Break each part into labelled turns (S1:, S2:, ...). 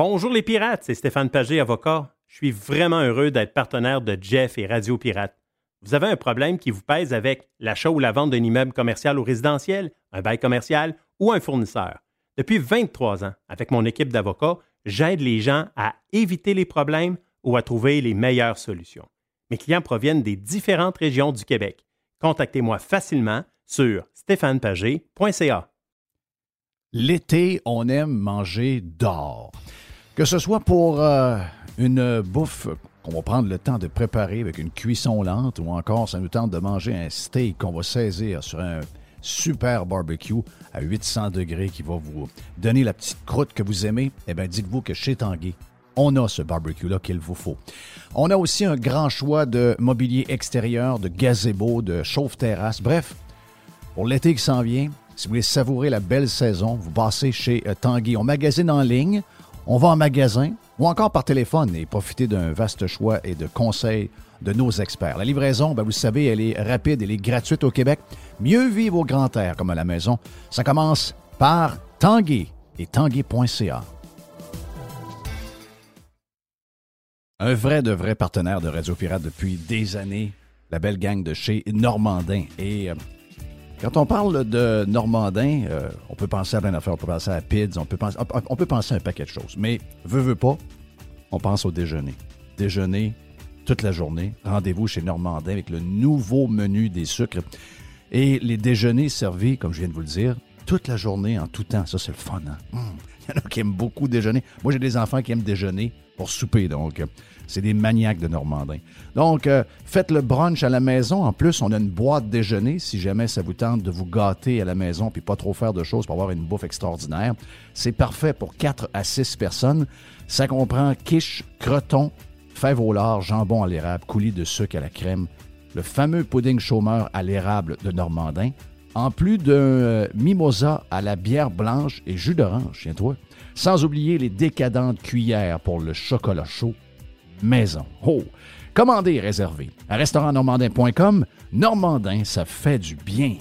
S1: Bonjour les pirates, c'est Stéphane Pagé, avocat. Je suis vraiment heureux d'être partenaire de Jeff et Radio Pirate. Vous avez un problème qui vous pèse avec l'achat ou la vente d'un immeuble commercial ou résidentiel, un bail commercial ou un fournisseur. Depuis 23 ans, avec mon équipe d'avocats, j'aide les gens à éviter les problèmes ou à trouver les meilleures solutions. Mes clients proviennent des différentes régions du Québec. Contactez-moi facilement sur stéphanepagé.ca.
S2: L'été, on aime manger d'or. Que ce soit pour euh, une bouffe qu'on va prendre le temps de préparer avec une cuisson lente ou encore ça nous tente de manger un steak qu'on va saisir sur un super barbecue à 800 degrés qui va vous donner la petite croûte que vous aimez, eh bien dites-vous que chez Tanguy, on a ce barbecue-là qu'il vous faut. On a aussi un grand choix de mobilier extérieur, de gazebo, de chauffe-terrasse. Bref, pour l'été qui s'en vient, si vous voulez savourer la belle saison, vous passez chez euh, Tanguy. On magasine en ligne on va en magasin ou encore par téléphone et profiter d'un vaste choix et de conseils de nos experts. La livraison, ben, vous savez, elle est rapide, elle est gratuite au Québec. Mieux vivre au grand air comme à la maison, ça commence par Tanguy et tanguy.ca. Un vrai de vrai partenaire de Radio Pirate depuis des années, la belle gang de chez Normandin. Et euh, quand on parle de Normandin, euh, on peut penser à plein d'affaires. On peut penser à PIDS, on peut penser, à un paquet de choses. Mais, veut, veut pas, on pense au déjeuner. Déjeuner toute la journée. Rendez-vous chez Normandin avec le nouveau menu des sucres. Et les déjeuners servis, comme je viens de vous le dire, toute la journée, en tout temps. Ça, c'est le fun. Hein? Hum. Il y en a qui aiment beaucoup déjeuner. Moi, j'ai des enfants qui aiment déjeuner pour souper. Donc, c'est des maniaques de Normandin. Donc, euh, faites le brunch à la maison. En plus, on a une boîte déjeuner si jamais ça vous tente de vous gâter à la maison puis pas trop faire de choses pour avoir une bouffe extraordinaire. C'est parfait pour 4 à 6 personnes. Ça comprend quiche, croton, fèves au lard, jambon à l'érable, coulis de sucre à la crème, le fameux pudding chômeur à l'érable de Normandin, en plus d'un euh, mimosa à la bière blanche et jus d'orange, tiens-toi. Sans oublier les décadentes cuillères pour le chocolat chaud maison. Oh! Commandez et réservez. À restaurantnormandin.com, Normandin, ça fait du bien.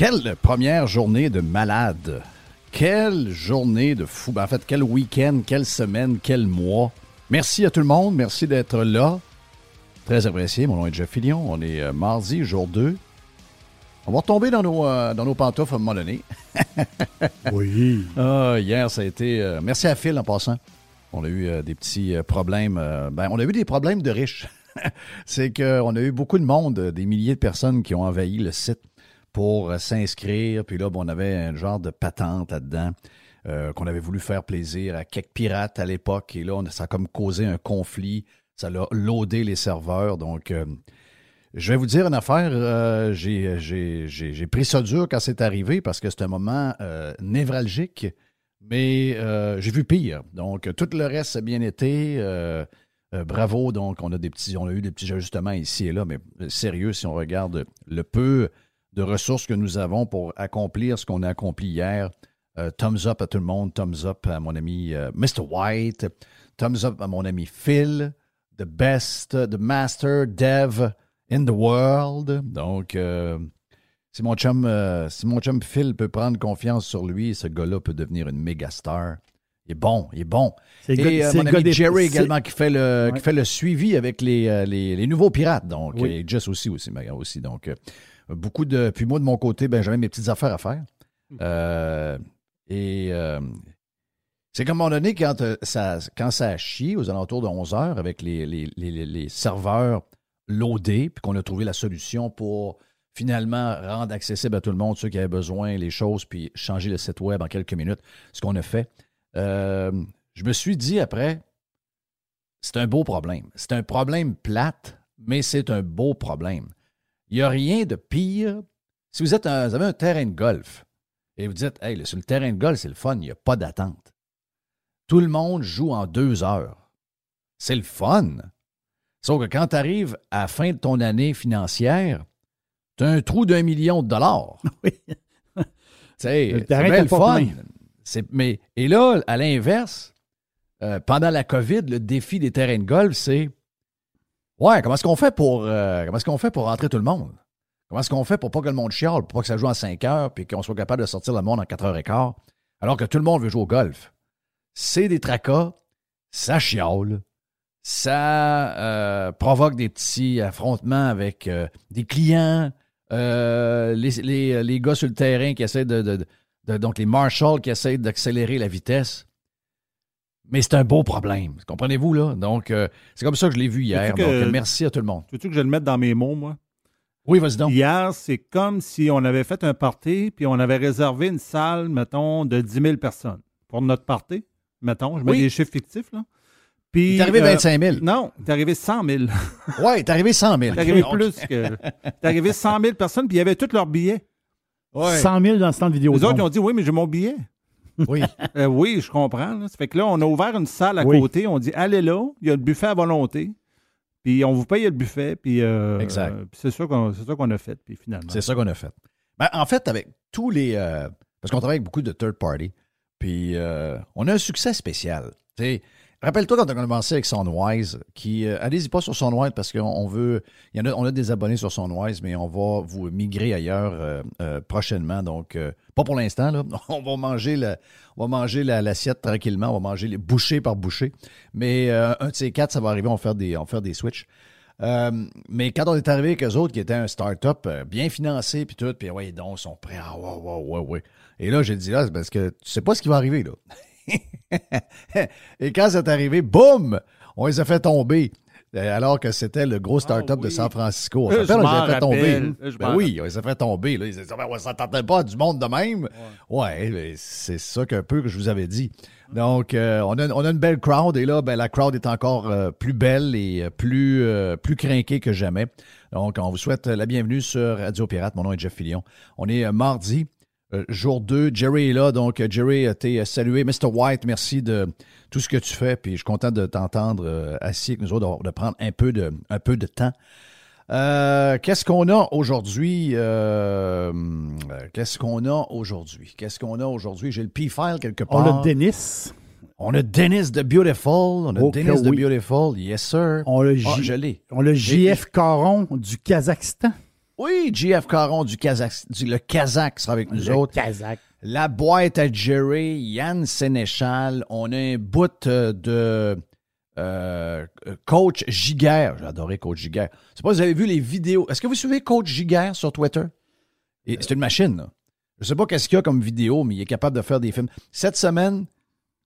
S2: Quelle première journée de malade! Quelle journée de fou! Ben, en fait, quel week-end, quelle semaine, quel mois! Merci à tout le monde. Merci d'être là. Très apprécié. Mon nom est Jeff Fillion. On est euh, mardi, jour 2. On va retomber dans nos, euh, dans nos pantoufles à un moment donné.
S1: oui.
S2: Ah, hier, ça a été. Euh, merci à Phil en passant. On a eu des petits problèmes. ben, on a eu des problèmes de riches. C'est qu'on a eu beaucoup de monde, des milliers de personnes qui ont envahi le site pour s'inscrire. Puis là, bon, on avait un genre de patente là-dedans. Euh, qu'on avait voulu faire plaisir à quelques pirates à l'époque. Et là, ça a comme causé un conflit. Ça a loadé les serveurs. Donc, euh, je vais vous dire une affaire. Euh, j'ai pris ça dur quand c'est arrivé parce que c'est un moment névralgique. Mais j'ai vu pire. Donc, tout le reste a bien été. bravo. Donc, on a des petits, on a eu des petits ajustements ici et là, mais sérieux, si on regarde le peu de ressources que nous avons pour accomplir ce qu'on a accompli hier, euh, thumbs up à tout le monde. Thumbs up à mon ami euh, Mr. White. Thumbs up à mon ami Phil. The best, the master dev in the world. Donc, euh, si, mon chum, si mon chum Phil peut prendre confiance sur lui, ce gars-là peut devenir une méga star. Il est bon, il est bon. Et mon ami Jerry également qui fait, le, qui fait le suivi avec les, les, nouveaux pirates. Donc, et Jess aussi, aussi, aussi. Donc, beaucoup de. Puis moi, de mon côté, ben, j'avais mes petites affaires à faire. Euh, et euh, c'est comme à un moment donné, quand, euh, ça, quand ça a chié aux alentours de 11 heures avec les, serveurs loadés, puis qu'on a trouvé la solution pour finalement rendre accessible à tout le monde ceux qui avaient besoin les choses, puis changer le site web en quelques minutes, ce qu'on a fait. Euh, je me suis dit après, c'est un beau problème. C'est un problème plate, mais c'est un beau problème. Il n'y a rien de pire. Si vous, êtes vous avez un terrain de golf, et vous dites, hey, sur le terrain de golf, c'est le fun, il n'y a pas d'attente. Tout le monde joue en deux heures. C'est le fun. Sauf que quand tu arrives à la fin de ton année financière, tu as un trou d'un million de dollars.
S3: Oui.
S2: c'est le fun. Mais, et là, à l'inverse, euh, pendant la COVID, le défi des terrains de golf, c'est Ouais, comment est-ce qu'on fait pour euh, comment est-ce qu'on fait pour rentrer tout le monde? Comment est-ce qu'on fait pour pas que le monde chiale, pour pas que ça joue en 5 heures, puis qu'on soit capable de sortir le monde en 4 heures et quart, alors que tout le monde veut jouer au golf? C'est des tracas, ça chiale, ça euh, provoque des petits affrontements avec euh, des clients, les, les, les, gars sur le terrain qui essaient de, de, de donc les marshals qui essaient d'accélérer la vitesse. Mais c'est un beau problème. Comprenez-vous, là? Donc, euh, c'est comme ça que je l'ai vu hier. Donc, merci à tout le monde.
S3: Tu veux que je le mette dans mes mots, moi?
S2: Oui, vas-y donc.
S3: Hier, c'est comme si on avait fait un party, puis on avait réservé une salle, mettons, de 10 000 personnes pour notre party, mettons. Je mets des chiffres fictifs, là.
S2: Puis, t'es arrivé 25 000.
S3: Euh, non, t'es arrivé 100 000.
S2: oui, t'es arrivé 100 000.
S3: T'es arrivé plus que. T'es arrivé 100 000 personnes, puis il y avait tous leurs billets.
S4: Ouais. 100 000 dans le stand vidéo.
S3: Les autres, ils ont dit oui, mais j'ai mon billet.
S2: Oui.
S3: Euh, oui, je comprends. Ça fait que là, on a ouvert une salle à côté. On dit allez là, il y a le buffet à volonté. Puis on vous paye le buffet. Puis, euh,
S2: exact.
S3: c'est ça qu'on a fait. Puis finalement.
S2: C'est ça qu'on a fait. Ben, en fait, avec tous les. Euh, parce qu'on travaille avec beaucoup de third party. Puis on a un succès spécial. Tu sais, Rappelle-toi quand on a commencé avec Soundwise, qui euh, allez-y pas sur Soundwise parce qu'on veut, y en a, on a des abonnés sur Soundwise, mais on va vous migrer ailleurs euh, euh, prochainement. Donc, pas pour l'instant là. On va manger la, on va manger l'assiette tranquillement, on va manger les bouchées par bouchée. Mais un de ces quatre, ça va arriver, on va faire des, on va faire des switches. mais quand on est arrivé avec eux autres, qui étaient un start-up bien financé, puis tout, puis ouais, donc, ils sont prêts. Ah, ouais, ouais, ouais, ouais. Et là, j'ai dit, là, c'est parce que tu sais pas ce qui va arriver, là. Et quand c'est arrivé, boum, on les a fait tomber. Euh, alors que c'était le gros ah start-up de San Francisco. On s'appelle, on les a fait tomber. Ben oui, on les a fait tomber. Là. Ils disaient, ben, on ne s'entendait pas du monde de même. Ouais, c'est ça qu'un peu que je vous avais dit. Donc, euh, on, a, on, a, une belle crowd et là, ben, la crowd est encore euh, plus belle et plus, plus crinquée que jamais. Donc, on vous souhaite la bienvenue sur Radio Pirate. Mon nom est Jeff Fillion. On est mardi. Euh, jour 2. Jerry est là, donc euh, Jerry, a été salué. Mr. White, merci de tout ce que tu fais. Puis je suis content de t'entendre euh, assis avec nous autres, de, prendre un peu de, un peu de temps. qu'est-ce qu'on a aujourd'hui? qu'est-ce qu'on a aujourd'hui? Qu'est-ce qu'on a aujourd'hui? J'ai le P-File quelque part.
S4: On a Dennis.
S2: On a Dennis de Beautiful. On a oh, Dennis de Beautiful. Yes, sir.
S4: On a, ah, on a JF Caron du Kazakhstan.
S2: Oui, JF Caron du Kazakh, le Kazakh sera avec nous
S4: le
S2: autres.
S4: Kazakh.
S2: La boîte à Jerry, Yann Sénéchal. On a un bout euh, de euh, Coach Giguère. J'adorais Coach Giguère. Je sais pas si vous avez vu les vidéos. Est-ce que vous suivez Coach Giguère sur Twitter? C'est une machine, là. Je sais pas qu'est-ce qu'il y a comme vidéo, mais il est capable de faire des films. Cette semaine,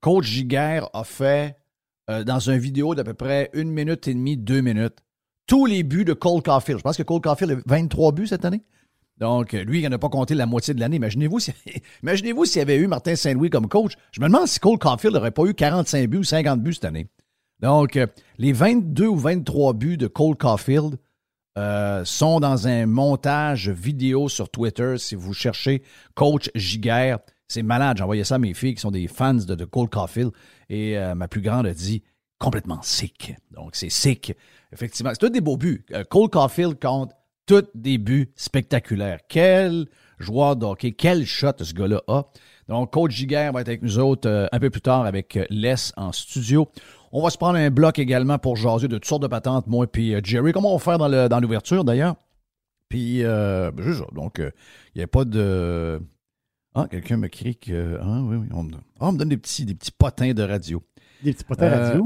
S2: Coach Giguère a fait, euh, dans une vidéo d'à peu près une minute et demie, deux minutes, tous les buts de Cole Caulfield. Je pense que Cole Caulfield a 23 buts cette année. Donc, lui, il n'en a pas compté la moitié de l'année. Imaginez-vous s'il y avait eu Martin Saint-Louis comme coach. Je me demande si Cole Caulfield n'aurait pas eu 45 buts ou 50 buts cette année. Donc, les 22 ou 23 buts de Cole Caulfield euh, sont dans un montage vidéo sur Twitter. Si vous cherchez Coach Giguère, c'est malade. Envoyé ça à mes filles qui sont des fans de, Cole Caulfield. Et euh, ma plus grande a dit complètement sick. Donc, c'est sick. Effectivement, c'est tous des beaux buts. Euh, Cole Caulfield compte tous des buts spectaculaires. Quel joueur d'hockey, quel shot ce gars-là a. Donc, Coach Giguère va être avec nous autres euh, un peu plus tard avec euh, Les en studio. On va se prendre un bloc également pour jaser de toutes sortes de patentes, moi et Jerry. Comment on va faire dans l'ouverture d'ailleurs? Puis, ben, Donc, il n'y a pas de. Ah, quelqu'un me crie que. Ah, oui, oui. On, ah, on me donne des petits, des petits potins de radio.
S4: Des petits potins radio?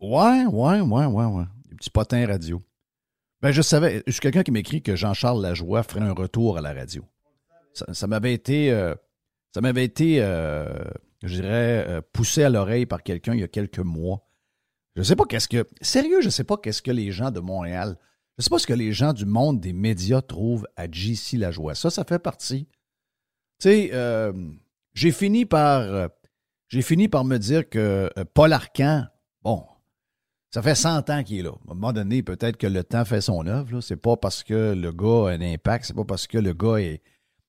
S2: Ouais, ouais, ouais, ouais, ouais petit potin radio. Ben, je savais, je suis quelqu'un qui m'écrit que Jean-Charles Lajoie ferait un retour à la radio. Ça, m'avait été, euh, ça m'avait été, euh, je dirais, euh, poussé à l'oreille par quelqu'un il y a quelques mois. Je ne sais pas qu'est-ce que, sérieux, je ne sais pas qu'est-ce que les gens de Montréal, je ne sais pas ce que les gens du monde des médias trouvent à JC Lajoie. Ça, ça fait partie. Tu sais, j'ai fini par, j'ai fini par me dire que Paul Arcan, bon, ça fait 100 ans qu'il est là. À un moment donné, peut-être que le temps fait son œuvre. C'est pas parce que le gars a un impact, c'est pas parce que le gars est,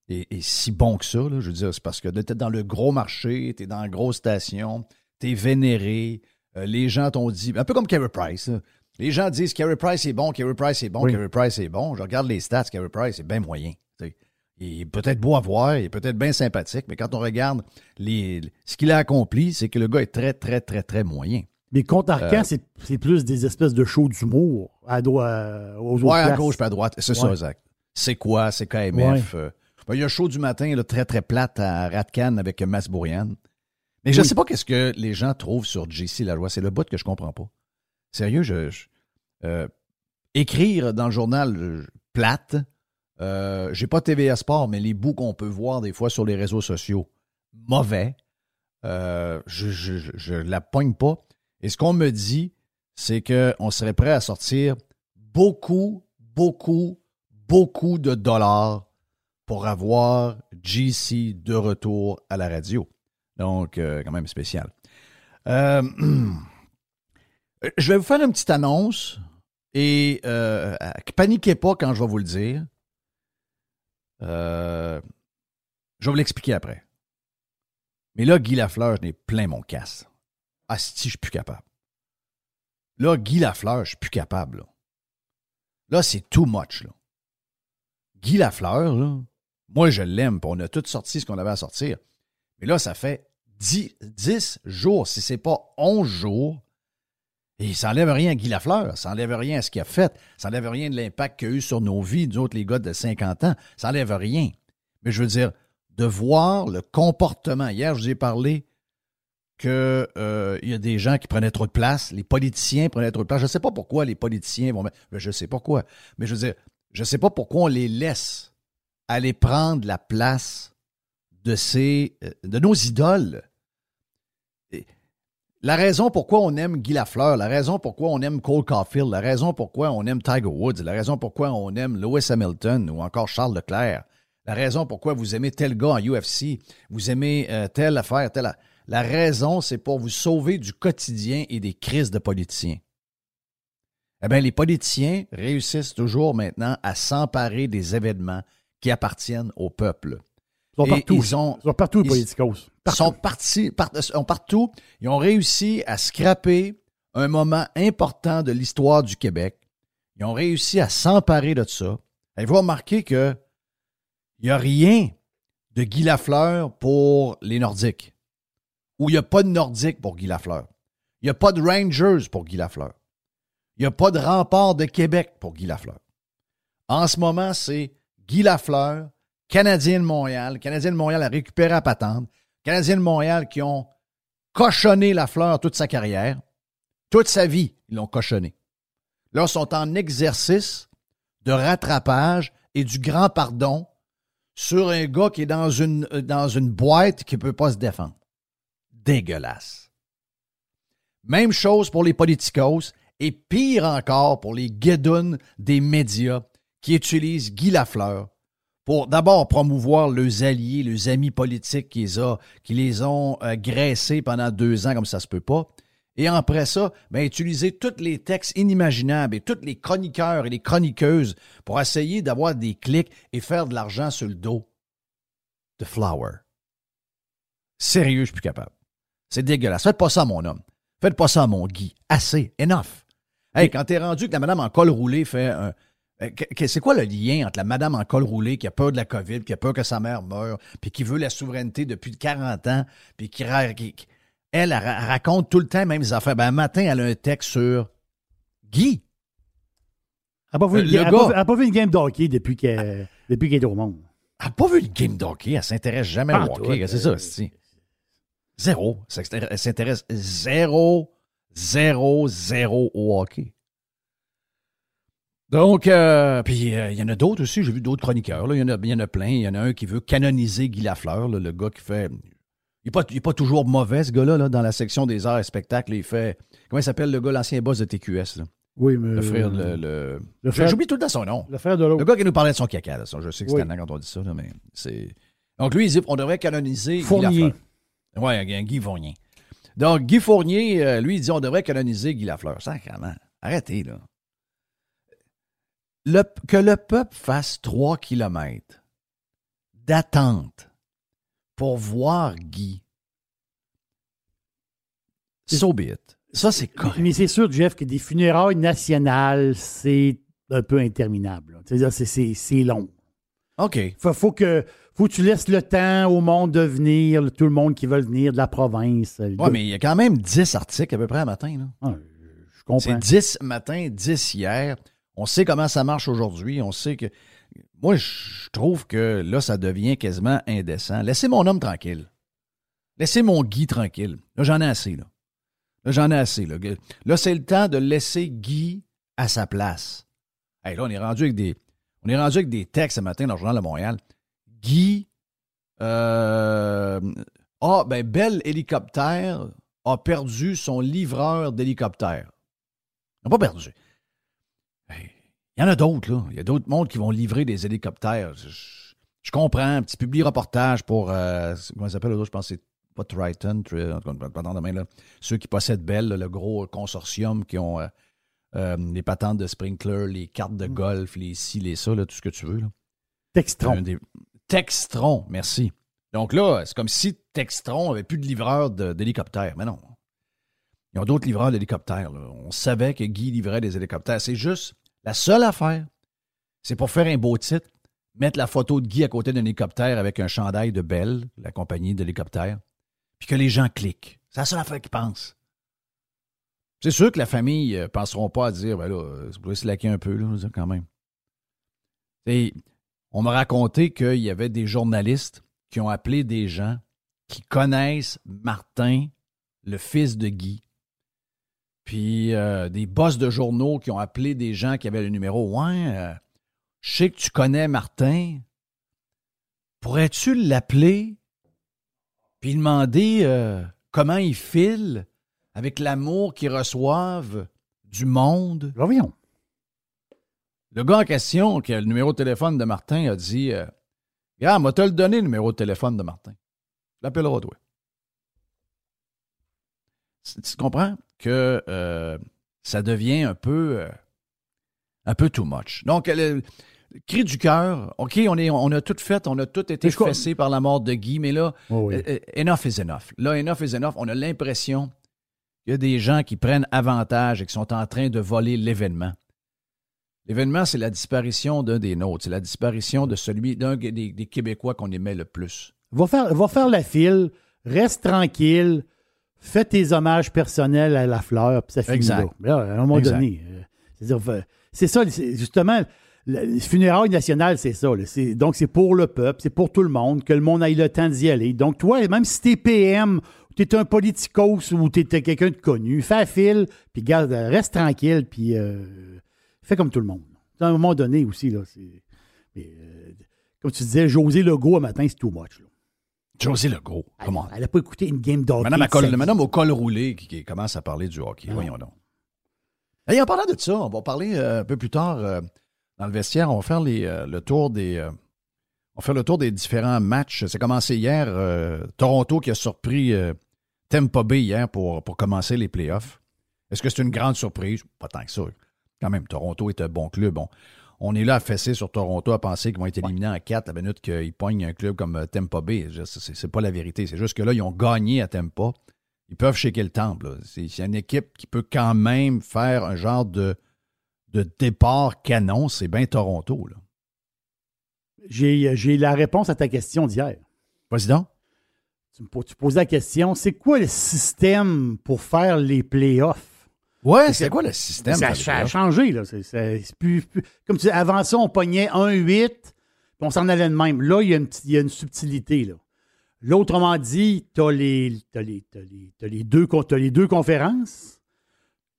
S2: est, si bon que ça. Je veux dire, c'est parce que tu es dans le gros marché, tu es dans la grosse station, tu es vénéré. Euh, les gens t'ont dit, un peu comme Carey Price. Les gens disent Carey Price est bon, Carey Price est bon, Carey Price est bon. Je regarde les stats, Carey Price est bien moyen. Il Il est peut-être beau à voir, il est peut-être bien sympathique, mais quand on regarde les, ce qu'il a accompli, c'est que le gars est très, très, très, très moyen.
S4: Mais contre Arcan,
S2: Euh,
S4: c'est plus des espèces de shows d'humour à, droite, aux autres
S2: Ouais, à gauche puis à droite. C'est ça, exact. C'est quoi? C'est KMF. euh. Ben, il y a un show du matin, là, très, très plate à Ratcan avec Mass Bourriane. Mais je ne sais pas qu'est-ce que les gens trouvent sur JC Lajoie. C'est le bout que je comprends pas. Sérieux, je. je- euh, écrire dans le journal euh, plate, euh, j'ai pas TVA Sport, mais les bouts qu'on peut voir des fois sur les réseaux sociaux, mauvais. Euh, je, je, je- la pogne pas. Et ce qu'on me dit, c'est qu'on serait prêt à sortir beaucoup, beaucoup, beaucoup de dollars pour avoir GC de retour à la radio. Donc, euh, quand même spécial. Euh, je vais vous faire une petite annonce et euh, paniquez pas quand je vais vous le dire. Je vais vous l'expliquer après. Mais là, Guy Lafleur, je n'ai plein mon casse. Asti, je suis plus capable. Là, Guy Lafleur, je suis plus capable. Là, c'est too much. Là. Guy Lafleur, là, moi, je l'aime, on a tout sorti ce qu'on avait à sortir. Mais là, ça fait 10, 10 jours, si c'est pas 11 jours, et ça n'enlève rien à Guy Lafleur, ça n'enlève rien à ce qu'il a fait, ça n'enlève rien de l'impact qu'il a eu sur nos vies, nous autres, les gars de 50 ans, ça n'enlève rien. Mais je veux dire, de voir le comportement. Hier, je vous ai parlé qu'il y a des gens qui prenaient trop de place, les politiciens prenaient trop de place. Je ne sais pas pourquoi les politiciens vont ben, je sais pourquoi. Mais je veux dire, je ne sais pas pourquoi on les laisse aller prendre la place de ces euh, de nos idoles. La raison pourquoi on aime Guy Lafleur, la raison pourquoi on aime Cole Caulfield, la raison pourquoi on aime Tiger Woods, la raison pourquoi on aime Lewis Hamilton ou encore Charles Leclerc, la raison pourquoi vous aimez tel gars en UFC, vous aimez euh, telle affaire, telle. a- La raison, c'est pour vous sauver du quotidien et des crises de politiciens. Eh bien, les politiciens réussissent toujours maintenant à s'emparer des événements qui appartiennent au peuple.
S4: Ils sont
S2: Et
S4: partout.
S2: ils ont-
S4: Ils sont partout, les politicos.
S2: Ils sont partis, sont partout. Ils ont réussi à scraper un moment important de l'histoire du Québec. Ils ont réussi à s'emparer de ça. Et vous remarquez que il n'y a rien de Guy Lafleur pour les Nordiques? Ou il n'y a pas de Nordique pour Guy Lafleur. Il n'y a pas de Rangers pour Guy Lafleur. Il n'y a pas de rempart de Québec pour Guy Lafleur. En ce moment, c'est Guy Lafleur, Canadien de Montréal. Canadien de Montréal a récupéré à patente. Canadiens de Montréal qui ont cochonné Lafleur toute sa carrière. Toute sa vie, ils l'ont cochonné. Là, ils sont en exercice de rattrapage et du grand pardon sur un gars qui est dans une, euh, dans une boîte qui ne peut pas se défendre. Dégueulasse. Même chose pour les politicos et pire encore pour les guédounes des médias qui utilisent Guy Lafleur pour d'abord promouvoir leurs alliés, leurs amis politiques qui les, les ont euh, graissés pendant deux ans comme ça se peut pas. Et après ça, ben, utiliser tous les textes inimaginables et tous les chroniqueurs et les chroniqueuses pour essayer d'avoir des clics et faire de l'argent sur le dos de Flower. Sérieux, je suis plus capable. C'est dégueulasse. Faites pas ça, mon homme. Faites pas ça, mon Guy. Assez. Enough. Hey, quand t'es rendu que la madame en col roulé fait un. euh, C'est quoi le lien entre la madame en col roulé qui a peur de la COVID, qui a peur que sa mère meure, puis qui veut la souveraineté depuis 40 ans, puis qui, elle, elle, ra- raconte tout le temps même les affaires. Ben, un matin, elle a un texte sur Guy.
S4: Elle n'a pas,
S2: Euh,
S4: une pas pas vu une game de hockey depuis qu'elle depuis qu'elle est au monde.
S2: Elle n'a pas vu le game d'hockey. Elle s'intéresse jamais au hockey.
S4: tout,
S2: C'est ça,
S4: euh,
S2: c'est Zéro. Elle s'intéresse zéro, zéro, zéro au hockey. Donc, euh, puis euh, il y en a d'autres aussi. J'ai vu d'autres chroniqueurs. Il y, en a, il y en a plein. Il y en a un qui veut canoniser Guy Lafleur, là, le gars qui fait. Il n'est pas, pas toujours mauvais, ce gars-là, là, dans la section des arts et spectacles. Il fait. Comment il s'appelle le gars, l'ancien boss de TQS? Là?
S4: Oui, mais.
S2: Le frère, le. le-
S4: le frère-
S2: J'oublie tout le temps son nom.
S4: Le frère de
S2: Le gars qui nous parlait de son caca, là, ça, je sais que c'est
S4: Oui.
S2: quand on dit ça, là, mais c'est. Donc lui, il dit on devrait canoniser Guy
S4: Fournier.
S2: Lafleur. Oui, un Guy Fournier. Donc Guy Fournier, euh, lui, il dit on devrait canoniser Guy Lafleur. Sacrément. Arrêtez, là. Le- que le peuple fasse 3 kilomètres d'attente pour voir Guy. So be it. Ça, c'est correct.
S4: Mais c'est sûr, Jeff, que des funérailles nationales, c'est un peu interminable. c'est long.
S2: OK.
S4: Faut, faut que faut que tu laisses le temps au monde de venir, tout le monde qui veut venir de la province.
S2: Oui, mais il y a quand même 10 articles à peu près à matin. Là.
S4: Ah, je comprends.
S2: C'est 10 matin, 10 hier. On sait comment ça marche aujourd'hui. On sait que. Moi, je trouve que là, ça devient quasiment indécent. Laissez mon homme tranquille. Laissez mon Guy tranquille. Là, j'en ai assez, là. Là, j'en ai assez. Là, là c'est le temps de laisser Guy à sa place. Hey, là, on est rendu avec des. On est rendu avec des textes ce matin dans le Journal de Montréal. Guy. Euh, ah, ben, Belle Hélicoptère a perdu son livreur d'hélicoptère. Il n'a pas perdu. Il y en a d'autres, là. Il y a d'autres mondes qui vont livrer des hélicoptères. Je, comprends. Un petit public reportage pour. Euh, comment ça s'appelle Je pense que c'est pas Triton. demain, là. Ceux qui possèdent Bell, le gros consortium qui ont euh, euh, les patentes de sprinkler, les cartes de mm. golf, les ci, les ça, tout ce que tu veux. Là.
S4: Textron.
S2: Textron, merci. Donc là, c'est comme si Textron avait plus de livreurs d'hélicoptères. Mais non. Ils ont d'autres livreurs d'hélicoptères. On savait que Guy livrait des hélicoptères. C'est juste la seule affaire, c'est pour faire un beau titre, mettre la photo de Guy à côté d'un hélicoptère avec un chandail de Bell, la compagnie d'hélicoptères, puis que les gens cliquent. C'est la seule affaire qu'ils pensent. C'est sûr que la famille ne euh, penseront pas à dire, ben là, euh, vous pouvez se laquer un peu, là, quand même. On m'a raconté qu'il y avait des journalistes qui ont appelé des gens qui connaissent Martin, le fils de Guy, puis euh, des boss de journaux qui ont appelé des gens qui avaient le numéro. Ouais, euh, je sais que tu connais Martin. Pourrais-tu l'appeler puis demander euh, comment il file avec l'amour qu'ils reçoivent du monde?
S4: Reviens.
S2: Le gars en question, qui a le numéro de téléphone de Martin, a dit Regarde, moi, te le donné, le numéro de téléphone de Martin. L'appelleras, toi. Tu comprends? que euh, ça devient un peu, euh, un peu too much. Donc, le cri du cœur, OK, on, est, on a tout fait, on a tout été fessé par la mort de Guy, mais là, euh, enough is enough. Là, enough is enough. On a l'impression qu'il y a des gens qui prennent avantage et qui sont en train de voler l'événement. L'événement, c'est la disparition d'un des nôtres. C'est la disparition de celui d'un des, Québécois qu'on aimait le plus.
S4: Va faire, va faire la file, reste tranquille fais tes hommages personnels à la fleur, puis ça finit exact. là. à un moment donné. Euh, c'est ça, justement, le funérailles nationales, c'est ça. donc, c'est pour le peuple, c'est pour tout le monde, que le monde ait le temps d'y aller. Donc, toi, même si t'es PM, tu es un politicos ou tu es quelqu'un de connu, fais fil, puis garde, reste tranquille, puis euh, fais comme tout le monde. À un moment donné aussi, là, euh, comme tu disais, José Legault, un matin, c'est too much. Là.
S2: José Legault, comment?
S4: Elle n'a pas écouté une game d'hockey.
S2: Madame, madame au col roulé qui, commence à parler du hockey. Voyons donc. Et en parlant de ça, on va parler euh, un peu plus tard euh, dans le vestiaire. On va faire euh, le tour des. on va faire le tour des différents matchs. C'est commencé hier. Toronto qui a surpris Tampa Bay hier pour, pour commencer les playoffs. Est-ce que c'est une grande surprise? Pas tant que ça. Quand même, Toronto est un bon club. Bon, on est là à fesser sur Toronto à penser qu'ils vont être éliminés en quatre la minute qu'ils pognent un club comme euh, Tampa Bay. C'est pas la vérité. C'est juste que là, ils ont gagné à Tampa. Ils peuvent shaker le temple. C'est une équipe qui peut quand même faire un genre de, de départ canon. C'est bien Toronto.
S4: J'ai la réponse à ta question d'hier.
S2: Président?
S4: Tu, tu posais la question, c'est quoi le système pour faire les playoffs?
S2: Ouais, c'est quoi le système?
S4: Ça, a changé, là. plus, comme tu dis, avant ça, on pognait 1-8, puis on s'en allait de même. Là, il y a une, il y a une subtilité, là. Là, autrement dit, tu as les, deux, les deux conférences,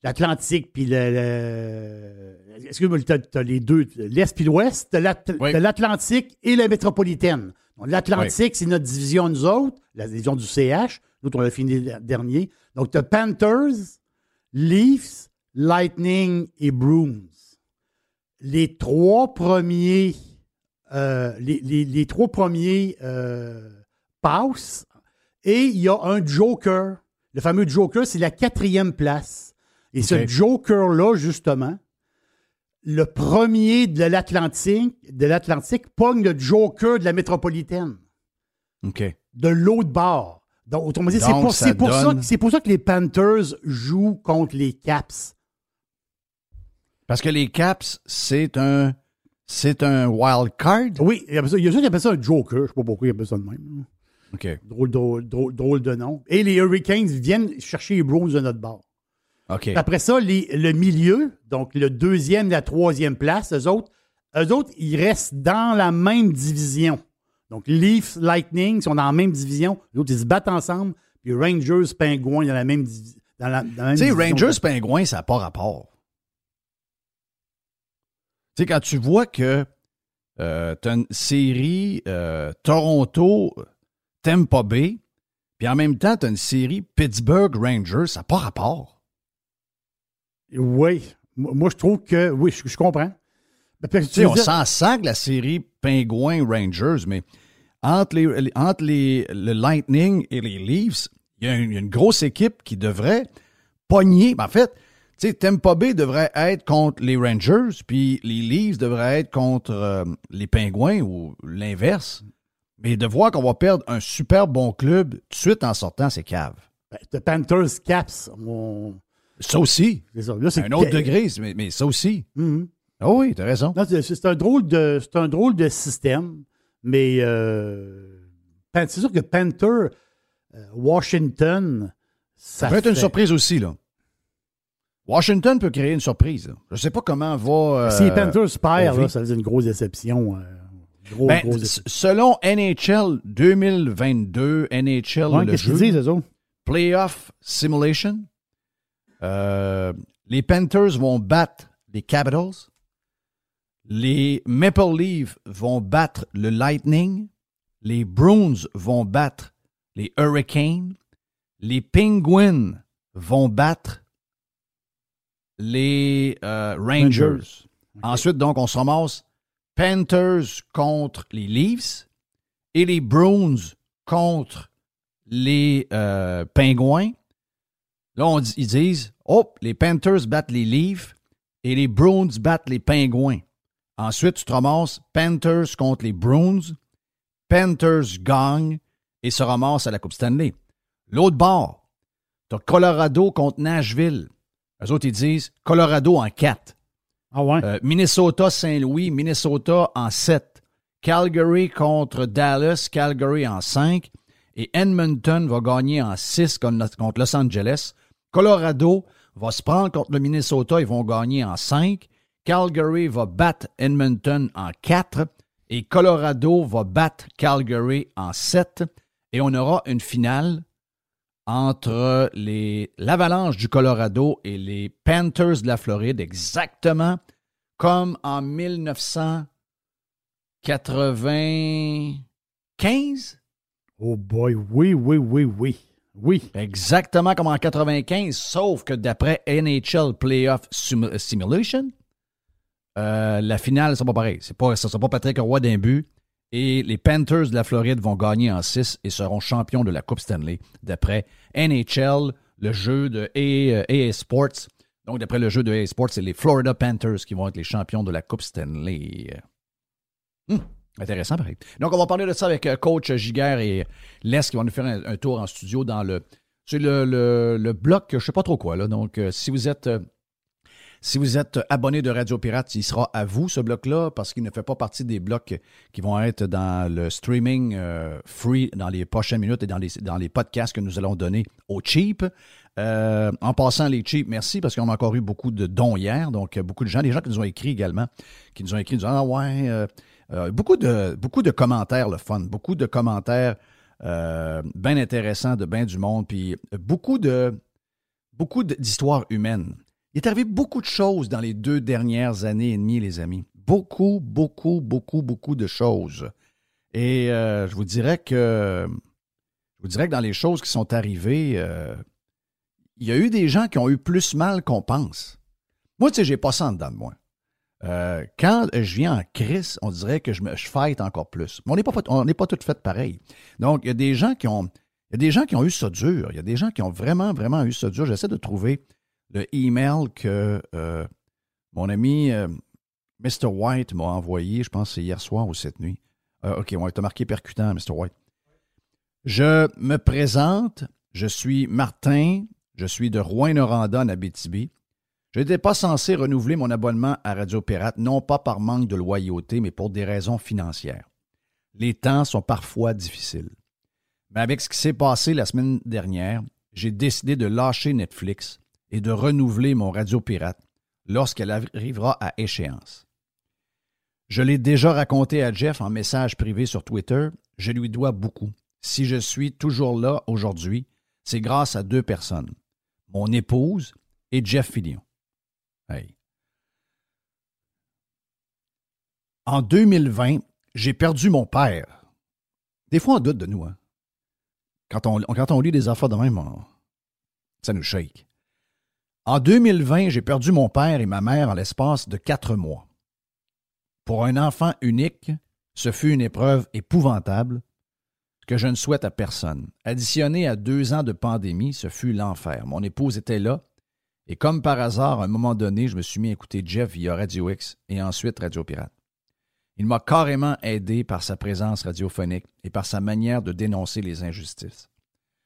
S4: l'Atlantique puis le. Excuse-moi, tu as, les deux, l'Est puis l'Ouest, tu as l'Atlantique et la métropolitaine. L'Atlantique, c'est notre division, nous autres, la division du CH. Nous, on a fini dernier. Donc, tu as Panthers, Leafs, Lightning et Bruins. Les trois premiers, euh, les, trois premiers euh, passent et il y a un Joker. Le fameux Joker, c'est la quatrième place. Et ce Joker-là, justement, le premier de l'Atlantique, de l'Atlantique pogne le Joker de la métropolitaine.
S2: OK.
S4: De l'autre bord. Donc, autrement dit, c'est pour, ça, pour ça que les Panthers jouent contre les Caps.
S2: Parce que les Caps, c'est un c'est un wild card?
S4: Oui, il y a ça, il y a ça qui appelle ça un joker. Je sais pas pourquoi il appelle ça de même.
S2: OK.
S4: Drôle, drôle, drôle, drôle de nom. Et les Hurricanes viennent chercher les Bruins de notre bord.
S2: OK.
S4: Après ça, les- le milieu, donc le deuxième, la troisième place, eux autres, eux autres, ils restent dans la même division. Donc, Leafs, Lightning sont dans la même division. Les autres, ils se battent ensemble. Puis Rangers, Penguins, dans la même, dans la, dans la même
S2: Tu sais,
S4: division.
S2: Rangers Pingouins, ça n'a pas rapport. Tu sais, quand tu vois que tu as une série euh, Toronto, Tampa Bay, puis en même temps, tu as une série Pittsburgh Rangers, ça n'a pas rapport.
S4: Oui. Moi, je trouve que, oui, je, je comprends. Ben, parce que
S2: Tu sais, on s'en sac la série Pingouins Rangers, mais entre, les, entre les, le Lightning et les Leafs, il y, a une- grosse équipe qui devrait pogner. Ben, en fait, tu sais, Tampa Bay devrait être contre les Rangers, puis les Leafs devraient être contre euh, les Pingouins ou l'inverse. Mais de voir qu'on va perdre un super bon club tout de suite en sortant, c'est cave.
S4: ben, The Panthers, Caps, on-
S2: Ça aussi,
S4: c'est ça. Là, c'est
S2: un autre degré, mais, mais ça aussi.
S4: Mhm.
S2: Ah oui, t'as raison.
S4: C'est un drôle de c'est un drôle de système, mais euh, c'est sûr que Panther, euh, Washington, ça,
S2: Ça peut être une surprise aussi, là. Washington peut créer une surprise. là. Je ne sais pas comment va. euh,
S4: Si les Panthers perdent, ça faisait une grosse déception. euh, gros,
S2: ben,
S4: grosse
S2: s-
S4: déception.
S2: selon NHL 2022, NHL,
S4: Ouais,
S2: le jeu,
S4: disent, eux autres?
S2: Playoff Simulation, euh, les Panthers vont battre les Capitals. Les Maple Leafs vont battre le Lightning. Les Bruins vont battre les Hurricanes. Les Penguins vont battre les euh, Rangers.
S4: Rangers.
S2: Ensuite, donc, on se ramasse Panthers contre les Leafs et les Bruins contre les euh, Pingouins. Là, on ils disent Oh, les Panthers battent les Leafs et les Bruins battent les Pingouins. Ensuite, tu te ramasses Panthers contre les Bruins. Panthers gagnent et se ramassent à la Coupe Stanley. L'autre bord, tu as Colorado contre Nashville. Eux autres, ils disent Colorado en 4.
S4: Ah ouais?
S2: Euh, Minnesota, Saint-Louis, Minnesota en 7. Calgary contre Dallas, Calgary en 5. Et Edmonton va gagner en 6 contre contre Los Angeles. Colorado va se prendre contre le Minnesota, ils vont gagner en 5. Calgary va battre Edmonton en 4. Et Colorado va battre Calgary en 7. Et on aura une finale entre les l'Avalanche du Colorado et les Panthers de la Floride, exactement comme en 1995.
S4: Oh boy, oui, oui, oui, oui. Oui.
S2: Exactement comme en 95, sauf que d'après NHL Playoff Sim- Simulation, euh, la finale, c'est pas pareil. Pas, ça sera pas Patrick Roy d'un but. Et les Panthers de la Floride vont gagner en 6 et seront champions de la Coupe Stanley d'après NHL, le jeu de EA, EA Sports. Donc, d'après le jeu de EA Sports, c'est les Florida Panthers qui vont être les champions de la Coupe Stanley. Hum, intéressant, pareil. Donc, on va parler de ça avec euh, coach Giguère et Les qui vont nous faire un, tour en studio dans le. C'est le, le, le bloc, je sais pas trop quoi. Donc, euh, si vous êtes. Si vous êtes abonné de Radio Pirate, il sera à vous, ce bloc-là, parce qu'il ne fait pas partie des blocs qui vont être dans le streaming euh, free dans les prochaines minutes et dans les, dans les podcasts que nous allons donner aux cheap. Euh, en passant, les cheap, merci, parce qu'on a encore eu beaucoup de dons hier. Donc, euh, beaucoup de gens, des gens qui nous ont écrit également, qui nous ont écrit, disant Ah ouais, beaucoup, de, beaucoup de commentaires, le fun, beaucoup de commentaires bien intéressants de bien du monde, puis beaucoup de beaucoup d'histoires humaines. Il est arrivé beaucoup de choses dans les deux dernières années et demie, les amis. Beaucoup, beaucoup, beaucoup, beaucoup de choses. Et euh, je vous dirais que je vous dirais que dans les choses qui sont arrivées, euh, il y a eu des gens qui ont eu plus mal qu'on pense. Moi, tu sais, j'ai pas ça en dedans de moi. Euh, quand je viens en crise, on dirait que je, me, je encore plus. Mais on n'est pas, pas toutes faites pareil. Donc, il y a des gens qui ont, il y a des gens qui ont eu ça dur. Il y a des gens qui ont vraiment, vraiment eu ça dur. J'essaie de trouver le email que euh, mon ami euh, Mr. White m'a envoyé, je pense c'est hier soir ou cette nuit. Euh, OK, on t'a marqué percutant, Mr. White. Je me présente, je suis Martin, je suis de Rouen-Noranda, en Abitibi. Je n'étais pas censé renouveler mon abonnement à Radio Pirate, non pas par manque de loyauté, mais pour des raisons financières. Les temps sont parfois difficiles. Mais avec ce qui s'est passé la semaine dernière, j'ai décidé de lâcher Netflix et de renouveler mon Radio Pirate lorsqu'elle arrivera à échéance. Je l'ai déjà raconté à Jeff en message privé sur Twitter, je lui dois beaucoup. Si je suis toujours là aujourd'hui, c'est grâce à deux personnes, mon épouse et Jeff Fillion. En 2020, j'ai perdu mon père. Des fois, on doute de nous. Hein? Quand, on, quand on lit des affaires de même, ça nous shake. En 2020, j'ai perdu mon père et ma mère en l'espace de quatre mois. Pour un enfant unique, ce fut une épreuve épouvantable que je ne souhaite à personne. Additionné à deux ans de pandémie, ce fut l'enfer. Mon épouse était là, et comme par hasard, à un moment donné, je me suis mis à écouter Jeff via Radio X et ensuite Radio Pirate. Il m'a carrément aidé par sa présence radiophonique et par sa manière de dénoncer les injustices.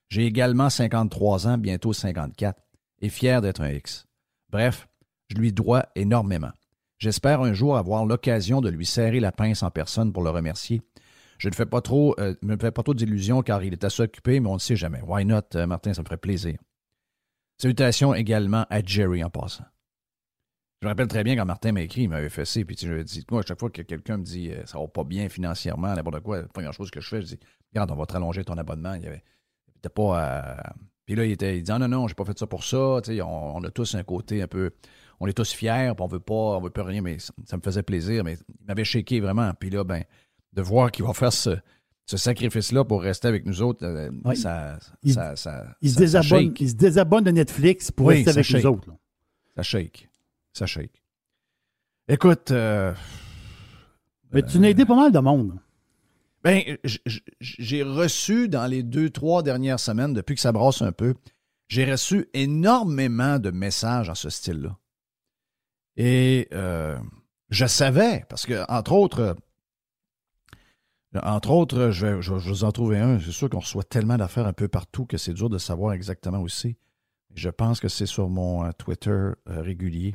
S2: J'ai également 53 ans, bientôt 54, et fier d'être un X. Bref, je lui dois énormément. J'espère un jour avoir l'occasion de lui serrer la pince en personne pour le remercier. Je ne fais pas trop, euh, me fais pas trop d'illusions car il est assez occupé, mais on ne sait jamais. Why not, euh, Martin, ça me ferait plaisir. Salutations également à Jerry en passant. Je me rappelle très bien quand Martin m'a écrit, il m'avait ça, puis je dis, moi, à chaque fois que quelqu'un me dit euh, ça va pas bien financièrement, n'importe quoi, la première chose que je fais, je dis, regarde, on va te rallonger ton abonnement. Il y pas Puis là, il, était, il dit, ah, non, non, j'ai pas fait ça pour ça. On, on, a tous un côté un peu, on est tous fiers, puis on veut pas, on veut pas rien, mais ça, me faisait plaisir. Mais il m'avait shaké vraiment. Puis là, ben, de voir qu'il va faire ce, ce sacrifice-là pour rester avec nous autres, euh, ça,
S4: il,
S2: ça, ça,
S4: il, se désabonne, il se désabonne de Netflix pour rester avec nous autres.
S2: Ça shake. Ça shake. Écoute. Euh,
S4: Mais tu n'as aidé pas mal de monde.
S2: Ben, j'ai reçu dans les deux, trois dernières semaines, depuis que ça brasse un peu, j'ai reçu énormément de messages en ce style-là. Et euh, je savais, parce que, entre autres, entre autres, je vais, je, vous en trouver un. C'est sûr qu'on reçoit tellement d'affaires un peu partout que c'est dur de savoir exactement où c'est. Je pense que c'est sur mon euh, Twitter euh, régulier.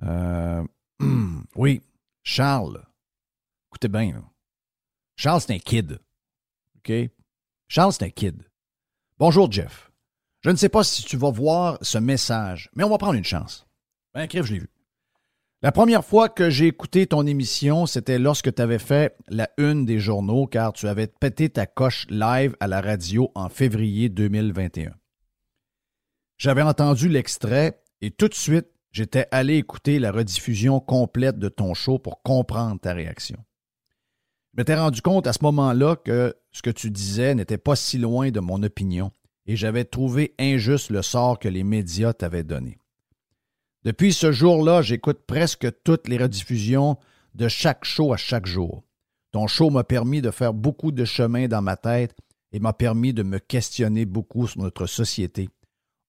S2: Oui, Charles. Écoutez bien. Charles, c'est un kid. OK? Charles, c'est un kid. Bonjour, Jeff. Je ne sais pas si tu vas voir ce message, mais on va prendre une chance. Ben, crève, je l'ai vu. La première fois que j'ai écouté ton émission, c'était lorsque tu avais fait la une des journaux car tu avais pété ta coche live à la radio en février 2021. J'avais entendu l'extrait et tout de suite, j'étais allé écouter la rediffusion complète de ton show pour comprendre ta réaction. Je m'étais rendu compte à ce moment-là que ce que tu disais n'était pas si loin de mon opinion et j'avais trouvé injuste le sort que les médias t'avaient donné. Depuis ce jour-là, j'écoute presque toutes les rediffusions de chaque show à chaque jour. Ton show m'a permis de faire beaucoup de chemin dans ma tête et m'a permis de me questionner beaucoup sur notre société,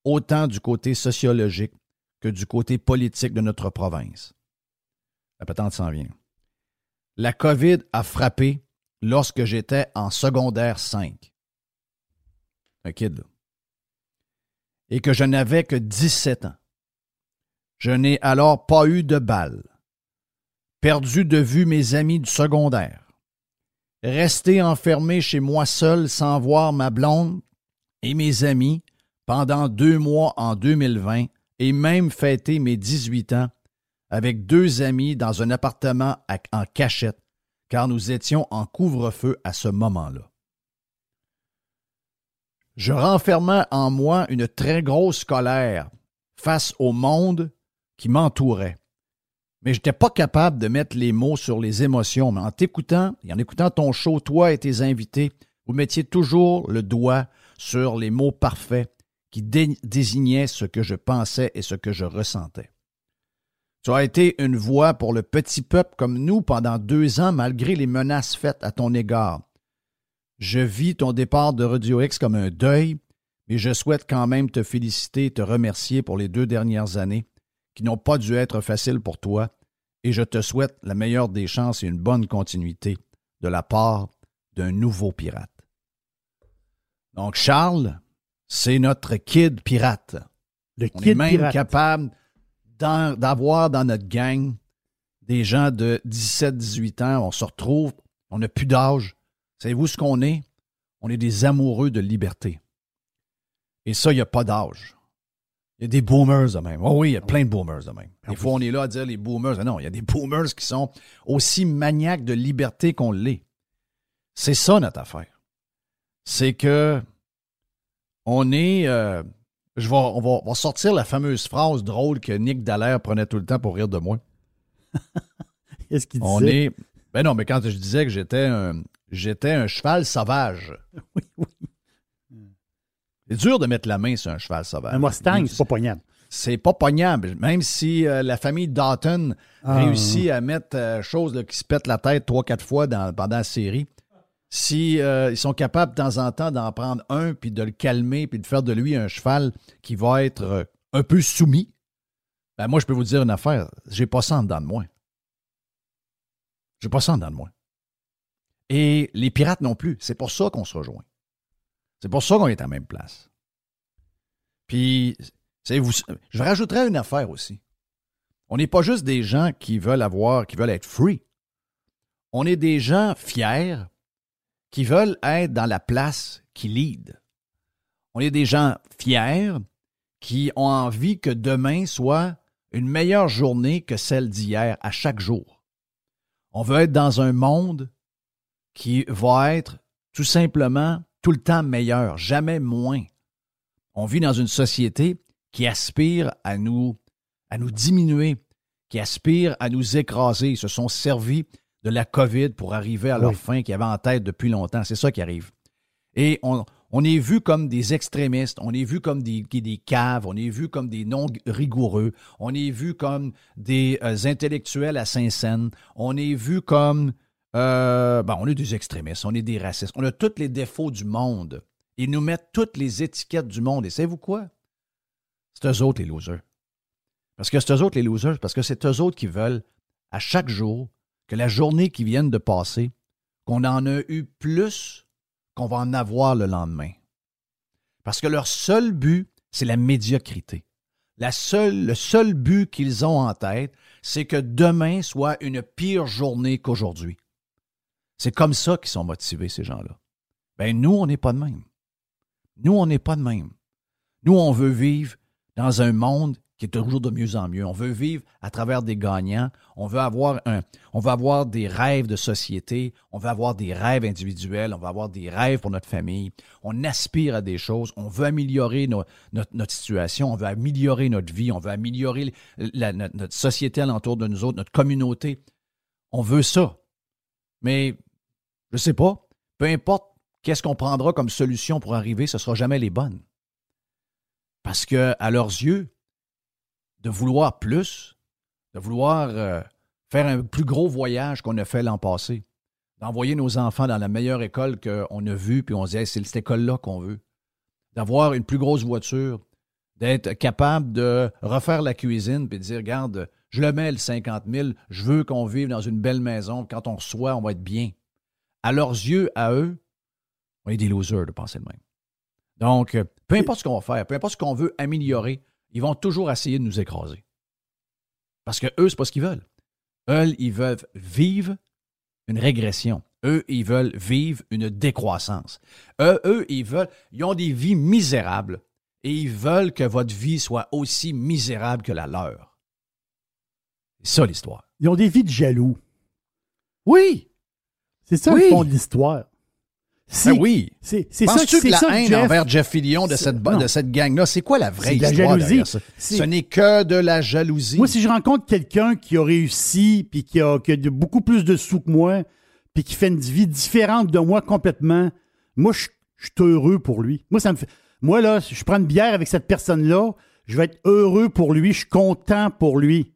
S2: autant du côté sociologique que du côté politique de notre province. La patente s'en vient. La COVID a frappé lorsque j'étais en secondaire 5. Un. Et que je n'avais que 17 ans. Je n'ai alors pas eu de balle. Perdu de vue mes amis du secondaire. Resté enfermé chez moi seul sans voir ma blonde et mes amis pendant deux mois en 2020 et même fêté mes 18 ans avec deux amis dans un appartement en cachette car nous étions en couvre-feu à ce moment-là. Je renfermais en moi une très grosse colère face au monde qui m'entourait. Mais je n'étais pas capable de mettre les mots sur les émotions. Mais en t'écoutant et en écoutant ton show, toi et tes invités, vous mettiez toujours le doigt sur les mots parfaits qui désignaient ce que je pensais et ce que je ressentais. Tu as été une voix pour le petit peuple comme nous pendant deux ans, malgré les menaces faites à ton égard. Je vis ton départ de Radio X comme un deuil, mais je souhaite quand même te féliciter et te remercier pour les deux dernières années qui n'ont pas dû être faciles pour toi, et je te souhaite la meilleure des chances et une bonne continuité de la part d'un nouveau pirate. Donc, Charles, c'est notre kid pirate.
S4: Le
S2: On
S4: kid
S2: est même
S4: pirate.
S2: capable d'avoir dans notre gang des gens de 17-18 ans, on se retrouve, on n'a plus d'âge. Savez-vous ce qu'on est? On est des amoureux de liberté. Et ça, il n'y a pas d'âge. Il y a des boomers de même. Oh oui, il y a plein de boomers de même. Des fois, on est là à dire les boomers. Non, il y a des boomers qui sont aussi maniaques de liberté qu'on l'est. C'est ça notre affaire. C'est que on est. Euh, je vais, on, va, sortir la fameuse phrase drôle que Nick Dallaire prenait tout le temps pour rire de moi.
S4: Qu'est-ce qu'il disait?
S2: On est. Ben non, mais quand je disais que j'étais un, j'étais un cheval sauvage.
S4: Oui, oui.
S2: C'est dur de mettre la main sur un cheval sauvage.
S4: Un Mustang, c'est pas poignable.
S2: C'est pas poignable. Même si euh, la famille Dalton ah. réussit à mettre euh, chose qui se pète la tête trois, quatre fois dans, pendant la série, si euh, ils sont capables de temps en temps d'en prendre un, puis de le calmer, puis de faire de lui un cheval qui va être un peu soumis, ben moi, je peux vous dire une affaire. J'ai pas ça en dedans de moi. J'ai pas ça en dedans de moi. Et les pirates non plus. C'est pour ça qu'on se rejoint. C'est pour ça qu'on est à la même place. Puis, je rajouterais une affaire aussi. On n'est pas juste des gens qui veulent avoir, qui veulent être free. On est des gens fiers qui veulent être dans la place qui lead. On est des gens fiers qui ont envie que demain soit une meilleure journée que celle d'hier à chaque jour. On veut être dans un monde qui va être tout simplement tout le temps meilleur, jamais moins. On vit dans une société qui aspire à nous, à nous diminuer, qui aspire à nous écraser. Se sont servis de la COVID pour arriver à leur fin qu'ils avaient en tête depuis longtemps. C'est ça qui arrive. Et on, on est vu comme des extrémistes, on est vu comme des, des caves, on est vu comme des non rigoureux, on est vu comme des euh, intellectuels à Saint-Saëns, on est vu comme euh, ben, on est des extrémistes, on est des racistes, on a tous les défauts du monde. Ils nous mettent toutes les étiquettes du monde. Et savez-vous quoi? C'est eux autres les losers. Parce que c'est eux autres les losers, parce que c'est eux autres qui veulent, à chaque jour, que la journée qui vient de passer, qu'on en a eu plus qu'on va en avoir le lendemain. Parce que leur seul but, c'est la médiocrité. Le seul but qu'ils ont en tête, c'est que demain soit une pire journée qu'aujourd'hui. C'est comme ça qu'ils sont motivés, ces gens-là. Ben, nous, on n'est pas de même. Nous, on n'est pas de même. Nous, on veut vivre dans un monde qui est toujours de mieux en mieux. On veut vivre à travers des gagnants. On veut avoir un, on avoir des rêves de société. On veut avoir des rêves individuels. On veut avoir des rêves pour notre famille. On aspire à des choses. On veut améliorer notre, notre, situation. On veut améliorer notre vie. On veut améliorer notre, notre société alentour de nous autres, notre communauté. On veut ça. Mais je sais pas. Peu importe qu'est-ce qu'on prendra comme solution pour arriver, ce ne sera jamais les bonnes. Parce que, à leurs yeux, de vouloir plus, de vouloir euh, faire un plus gros voyage qu'on a fait l'an passé, d'envoyer nos enfants dans la meilleure école qu'on a vue, puis on se dit c'est cette école-là qu'on veut, d'avoir une plus grosse voiture, d'être capable de refaire la cuisine, puis de dire, regarde, je le mets le 50 000, je veux qu'on vive dans une belle maison, quand on reçoit, on va être bien. À leurs yeux, à eux, on est des losers de penser le même. Donc, euh, peu importe ce qu'on va faire, peu importe ce qu'on veut améliorer, ils vont toujours essayer de nous écraser. Parce que eux, c'est pas ce qu'ils veulent. Eux, ils veulent vivre une régression. Eux, ils veulent vivre une décroissance. Eux, eux, ils veulent, ils ont des vies misérables et ils veulent que votre vie soit aussi misérable que la leur. C'est ça l'histoire.
S4: Ils ont des vies de jaloux.
S2: Oui.
S4: C'est ça le fond de l'histoire.
S2: Ben oui.
S4: C'est ça
S2: que la haine envers Jeff Fillion de cette, de cette gang-là, c'est quoi la vraie histoire? La jalousie. Ce n'est que de la jalousie.
S4: Moi, si je rencontre quelqu'un qui a réussi, puis qui a, qui a beaucoup plus de sous que moi, puis qui fait une vie différente de moi complètement, moi, je, suis heureux pour lui. Moi, ça me fait. Moi, là, je prends une bière avec cette personne-là, je vais être heureux pour lui, je suis content pour lui.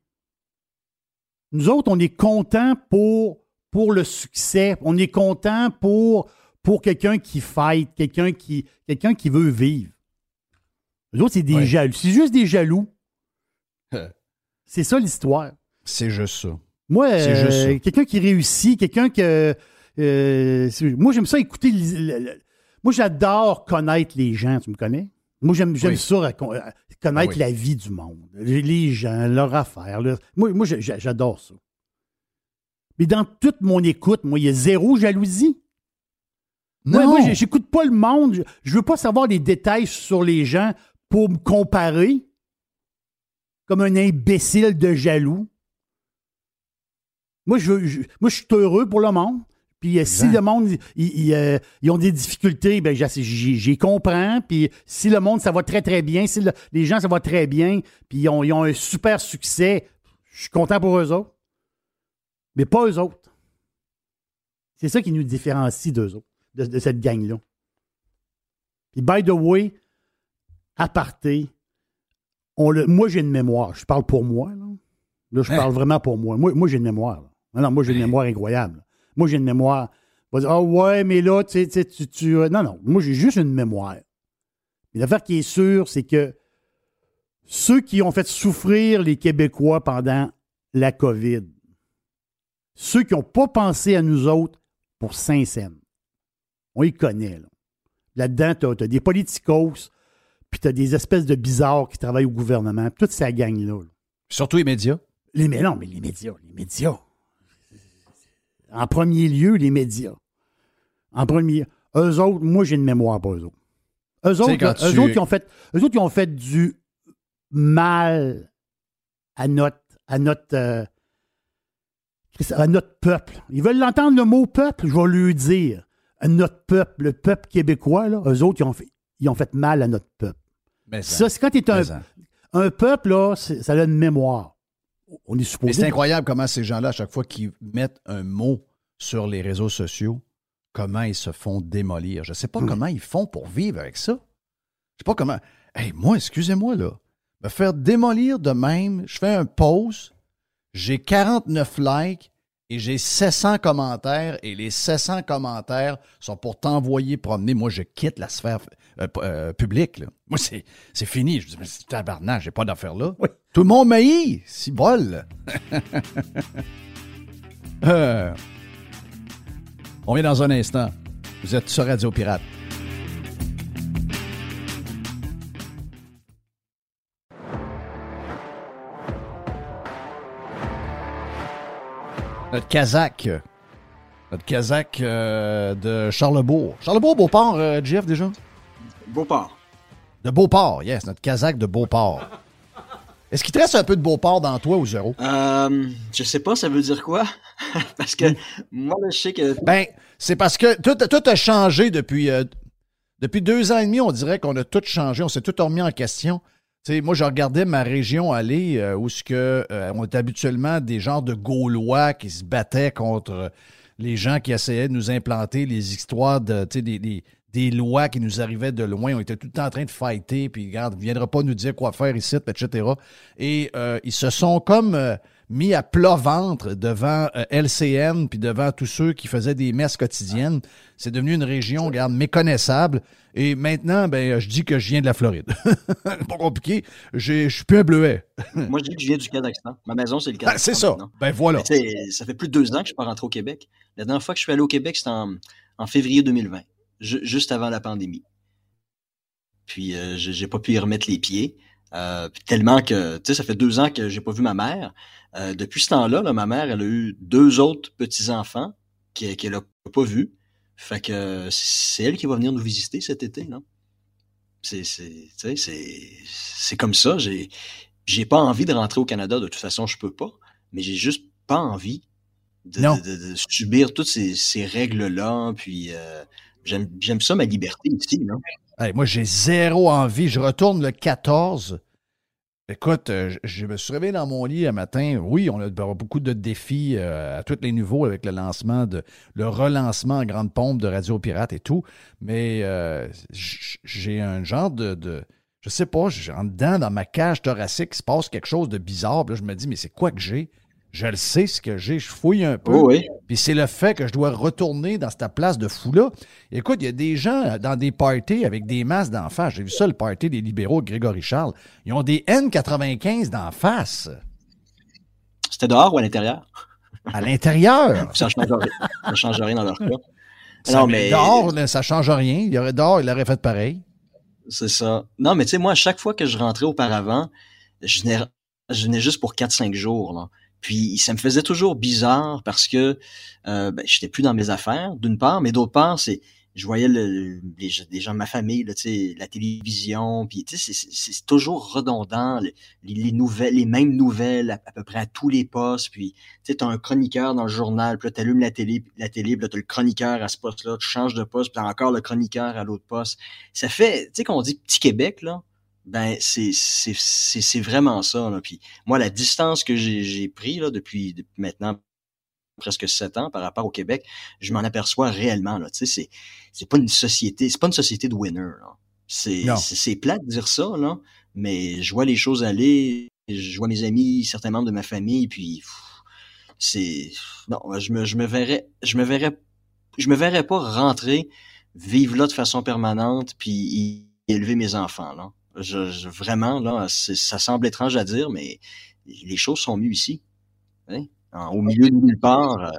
S4: Nous autres, on est content pour pour le succès. On est content pour, pour quelqu'un qui fight, quelqu'un qui, quelqu'un qui veut vivre. Les autres, c'est des jaloux. C'est juste des jaloux. c'est ça l'histoire.
S2: C'est juste ça.
S4: Moi, euh, quelqu'un qui réussit, quelqu'un que. Euh, moi, j'aime ça écouter. moi, j'adore connaître les gens, tu me connais? Moi, j'aime ça connaître
S2: Ah oui.
S4: la vie du monde, les- gens, leurs affaires. là. Moi, moi j'a- j'a- j'adore ça. Mais dans toute mon écoute, moi, il y a zéro jalousie. Moi, moi, j'écoute pas le monde. Je, je veux pas savoir les détails sur les gens pour me comparer comme un imbécile de jaloux. Moi, je, moi, je suis heureux pour le monde. Puis euh, si le monde, ils, euh, ils ont des difficultés, ben j'y- comprends. Puis si le monde, ça va très, très bien, si le- les gens, ça va très bien, puis ils ont, ils ont un super succès, je suis content pour eux autres. Mais pas eux autres. C'est ça qui nous différencie d'eux autres, de, de cette gang-là. Puis, by the way, aparté, on le, moi, j'ai une mémoire. Je parle pour moi. Là, Là, je
S2: Hein?
S4: parle vraiment pour moi. Moi, moi j'ai une mémoire. Non, non, moi, j'ai une mémoire incroyable. là. Moi, j'ai une mémoire. On va dire, ah ouais, mais là, tu sais, tu sais, tu. tu, euh, non, non. Moi, j'ai juste une mémoire. Mais l'affaire qui est sûre, c'est que ceux qui ont fait souffrir les Québécois pendant la COVID, ceux qui n'ont pas pensé à nous autres pour Saint-Saëns, on y connaît. Là. Là-dedans, tu as, des politicos, puis tu as des espèces de bizarres qui travaillent au gouvernement, puis toute cette gang-là. là.
S2: Surtout les médias.
S4: Les, mais non, mais les médias, les médias. En premier lieu, les médias. En premier. Eux autres, moi, j'ai une mémoire pour eux autres. Eux autres, eux autres, ils ont fait, eux autres, ils ont fait du mal à notre, à notre, euh, à notre peuple. Ils veulent l'entendre le mot peuple, je vais lui dire. Notre peuple, le peuple québécois, là, eux autres, ils ont fait, ils ont fait mal à notre peuple.
S2: Mais
S4: Ça, c'est quand tu es un, un peuple, là, ça a une mémoire. On est supposé.
S2: c'est incroyable comment ces gens-là, à chaque fois qu'ils mettent un mot sur les réseaux sociaux, comment ils se font démolir. Je ne sais pas
S4: Mm.
S2: comment ils font pour vivre avec ça. Je sais pas comment. Hey, moi, excusez-moi, là. Me faire démolir de même, je fais un post, j'ai 49 likes et j'ai 700 commentaires et les 700 commentaires sont pour t'envoyer promener. Moi, je quitte la sphère euh, euh, publique. là. Moi, c'est c'est fini. Je dis, mais c'est tabarnak, j'ai pas d'affaire là.
S4: Oui.
S2: Tout le monde m'haït. Si bol. Euh, on vient dans un instant. Vous êtes sur Radio Pirate. Notre Kazakh. Notre Kazakh euh, de Charlebourg. Charlebourg, Beauport, euh, Jeff, déjà?
S5: Beauport.
S2: De Beauport, yes, notre Kazakh de Beauport. Est-ce qu'il te reste un peu de Beauport dans toi ou zéro?
S5: Euh, je sais pas, ça veut dire quoi? Parce que moi, là, je sais que.
S2: Ben, c'est parce que tout, tout a changé depuis, euh, depuis deux ans et demi. On dirait qu'on a tout changé. On s'est tout remis en question. Moi, je regardais ma région aller euh, où ce que, euh, on était habituellement des genres de Gaulois qui se battaient contre les gens qui essayaient de nous implanter les histoires de, des, des, lois qui nous arrivaient de loin. On était tout le temps en train de fighter, puis regarde, ne viendra pas nous dire quoi faire ici, etc. Et euh, ils se sont comme mis à plat ventre devant euh, LCN, puis devant tous ceux qui faisaient des messes quotidiennes. C'est devenu une région, regarde, méconnaissable. Et maintenant, ben, je dis que je viens de la Floride. pas compliqué. Je suis plus un bleuet.
S5: Moi, je dis que je viens du Kazakhstan. Ma maison, c'est le
S2: Ah,
S5: Kazakhstan.
S2: c'est ça.
S5: maintenant.
S2: Ben voilà.
S5: Ça fait plus de deux ans que je suis pas rentré au Québec. La dernière fois que je suis allé au Québec, c'était en, en février 2020, ju- juste avant la pandémie. Puis, euh, j'ai j'ai pas pu y remettre les pieds. euh, tellement que, tu sais, ça fait deux ans que j'ai pas vu ma mère. Euh, depuis ce temps-là, là, ma mère, elle a eu deux autres petits-enfants qu'elle a pas vus. Fait que c'est elle qui va venir nous visiter cet été, non? C'est, c'est, tu sais, c'est, c'est comme ça. J'ai, j'ai pas envie de rentrer au Canada. De toute façon, je peux pas. Mais j'ai juste pas envie de,
S2: Non.
S5: de- de- de subir toutes ces, ces règles-là. Puis euh, j'aime, j'aime ça, ma liberté ici, non?
S2: Hey, moi, j'ai zéro envie. Je retourne le 14. Écoute, euh, je, me suis réveillé dans mon lit un matin. Oui, on a beaucoup de défis euh, à tous les niveaux avec le lancement de le relancement en grande pompe de Radio Pirate et tout. Mais euh, j'ai un genre de, je sais pas, en dedans dans ma cage thoracique, il se passe quelque chose de bizarre. Je me dis, mais c'est quoi que j'ai? Je le sais ce que j'ai. Je fouille un peu.
S5: Oh oui.
S2: Puis c'est le fait que je dois retourner dans cette place de fou-là. Écoute, il y a des gens dans des parties avec des masses d'en face. J'ai vu ça, le party des libéraux de Grégory Charles. Ils ont des N95 d'en face,
S5: C'était dehors ou à l'intérieur?
S2: à l'intérieur.
S5: Ça change rien, ça change rien dans leur cas.
S2: Ça,
S5: Non,
S2: mais dehors, ça change rien. Il y aurait dehors, il aurait fait pareil.
S5: c'est ça. Non, mais tu sais, moi, à chaque fois que je rentrais auparavant, je venais, je venais juste pour 4-5 jours. Là. Puis ça me faisait toujours bizarre parce que euh, ben, j'étais plus dans mes affaires, d'une part, mais d'autre part, c'est je voyais le, les, gens de ma famille, là, la télévision, puis c'est toujours redondant, les, nouvelles, les mêmes nouvelles à, peu près à tous les postes, puis tu as un chroniqueur dans le journal, puis tu allumes la télé, la télé, puis tu le chroniqueur à ce poste-là, tu changes de poste, puis encore le chroniqueur à l'autre poste. Ça fait, tu sais, qu'on dit Petit Québec, là, ben c'est c'est vraiment ça. Là. Puis moi, la distance que j'ai pris là, depuis, maintenant presque sept ans par rapport au Québec, je m'en aperçois réellement. Là. Tu sais, c'est, c'est pas une société, c'est pas une société de winner. C'est, c'est, plat de dire ça, là, mais je vois les choses aller, je vois mes amis, certains membres de ma famille, puis c'est. Non, je me, je me verrais. Je me verrais. Je me verrais pas rentrer, vivre là de façon permanente, puis élever mes enfants. Là. Vraiment, là, ça semble étrange à dire, mais les choses sont mieux ici. Hein? au milieu de nulle part. Euh.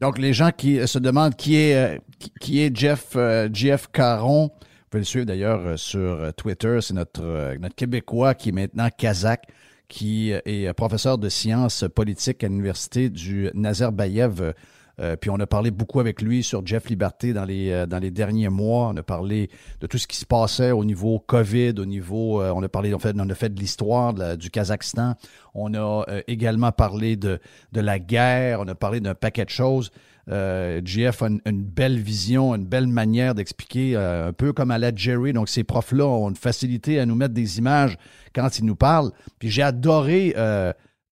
S2: Donc, les gens qui euh, se demandent qui est, euh, qui est Jeff, Jeff Caron, vous pouvez le suivre d'ailleurs sur Twitter. C'est notre, notre Québécois qui est maintenant kazakh, qui est professeur de sciences politiques à l'Université du Nazarbayev euh, puis on a parlé beaucoup avec lui sur Jeff Liberté dans les, euh, dans les derniers mois. On a parlé de tout ce qui se passait au niveau COVID, au niveau, euh, on a parlé, en fait, on a fait de l'histoire du Kazakhstan. On a également parlé de, de la guerre. On a parlé d'un paquet de choses. Jeff a une, belle vision, une belle manière d'expliquer, un peu comme à la Jerry. Donc, ces profs-là ont une facilité à nous mettre des images quand ils nous parlent. Puis j'ai adoré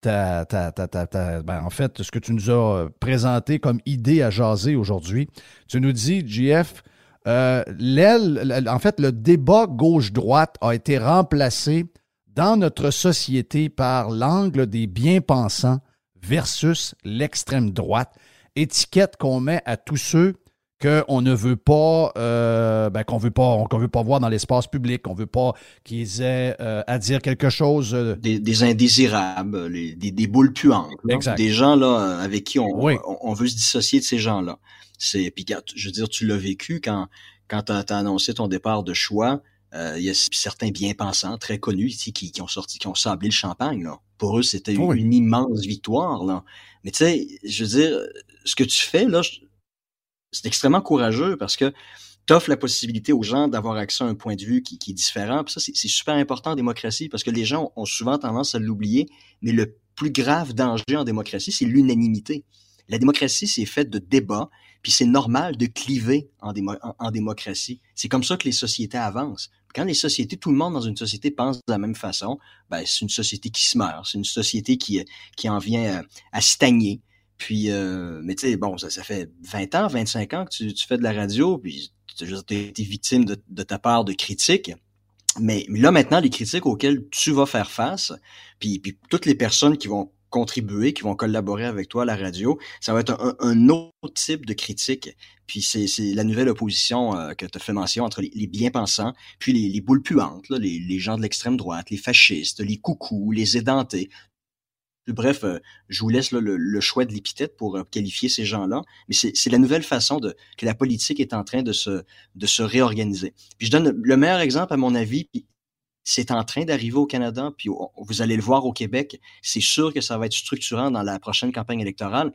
S2: ben, en fait, ce que tu nous as euh, présenté comme idée à jaser aujourd'hui. Tu nous dis, JF, euh, l'aile, en fait, le débat gauche-droite a été remplacé dans notre société par l'angle des bien-pensants versus l'extrême droite. Étiquette qu'on met à tous ceux qu'on ne veut pas, euh, ben, qu'on veut pas, qu'on veut pas voir dans l'espace public, qu'on veut pas qu'ils aient euh, à dire quelque chose. Euh,
S5: des, indésirables, des, boules puantes, des gens là avec qui on, on, veut se dissocier de ces gens-là. C'est, puis je veux dire, tu l'as vécu quand quand tu as, annoncé ton départ de choix. Il y a certains bien-pensants très connus ici qui, qui, ont sorti, qui ont sablé le champagne. Là. Pour eux, c'était une immense victoire. Là. Mais tu sais, je veux dire, ce que tu fais là, c'est extrêmement courageux parce que tu offres la possibilité aux gens d'avoir accès à un point de vue qui, est différent. Puis ça, c'est super important en démocratie parce que les gens ont souvent tendance à l'oublier, mais le plus grave danger en démocratie, c'est l'unanimité. La démocratie, c'est fait de débats, puis c'est normal de cliver en, démocratie. C'est comme ça que les sociétés avancent. Quand les sociétés, tout le monde dans une société pense de la même façon, ben, c'est une société qui se meurt, c'est une société qui, qui en vient à stagner. Puis, euh, mais tu sais, bon, ça, fait 20 ans, 25 ans que tu, fais de la radio, puis tu as été victime de, ta part de critiques. Mais, là, maintenant, les critiques auxquelles tu vas faire face, puis, toutes les personnes qui vont contribuer, qui vont collaborer avec toi à la radio, ça va être un, autre type de critique. Puis c'est la nouvelle opposition euh, que tu as fait mention entre les, bien-pensants, puis les, les boules puantes, les, les gens de l'extrême droite, les fascistes, les coucous, les édentés, Bref, euh, je vous laisse le, choix de l'épithète pour euh, qualifier ces gens-là, mais c'est la nouvelle façon que la politique est en train de se, de se réorganiser. Puis je donne le meilleur exemple, à mon avis, c'est en train d'arriver au Canada, puis vous allez le voir au Québec. C'est sûr que ça va être structurant dans la prochaine campagne électorale.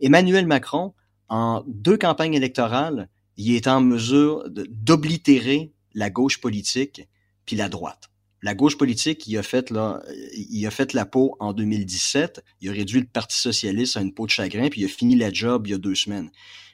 S5: Emmanuel Macron, en deux campagnes électorales, il est en mesure d'oblitérer la gauche politique puis la droite la gauche politique, il a fait là, il a fait la peau en 2017. Il a réduit le Parti socialiste à une peau de chagrin, puis il a fini la job il y a deux semaines.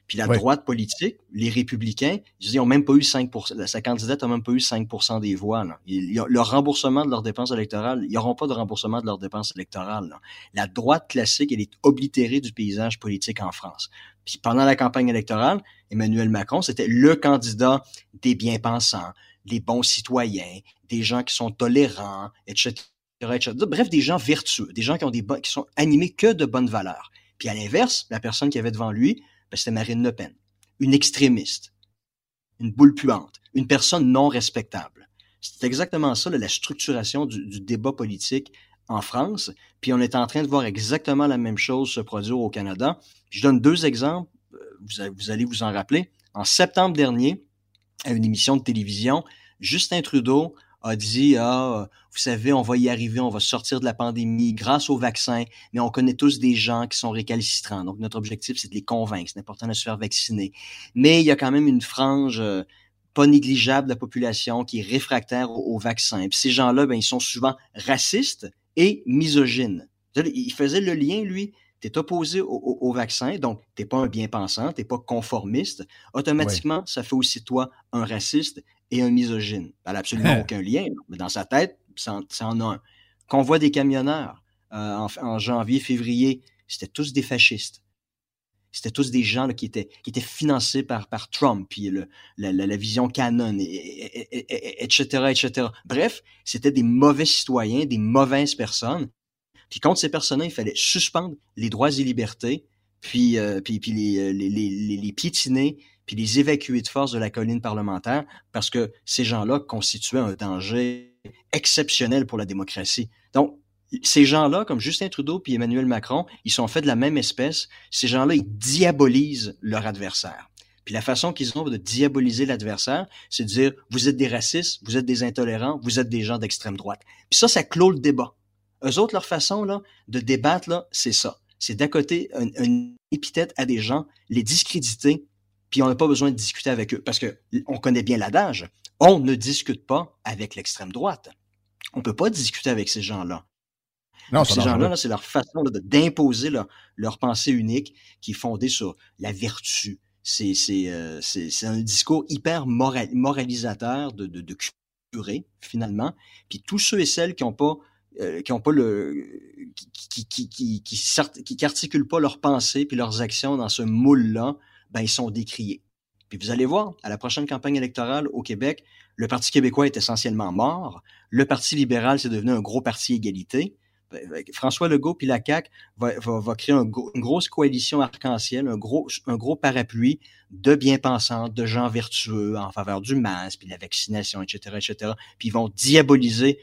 S5: Puis la droite politique, les républicains, ils ont même pas eu 5% sa candidate a même pas eu 5% des voix. Là. le remboursement de leurs dépenses électorales, ils n'auront pas de remboursement de leurs dépenses électorales. La droite classique, elle est oblitérée du paysage politique en France. Puis pendant la campagne électorale, Emmanuel Macron, c'était le candidat des bien-pensants, les bons citoyens, des gens qui sont tolérants, etc., Bref, des gens vertueux, des gens qui, ont des qui sont animés que de bonnes valeurs. Puis à l'inverse, la personne qui avait devant lui, ben, c'était Marine Le Pen, une extrémiste, une boule puante, une personne non respectable. C'est exactement ça, la structuration du, débat politique en France. Puis on est en train de voir exactement la même chose se produire au Canada. je donne deux exemples, euh, vous allez vous en rappeler. En septembre dernier, à une émission de télévision, Justin Trudeau a dit ah vous savez on va y arriver on va sortir de la pandémie grâce au vaccin mais on connaît tous des gens qui sont récalcitrants. Donc notre objectif c'est de les convaincre. C'est important de se faire vacciner. Mais il y a quand même une frange euh, pas négligeable de la population qui est réfractaire au, vaccin. Puis ces gens-là ben ils sont souvent racistes et misogynes. Il faisait le lien lui tu es opposé au, vaccin, donc tu n'es pas un bien-pensant, tu n'es pas conformiste, automatiquement, ça fait aussi toi un raciste et un misogyne. Ça n'a absolument aucun lien, mais dans sa tête, ça en, a un. Qu'on voit des camionneurs euh, en, janvier, février, c'était tous des fascistes. C'était tous des gens qui, étaient, qui étaient financés par, par Trump, puis le, la, vision canon, etc., etc. Bref, c'était des mauvais citoyens, des mauvaises personnes puis contre ces personnes-là, il fallait suspendre les droits et libertés, puis, euh, puis, puis les, euh, les, les, piétiner, puis les évacuer de force de la colline parlementaire, parce que ces gens-là constituaient un danger exceptionnel pour la démocratie. Donc, ces gens-là, comme Justin Trudeau puis Emmanuel Macron, ils sont faits de la même espèce. Ces gens-là, ils diabolisent leur adversaire. Puis la façon qu'ils ont de diaboliser l'adversaire, c'est de dire vous êtes des racistes, vous êtes des intolérants, vous êtes des gens d'extrême droite. Puis ça, ça clôt le débat. Eux autres, leur façon là, de débattre, là, c'est ça. C'est d'accoter une épithète à des gens, les discréditer, puis on n'a pas besoin de discuter avec eux. Parce que on connaît bien l'adage. On ne discute pas avec l'extrême droite. On peut pas discuter avec ces gens-là. Non, ces gens-là, c'est leur façon d'imposer leur, leur, pensée unique qui est fondée sur la vertu. C'est euh, un discours hyper moralisateur de, de, de curé, finalement. Puis tous ceux et celles qui n'ont pas euh, qui ont pas le qui qui pas leurs pensées puis leurs actions dans ce moule-là, ben ils sont décriés. Puis vous allez voir, à la prochaine campagne électorale au Québec, le Parti québécois est essentiellement mort. Le Parti libéral, c'est devenu un gros parti égalité. Ben, ben, François Legault puis la CAQ va, créer un, une grosse coalition arc-en-ciel, un gros, un gros parapluie de bien-pensants, de gens vertueux en faveur du masque, puis de la vaccination, etc., etc. Puis ils vont diaboliser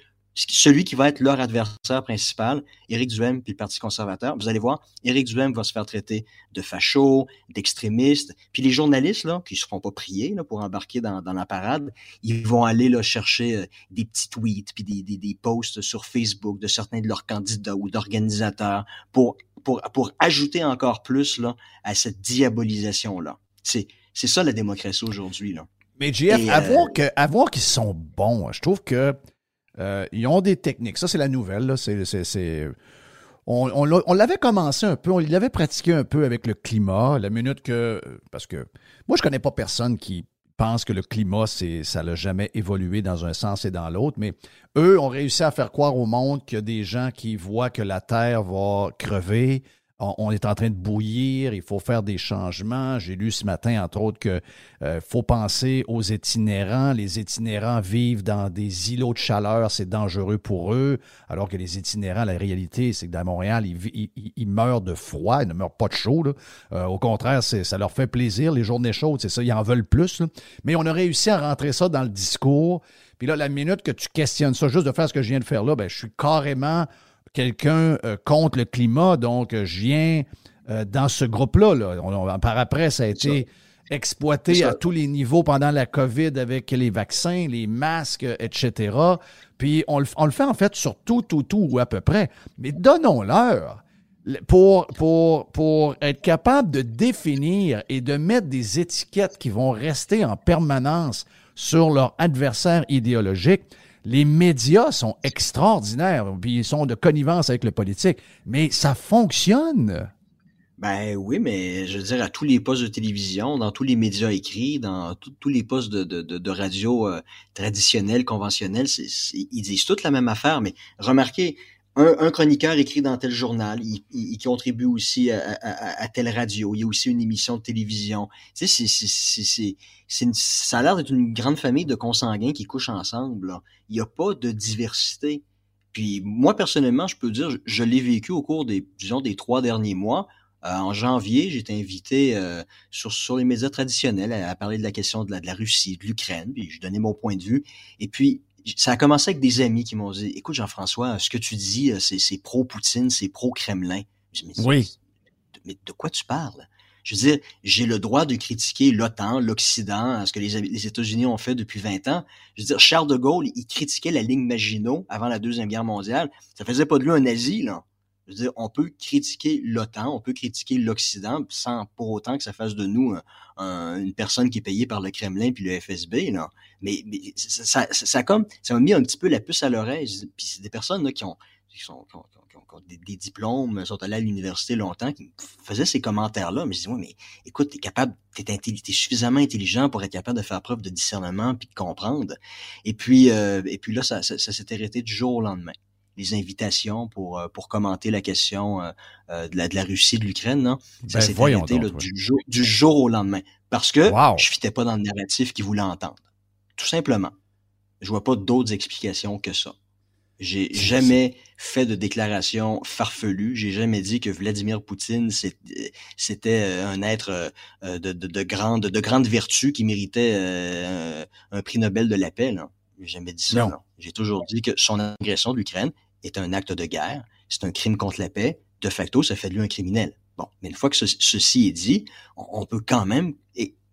S5: celui qui va être leur adversaire principal, Éric Duhem puis le Parti conservateur, vous allez voir, Éric Duhem va se faire traiter de facho, d'extrémiste, puis les journalistes là, qui se feront pas prier là, pour embarquer dans, dans la parade, ils vont aller là, chercher euh, des petits tweets puis des, des, des posts sur Facebook de certains de leurs candidats ou d'organisateurs pour, pour, pour ajouter encore plus là, à cette diabolisation là. C'est c'est ça la démocratie aujourd'hui là.
S2: Mais JF, euh, à voir qu'ils sont bons, je trouve que euh, ils ont des techniques. Ça, c'est la nouvelle. On, l'avait commencé un peu, on l'avait pratiqué un peu avec le climat, la minute que. Parce que moi, je connais pas personne qui pense que le climat, c'est, ça n'a jamais évolué dans un sens et dans l'autre, mais eux ont réussi à faire croire au monde qu'il y a des gens qui voient que la Terre va crever, on est en train de bouillir, il faut faire des changements. J'ai lu ce matin, entre autres, qu'il euh, faut penser aux itinérants. Les itinérants vivent dans des îlots de chaleur, c'est dangereux pour eux, alors que les itinérants, la réalité, c'est que dans Montréal, ils, meurent de froid, ils ne meurent pas de chaud. Euh, au contraire, ça leur fait plaisir, les journées chaudes, c'est ça, ils en veulent plus. Mais on a réussi à rentrer ça dans le discours. Puis là, la minute que tu questionnes ça, juste de faire ce que je viens de faire là, ben, je suis carrément quelqu'un euh, contre le climat, donc euh, je viens euh, dans ce groupe-là. par après, ça a été exploité à tous les niveaux pendant la COVID avec les vaccins, les masques, etc. Puis on le, fait en fait sur tout, tout, tout ou à peu près. Mais donnons-leur pour, pour, pour être capable de définir et de mettre des étiquettes qui vont rester en permanence sur leur adversaire idéologique les médias sont extraordinaires, puis ils sont de connivence avec le politique, mais ça fonctionne.
S5: Ben oui, mais je veux dire, à tous les postes de télévision, dans tous les médias écrits, dans tous les postes de, de, radio euh, traditionnels, conventionnels, ils disent toutes la même affaire, mais remarquez, un, chroniqueur écrit dans tel journal, il, contribue aussi à, telle radio, il y a aussi une émission de télévision. Tu sais, ça a l'air d'être une grande famille de consanguins qui couchent ensemble. Il n'y a pas de diversité. Puis moi, personnellement, je peux dire, je, l'ai vécu au cours des, disons, des trois derniers mois. Euh, en janvier, j'ai été invité euh, sur, sur les médias traditionnels à, parler de la question de la, de la Russie, de l'Ukraine, puis je donnais mon point de vue. Et puis, ça a commencé avec des amis qui m'ont dit Écoute, Jean-François, ce que tu dis, euh, c'est pro-Poutine, c'est pro-Kremlin.
S2: Oui.
S5: Mais de quoi tu parles? Je veux dire, j'ai le droit de critiquer l'OTAN, l'Occident, ce que les, les États-Unis ont fait depuis 20 ans. Je veux dire, Charles de Gaulle, il critiquait la ligne Maginot avant la Deuxième Guerre mondiale. Ça faisait pas de lui un nazi, là. Je veux on peut critiquer l'OTAN, on peut critiquer l'Occident sans pour autant que ça fasse de nous une personne qui est payée par le Kremlin puis le FSB. Là. Mais, ça, ça, ça, comme ça m'a mis un petit peu la puce à l'oreille. Puis c'est des personnes là, qui ont qui ont, des, diplômes, sont allés à l'université longtemps, qui faisaient ces commentaires-là. Mais je dis, ouais, mais écoute, t'es capable, t'es, es suffisamment intelligent pour être capable de faire preuve de discernement puis de comprendre. Et puis, euh, et puis là, ça s'est arrêté du jour au lendemain les invitations pour, euh, pour commenter la question euh, euh, de, la, de la Russie de l'Ukraine. Ça ben, s'est arrêté du, jour, du jour au lendemain. Parce que je fitais pas dans le narratif qu'ils voulaient entendre. Tout simplement. Je vois pas d'autres explications que ça. J'ai jamais fait de déclaration farfelue. J'ai jamais dit que Vladimir Poutine c'était un être de, de, de, grande de grande vertu qui méritait un prix Nobel de la paix. J'ai jamais dit ça. J'ai toujours dit que son agression de l'Ukraine est un acte de guerre, c'est un crime contre la paix, de facto, ça fait de lui un criminel. Bon, mais une fois que ceci est dit, on, peut quand même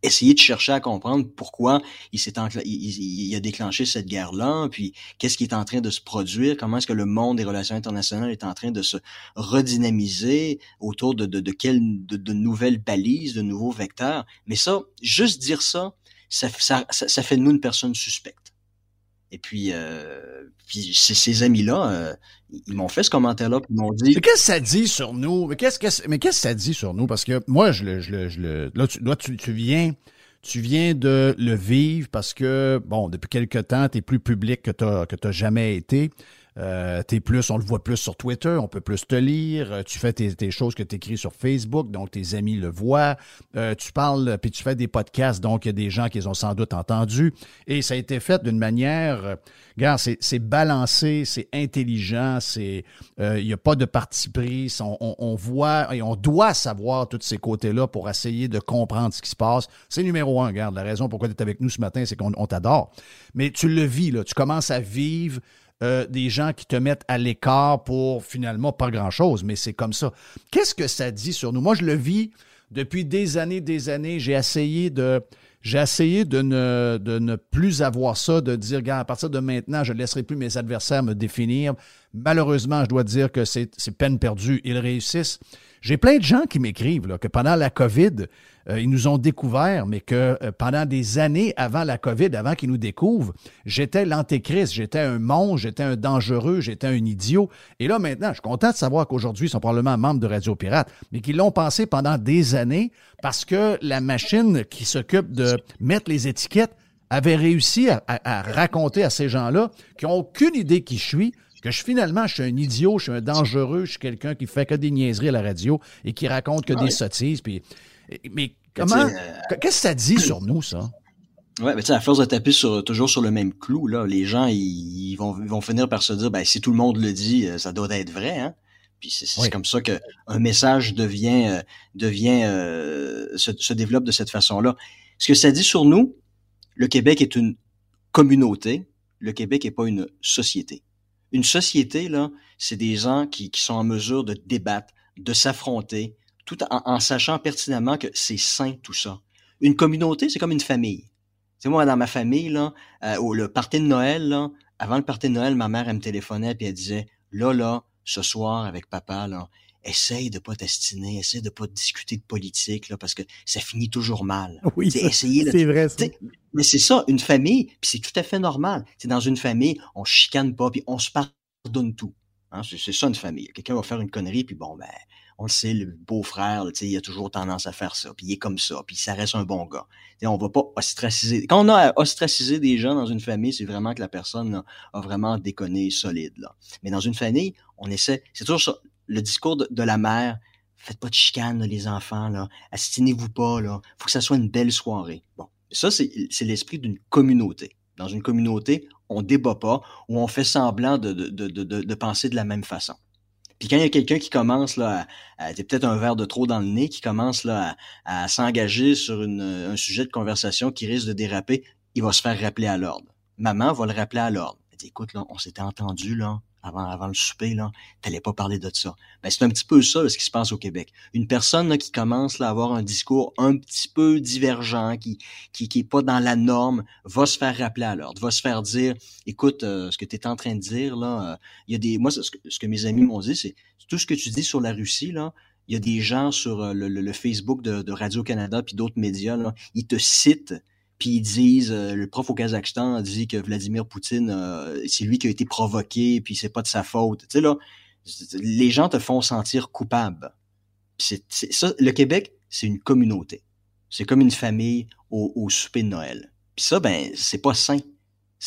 S5: essayer de chercher à comprendre pourquoi il s'est il, a déclenché cette guerre-là, puis qu'est-ce qui est en train de se produire, comment est-ce que le monde des relations internationales est en train de se redynamiser autour de, de, de, de, nouvelles balises, de nouveaux vecteurs. Mais ça, juste dire ça, ça, ça, ça fait de nous une personne suspecte. Et puis, euh, puis ces amis-là, euh, ils m'ont fait ce commentaire-là, ils m'ont dit.
S2: Mais qu'est-ce que ça dit sur nous? Mais qu'est-ce que mais qu'est-ce que ça dit sur nous? Parce que moi, là, tu, tu, viens. Tu viens de le vivre parce que, bon, depuis quelque temps, tu es plus public que tu que jamais été. Euh, t'es plus, on le voit plus sur Twitter, on peut plus te lire. Euh, tu fais tes, choses que tu écris sur Facebook, donc tes amis le voient. Euh, tu parles, puis tu fais des podcasts, donc il y a des gens qui les ont sans doute entendus. Et ça a été fait d'une manière, regarde, c'est balancé, c'est intelligent, c'est, il n'y a pas de parti pris. On, on, on, voit et on doit savoir tous ces côtés-là pour essayer de comprendre ce qui se passe. C'est numéro un, regarde. La raison pourquoi tu es avec nous ce matin, c'est qu'on t'adore. Mais tu le vis, là. Tu commences à vivre euh, des gens qui te mettent à l'écart pour finalement pas grand-chose, mais c'est comme ça. Qu'est-ce que ça dit sur nous? Moi, je le vis depuis des années, des années. J'ai essayé de... J'ai essayé de ne, de ne plus avoir ça, de dire, gars, à partir de maintenant, je ne laisserai plus mes adversaires me définir. Malheureusement, je dois dire que c'est peine perdue. Ils réussissent. J'ai plein de gens qui m'écrivent que pendant la COVID, euh, ils nous ont découvert, mais que euh, pendant des années avant la COVID, avant qu'ils nous découvrent, j'étais l'antéchrist, j'étais un monstre, j'étais un dangereux, j'étais un idiot. Et là, maintenant, je suis content de savoir qu'aujourd'hui, ils sont probablement membres de Radio Pirate, mais qu'ils l'ont pensé pendant des années parce que la machine qui s'occupe de mettre les étiquettes avait réussi à, à raconter à ces gens-là qui n'ont aucune idée qui je suis, que je, finalement, je suis un idiot, je suis un dangereux, je suis quelqu'un qui fait que des niaiseries à la radio et qui raconte que des sottises. Puis mais comment. Euh, qu'est-ce que ça dit sur nous, ça?
S5: Ouais, mais tu sais, à force de taper sur, toujours sur le même clou, là, les gens, ils, vont, vont finir par se dire, ben, si tout le monde le dit, euh, ça doit être vrai, hein. Puis c'est comme ça que un message devient, euh, devient, se, se, développe de cette façon-là. Ce que ça dit sur nous, le Québec est une communauté. Le Québec n'est pas une société. Une société, là, c'est des gens qui, sont en mesure de débattre, de s'affronter, tout en, sachant pertinemment que c'est sain tout ça. Une communauté, c'est comme une famille. C'est moi dans ma famille là, euh, le party de Noël là, avant le party de Noël, ma mère elle me téléphonait puis elle disait là là, ce soir avec papa là, essaye de pas t'astiner, essaye de pas discuter de politique là parce que ça finit toujours mal.
S4: Oui, c'est vrai. Ça.
S5: Mais c'est ça, une famille, puis c'est tout à fait normal. C'est dans une famille, on chicane pas puis on se pardonne tout. Hein, c'est ça une famille. Quelqu'un va faire une connerie puis bon ben on le sait, le beau-frère, il a toujours tendance à faire ça, puis il est comme ça, puis ça reste un bon gars. On on va pas ostraciser. Quand on a ostracisé des gens dans une famille, c'est vraiment que la personne a vraiment déconné solide. Là. Mais dans une famille, on essaie, c'est toujours ça, le discours de, la mère, faites pas de chicane, les enfants, là, astinez-vous pas, là, faut que ça soit une belle soirée. Bon, ça, c'est l'esprit d'une communauté. Dans une communauté, on débat pas ou on fait semblant de, penser de la même façon. Puis quand il y a quelqu'un qui commence là, à, peut-être un verre de trop dans le nez, qui commence là à, s'engager sur un sujet de conversation qui risque de déraper, il va se faire rappeler à l'ordre. Maman va le rappeler à l'ordre. Elle dit, écoute là, on s'était entendu là avant, le souper, là, t'allais pas parler de ça. Ben, c'est un petit peu ça, ce qui se passe au Québec. Une personne là, qui commence à avoir un discours un petit peu divergent, qui, qui, qui est pas dans la norme, va se faire rappeler à l'ordre, va se faire dire, écoute, euh, ce que tu es en train de dire, là, euh, il y a des. Moi, ce que, mes amis m'ont dit, c'est tout ce que tu dis sur la Russie, là, il y a des gens sur euh, le, le, Facebook de, de Radio-Canada puis d'autres médias, là, ils te citent puis ils disent, euh, le prof au Kazakhstan dit que Vladimir Poutine, euh, c'est lui qui a été provoqué, puis c'est pas de sa faute. Tu sais là, les gens te font sentir coupable. C'est, ça, le Québec, c'est une communauté. C'est comme une famille au, au souper de Noël. Puis ça, ben, c'est pas sain.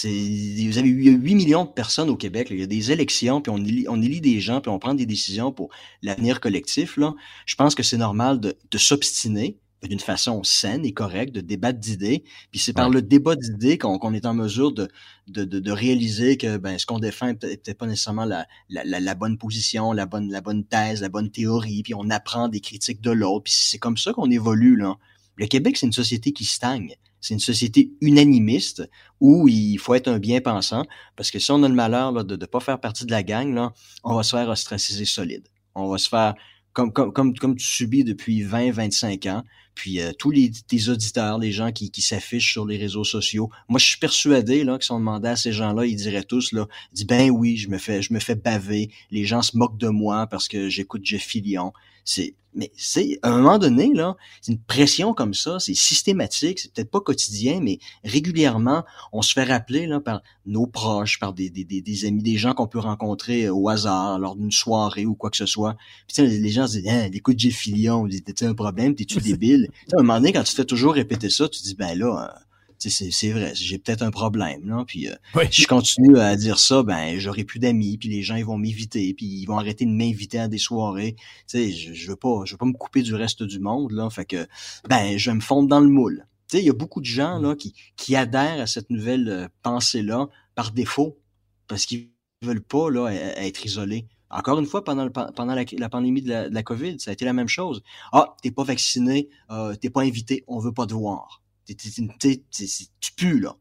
S5: Vous avez il y a 8 millions de personnes au Québec. il y a des élections, puis on élit, on élit des gens, puis on prend des décisions pour l'avenir collectif. Là. Je pense que c'est normal de, de s'obstiner, d'une façon saine et correcte de débattre d'idées. Puis c'est par le débat d'idées qu'on est en mesure de, de, de, réaliser que ben, ce qu'on défend n'est peut-être pas nécessairement la, la, la, bonne position, la bonne, la bonne thèse, la bonne théorie, puis on apprend des critiques de l'autre. Puis c'est comme ça qu'on évolue. Là. Le Québec, c'est une société qui stagne. C'est une société unanimiste où il faut être un bien-pensant, parce que si on a le malheur là, de ne pas faire partie de la gang, là, on va se faire ostraciser solide. On va se faire comme, comme, comme, comme tu subis depuis 20, 25 ans. Puis euh, tous les tes auditeurs, les gens qui, s'affichent sur les réseaux sociaux, moi je suis persuadé là que si on demandait à ces gens-là, ils diraient tous là, ben oui, je me fais je me fais baver, les gens se moquent de moi parce que j'écoute Jeff Fillion. C'est mais c'est à un moment donné là, c'est une pression comme ça, c'est systématique, c'est peut-être pas quotidien, mais régulièrement, on se fait rappeler là par nos proches, par des, des, des, amis, des gens qu'on peut rencontrer au hasard lors d'une soirée ou quoi que ce soit. Puis les gens se disent, hein, écoute Jeff Fillion, t'es un problème, t'es-tu débile? À un moment donné, quand tu fais toujours répéter ça, tu dis ben là. C'est vrai, j'ai peut-être un problème. Là, puis euh, si je continue à dire ça, ben j'aurai plus d'amis, puis les gens ils vont m'inviter, puis ils vont arrêter de m'inviter à des soirées. Tu je, je veux pas, je veux pas me couper du reste du monde là, fait que ben je vais me fondre dans le moule. Tu sais, il y a beaucoup de gens là qui qui adhèrent à cette nouvelle euh, pensée là par défaut parce qu'ils veulent pas là être isolés. Encore une fois, pendant, le, pendant la, pandémie de la, de la, COVID, ça a été la même chose. Ah, t'es pas vacciné, euh, t'es pas invité, on veut pas te voir tu pues, là.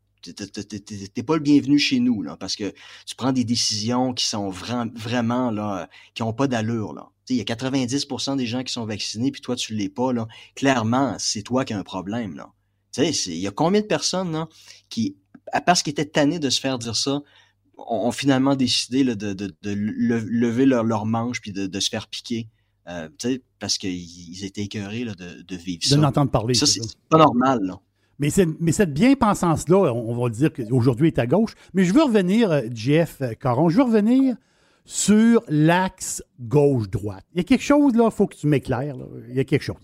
S5: T'es pas le bienvenu chez nous, là, parce que tu prends des décisions qui sont vraiment, là, qui ont pas d'allure, là. Il y a 90% des gens qui sont vaccinés, puis toi, tu l'es pas, là. Clairement, c'est toi qui as un problème, là. Tu sais, il y a combien de personnes, là, qui, parce qu'ils étaient tannés de se faire dire ça, ont, finalement décidé là, de, de, de, lever leur, leur manche puis de, de se faire piquer? Euh, parce qu'ils étaient écœurés là, de, vivre ça.
S4: De l'entendre parler.
S5: Ça, c'est pas normal. Là.
S4: Mais, mais cette bien-pensance-là, on va dire qu'aujourd'hui est à gauche. Mais je veux revenir, euh, Jeff Caron, je veux revenir sur l'axe gauche-droite. Il y a quelque chose, là, il faut que tu m'éclaires. Il y a quelque chose.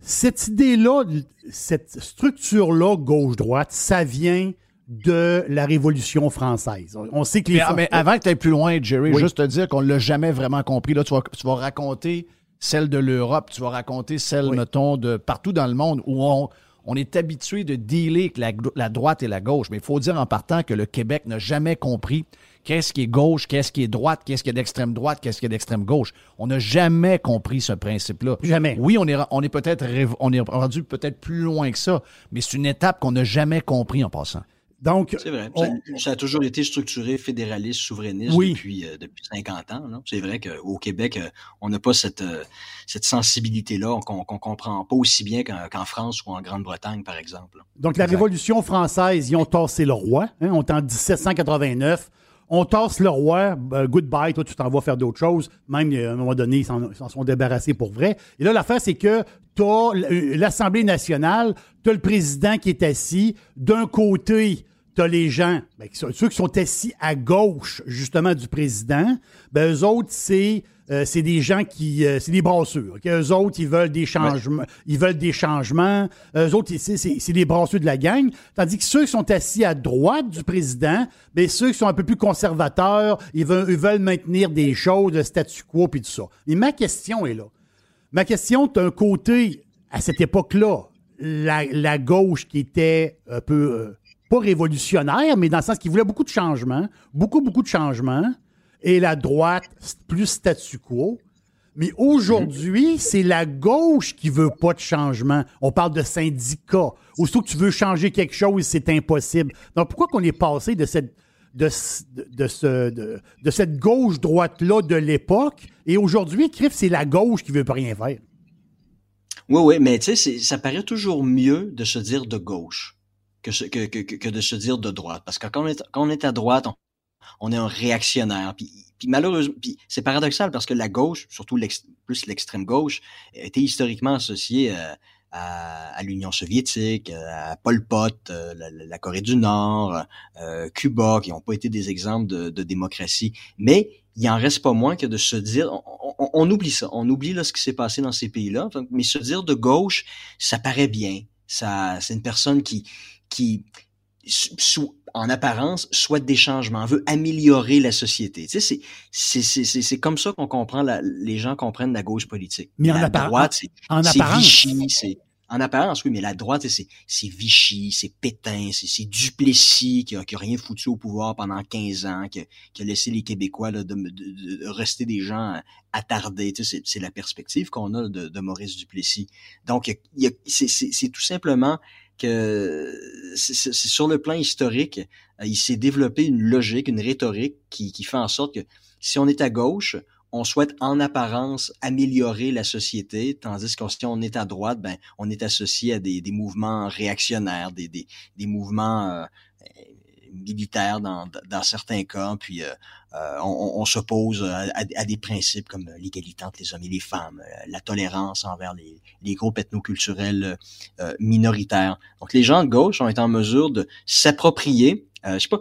S4: Cette idée-là, cette structure-là, gauche-droite, ça vient de la Révolution française. On sait que les...
S2: mais, avant que tu ailles plus loin, Jerry, juste te dire qu'on ne l'a jamais vraiment compris. Là, tu vas, tu vas raconter celle de l'Europe, tu vas raconter celle, mettons, de partout dans le monde où on on est habitué de dealer avec la, droite et la gauche, mais il faut dire en partant que le Québec n'a jamais compris qu'est-ce qui est gauche, qu'est-ce qui est droite, qu'est-ce qui est d'extrême droite, qu'est-ce qui est d'extrême gauche. On n'a jamais compris ce principe-là.
S4: Jamais.
S2: Oui, on est, on est peut-être on est rendu peut-être plus loin que ça, mais c'est une étape qu'on n'a jamais compris en passant.
S4: Donc,
S5: c'est vrai. Ça, a toujours été structuré fédéraliste, souverainiste depuis, euh, depuis 50 ans. C'est vrai qu'au Québec, euh, on n'a pas cette, euh, cette sensibilité-là qu'on ne comprend pas aussi bien qu'en France ou en Grande-Bretagne, par exemple.
S4: Donc, la Révolution française, ils ont tassé le roi. Hein, on est en 1789. On tasse le roi, goodbye, toi tu t'en vas faire d'autres choses. Même à un moment donné, ils s'en sont débarrassés pour vrai. Et là, l'affaire, c'est que tu as l'Assemblée nationale, tu as le président qui est assis. D'un côté, tu as les gens, ben, ceux qui sont assis à gauche, justement, du président, ben, eux autres, c'est euh, c'est des gens qui. Euh, c'est des brasseurs. Eux autres, ils veulent des changements. Ils veulent des changements. Eux autres, c'est des brasseurs de la gang. Tandis que ceux qui sont assis à droite du président, ben, ceux qui sont un peu plus conservateurs, ils veulent, ils veulent maintenir des choses, le statu quo, puis tout ça. Mais ma question est là. Ma question, d'un côté, à cette époque-là, la, la, gauche qui était un peu. Euh, pas révolutionnaire, mais dans le sens qu'il voulait beaucoup de changements, beaucoup, beaucoup de changements, et la droite, plus statu quo. Mais aujourd'hui, c'est la gauche qui veut pas de changement. On parle de syndicats. Aussitôt que tu veux changer quelque chose, c'est impossible. Donc, pourquoi qu'on est passé de cette, de, de, ce, de, cette gauche-droite-là de l'époque? Et aujourd'hui, Criff, c'est la gauche qui veut pas rien faire.
S5: Oui, oui, mais tu sais, ça paraît toujours mieux de se dire de gauche que, que, que, que, de se dire de droite. Parce que quand on est, quand on est à droite, on, est un réactionnaire. Puis, malheureusement, puis c'est paradoxal parce que la gauche, surtout plus l'extrême gauche, était historiquement associée euh, à, l'Union soviétique, à Pol Pot, euh, la, Corée du Nord, euh, Cuba, qui n'ont pas été des exemples de, démocratie. Mais il en reste pas moins que de se dire, on, oublie ça, on oublie là, ce qui s'est passé dans ces pays-là, mais se dire de gauche, ça paraît bien. Ça, c'est une personne qui, qui, en apparence, souhaite des changements, veut améliorer la société. Tu sais, c'est, c'est, c'est, c'est comme ça qu'on comprend, la, les gens comprennent la gauche politique.
S4: Mais en, droite,
S5: c'est. Vichy, c'est, en apparence, oui, mais la droite, c'est, c'est Vichy, c'est Pétain, c'est, Duplessis qui a, qui a rien foutu au pouvoir pendant 15 ans, qui a, qui a laissé les Québécois là, de, de, de, rester des gens attardés. Tu sais, c'est, c'est la perspective qu'on a de, de Maurice Duplessis. Donc, il y a, c'est tout simplement que c'est sur le plan historique, euh, il s'est développé une logique, une rhétorique qui, qui fait en sorte que si on est à gauche, on souhaite en apparence améliorer la société, tandis que si on est à droite, ben on est associé à des, des mouvements réactionnaires, des, des, des mouvements euh, militaires dans, dans certains cas, puis euh, euh, on, on s'oppose à, à, des principes comme l'égalité entre les hommes et les femmes, euh, la tolérance envers les, les groupes ethnoculturels euh, minoritaires. Donc les gens de gauche ont été en mesure de s'approprier euh, je sais pas,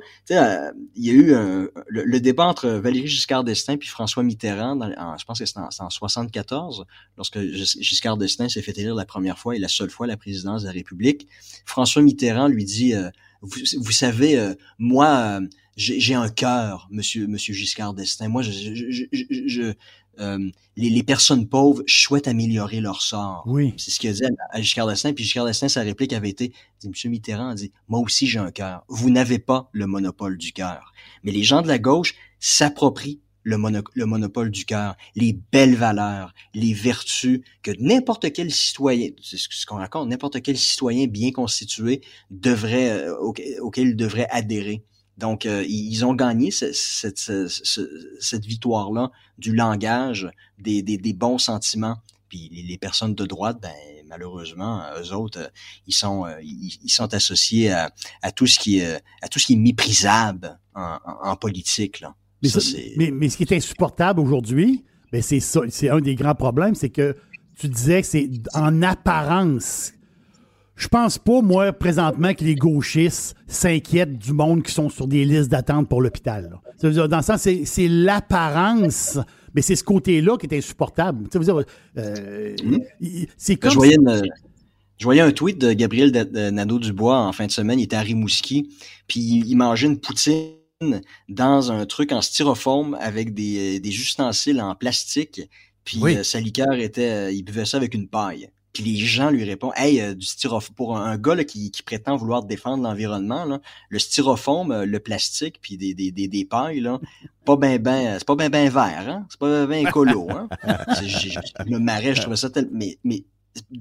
S5: il y a eu le, débat entre Valéry Giscard d'Estaing puis François Mitterrand, dans, je pense que c'était en, en, 74, lorsque Giscard d'Estaing s'est fait élire la première fois et la seule fois la présidence de la République. François Mitterrand lui dit, vous, vous, savez, moi, j'ai un cœur, monsieur, monsieur Giscard d'Estaing. Moi, je, je, je, euh, les, les, personnes pauvres souhaitent améliorer leur sort.
S4: Oui.
S5: C'est ce qu'il a dit à, Giscard d'Estaing. Puis Giscard d'Estaing, sa réplique avait été, dit, Monsieur Mitterrand dit, moi aussi j'ai un cœur. Vous n'avez pas le monopole du cœur. Mais les gens de la gauche s'approprient le, le, monopole du cœur, les belles valeurs, les vertus que n'importe quel citoyen, c'est ce qu'on raconte, n'importe quel citoyen bien constitué devrait, euh, auquel il devrait adhérer. Donc, euh, ils ont gagné cette, victoire-là du langage, des, bons sentiments. Puis les, personnes de droite, ben, malheureusement, eux autres, ils sont, associés à, à, tout ce qui est, à tout ce qui est méprisable en, en, politique. Là.
S4: Mais, mais, mais, ce qui est insupportable aujourd'hui, ben c'est ça, c'est un des grands problèmes, c'est que tu disais que c'est en apparence je pense pas, moi, présentement, que les gauchistes s'inquiètent du monde qui sont sur des listes d'attente pour l'hôpital. Dans le sens, c'est l'apparence, mais c'est ce côté-là qui est insupportable.
S5: Euh, c'est comme... Je voyais, je voyais, un tweet de Gabriel Nadeau-Dubois en fin de semaine, il était à Rimouski, puis il mangeait une poutine dans un truc en styrofoam avec des, des ustensiles en plastique, puis euh, sa liqueur était... Euh, il buvait ça avec une paille. Puis les gens lui répondent Hey, euh, du styrofoam pour un, gars là, qui, qui, prétend vouloir défendre l'environnement, le styrofoam, euh, le plastique, puis des, des, des, des pailles, là, pas ben ben, c'est pas ben ben vert, hein? C'est pas ben ben écolo, hein? je, me marrais, je trouvais ça tellement. Mais, mais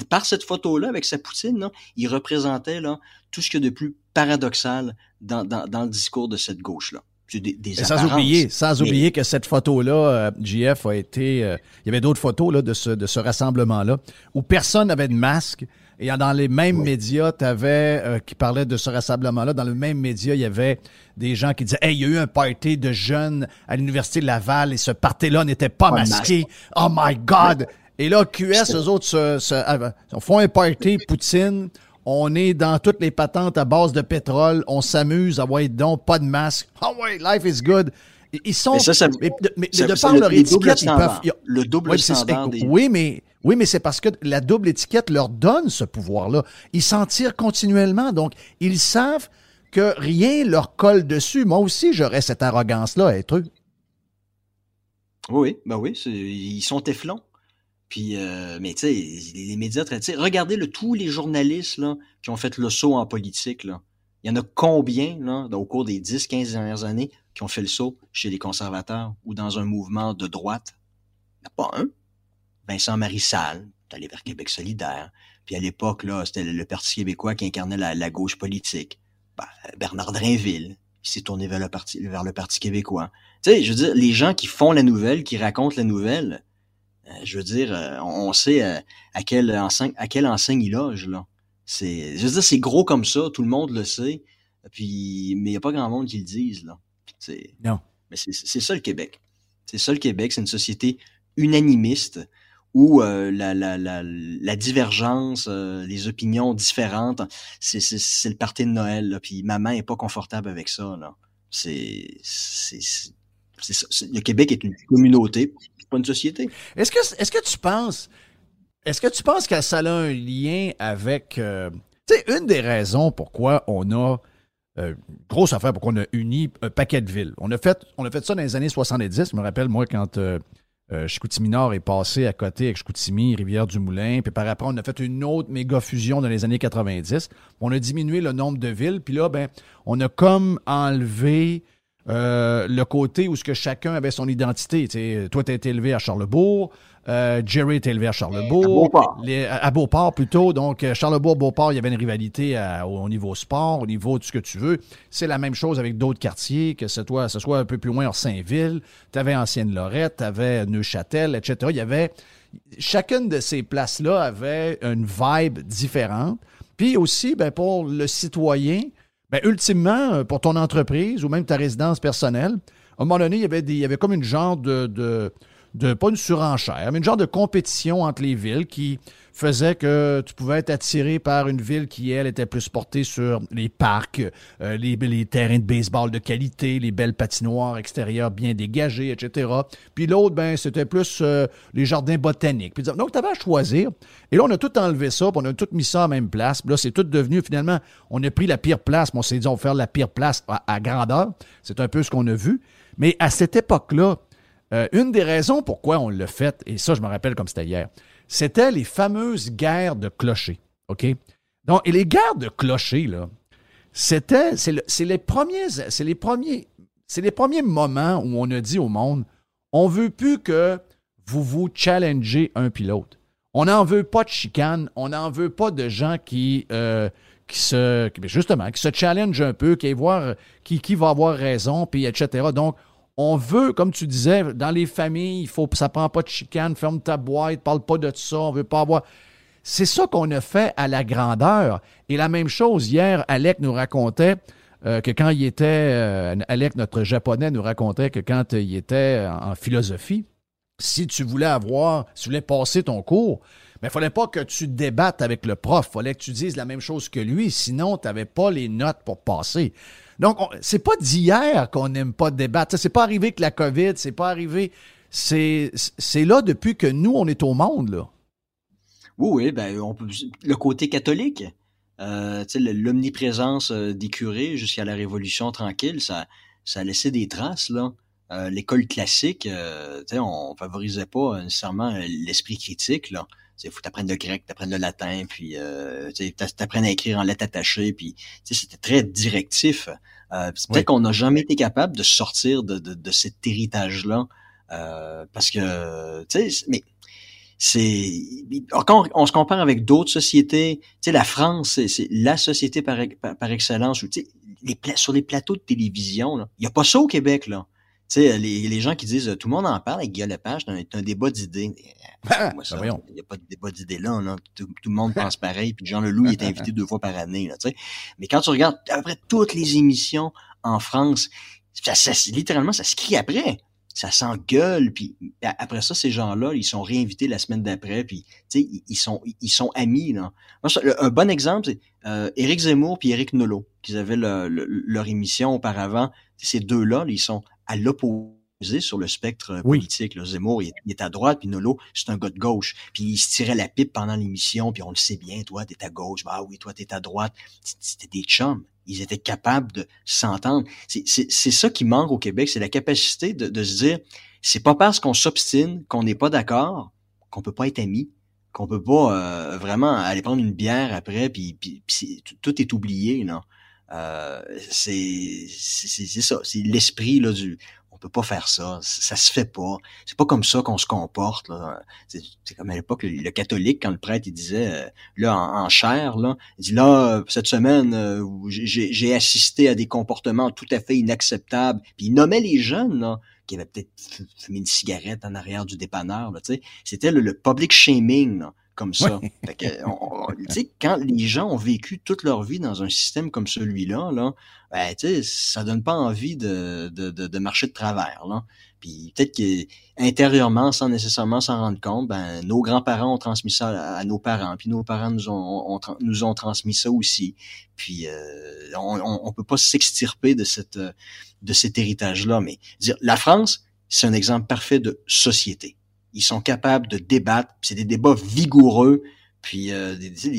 S5: par cette photo-là, avec sa poutine, là, il représentait là, tout ce qu'il y a de plus paradoxal dans, dans, dans le discours de cette gauche-là.
S2: Des, sans oublier, sans oublier que cette photo-là, euh, JF a été. Euh, il y avait d'autres photos là, de ce, de ce rassemblement-là où personne n'avait de masque. Et dans les mêmes médias, tu avais euh, qui parlaient de ce rassemblement-là. Dans le même média, il y avait des gens qui disaient Hey, il y a eu un party de jeunes à l'Université de Laval et ce party-là n'était pas, masqué. Oh my God! Et là, QS, eux autres, se, se, font un party, Poutine on est dans toutes les patentes à base de pétrole, on s'amuse, ah ouais, donc pas de masque. Ah ouais, life is good. Ils sont. Mais, ça, mais, de par leur étiquette, ils peuvent.
S5: Le double standard.
S2: Oui, mais, oui, mais c'est parce que la double étiquette leur donne ce pouvoir-là. Ils s'en tirent continuellement. Donc, ils savent que rien leur colle dessus. Moi aussi, j'aurais cette arrogance-là, être eux.
S5: Oui, ben oui, ils sont téflons. Puis, euh, mais tu sais, les, médias médias, regardez le, tous les journalistes là, qui ont fait le saut en politique. Là. Il y en a combien là, au cours des 10-15 dernières années qui ont fait le saut chez les conservateurs ou dans un mouvement de droite? Il n'y a pas un. Vincent Marissal, allé vers Québec solidaire. Puis à l'époque, là, c'était le Parti québécois qui incarnait la, gauche politique. Ben, Bernard Drinville, puis s'est tourné vers le parti vers le parti québécois. Tu sais, je veux dire, les gens qui font la nouvelle, qui racontent la nouvelle, je veux dire, euh, on, sait euh, à quelle enseigne à quelle enseigne il loge là. C'est, je veux dire, c'est gros comme ça, tout le monde le sait. Puis, mais il y a pas grand monde qui le dise là. C'est
S2: non.
S5: Mais c'est ça le Québec. C'est ça le Québec, c'est une société unanimiste où euh, la, la, la, la, divergence, euh, les opinions différentes, c'est, c'est, le party de Noël. Là, puis maman est pas confortable avec ça. Là. C'est, c'est, c'est, Le Québec est une communauté, pas une société.
S2: Est-ce que, est-ce que tu penses, est-ce que tu penses que ça a un lien avec, euh, tu sais, une des raisons pourquoi on a grosse affaire, pourquoi on a uni un paquet de villes? On a fait, on a fait ça dans les années 70. Je me rappelle, moi, quand euh, Chicoutimi Nord est passé à côté avec Chicoutimi, Rivière-du-Moulin, puis par après, on a fait une autre méga fusion dans les années 90. On a diminué le nombre de villes, puis là, ben, on a comme enlevé euh, le côté où ce que chacun avait son identité. sais, toi, tu été élevé à Charlebourg, euh, Jerry était élevé à Charlebourg. À
S5: Beauport.
S2: à Beauport, plutôt. Donc, euh, Charlebourg-Beauport, il y avait une rivalité au niveau sport, au niveau de ce que tu veux. C'est la même chose avec d'autres quartiers, que ce, toi, ce soit un peu plus loin, Saint-Ville. Tu avais Ancienne-Lorette, tu avais Neuchâtel, etc. Il y avait... Chacune de ces places-là avait une vibe différente. Puis aussi, ben, pour le citoyen, ben, ultimement, pour ton entreprise ou même ta résidence personnelle, à un moment donné, il y avait, des, il avait comme une genre de de, pas une surenchère, mais une genre de compétition entre les villes qui faisait que tu pouvais être attiré par une ville qui, elle, était plus portée sur les parcs, euh, les, les, terrains de baseball de qualité, les belles patinoires extérieures bien dégagées, etc. Puis l'autre, ben, c'était plus euh, les jardins botaniques. Puis, donc, tu avais à choisir. Et là, on a tout enlevé ça, puis on a tout mis ça la même place. Puis là, c'est tout devenu, finalement, on a pris la pire place, mais on s'est dit, on va faire la pire place à grandeur. C'est un peu ce qu'on a vu. Mais à cette époque-là, euh, une des raisons pourquoi on l'a fait, et ça, je me rappelle comme c'était hier, c'était les fameuses guerres de clochers. OK? Donc, et les guerres de clochers, c'était, c'est, les premiers, c'est les premiers, c'est les premiers moments où on a dit au monde, on veut plus que vous vous challengez un pilote. On n'en veut pas de chicane, on n'en veut pas de gens qui, euh, qui se, justement, qui se challenge un peu, qui voir qui, qui va avoir raison, puis etc. Donc, on veut, comme tu disais, dans les familles, il faut, ça prend pas de chicane, ferme ta boîte, parle pas de ça, on veut pas avoir. C'est ça qu'on a fait à la grandeur. Et la même chose, hier, Alec nous racontait euh, que quand il était, euh, Alec, notre japonais, nous racontait que quand il était en, philosophie, si tu voulais avoir, si tu voulais passer ton cours, mais il fallait pas que tu débattes avec le prof. Il fallait que tu dises la même chose que lui, sinon tu n'avais pas les notes pour passer. Donc, c'est pas d'hier qu'on n'aime pas débattre. C'est pas arrivé que la COVID, c'est pas arrivé. C'est là depuis que nous, on est au monde, là.
S5: Oui, oui, ben, le côté catholique, euh, l'omniprésence euh, des curés jusqu'à la Révolution tranquille, ça, ça a laissé des traces, là. Euh, l'école classique, euh, on favorisait pas nécessairement l'esprit critique, là il faut t'apprendre le grec, t'apprendre le latin, puis euh, t'apprendre à écrire en lettres attachées, puis c'était très directif. Euh, peut-être qu'on n'a jamais été capable de sortir de, de, de cet héritage-là, euh, parce que, tu sais, mais c'est quand on, se compare avec d'autres sociétés, tu sais, la France, c'est la société par, par, excellence. Où, les, sur les plateaux de télévision, il n'y a pas ça au Québec, là. Tu sais, les, les, gens qui disent tout le monde en parle avec Guillaume Lepage, c'est un, débat d'idées.
S2: Ah, ben il
S5: n'y a pas de débat d'idées là. là. Tout, le monde pense pareil. Puis Jean Leloup il est invité deux fois par année. Là, tu sais. Mais quand tu regardes après toutes les émissions en France, ça, ça, littéralement, ça se crie après. Ça s'engueule. Puis après ça, ces gens-là, ils sont réinvités la semaine d'après. Puis tu sais, ils sont, ils sont amis. Là. un bon exemple, c'est euh, Éric Zemmour puis Éric Nolot, qui avaient leur émission auparavant. Ces deux-là, ils sont à l'opposé sur le spectre euh, politique. Le Zemmour, il est, à droite, puis Nolo, c'est un gars de gauche. Puis il se tirait la pipe pendant l'émission, puis on le sait bien, toi, t'es à gauche, bah oui, toi, t'es à droite. C'était des chums. Ils étaient capables de s'entendre. C'est ça qui manque au Québec, c'est la capacité de, de se dire, c'est pas parce qu'on s'obstine, qu'on n'est pas d'accord, qu'on peut pas être amis qu'on peut pas euh, vraiment aller prendre une bière après puis, puis, tout est oublié non euh, c'est ça, c'est l'esprit là du on peut pas faire ça, ça se fait pas. C'est pas comme ça qu'on se comporte. C'est comme à l'époque le, catholique quand le prêtre il disait euh, là en, chair là, il dit là cette semaine euh, j'ai assisté à des comportements tout à fait inacceptables. Puis il nommait les jeunes là, qui avaient peut-être fumé une cigarette en arrière du dépanneur. C'était le, public shaming. Là comme ça. quand les gens ont vécu toute leur vie dans un système comme celui-là, là, ben, ça donne pas envie de, de, de, marcher de travers. Là. Puis peut-être qu'intérieurement, sans nécessairement s'en rendre compte, ben, nos grands-parents ont transmis ça à, nos parents, puis nos parents nous ont, nous ont transmis ça aussi. Puis euh, on, on, peut pas s'extirper de cette de cet héritage-là. Mais dire la France, c'est un exemple parfait de société ils sont capables de débattre. C'est des débats vigoureux. Puis euh,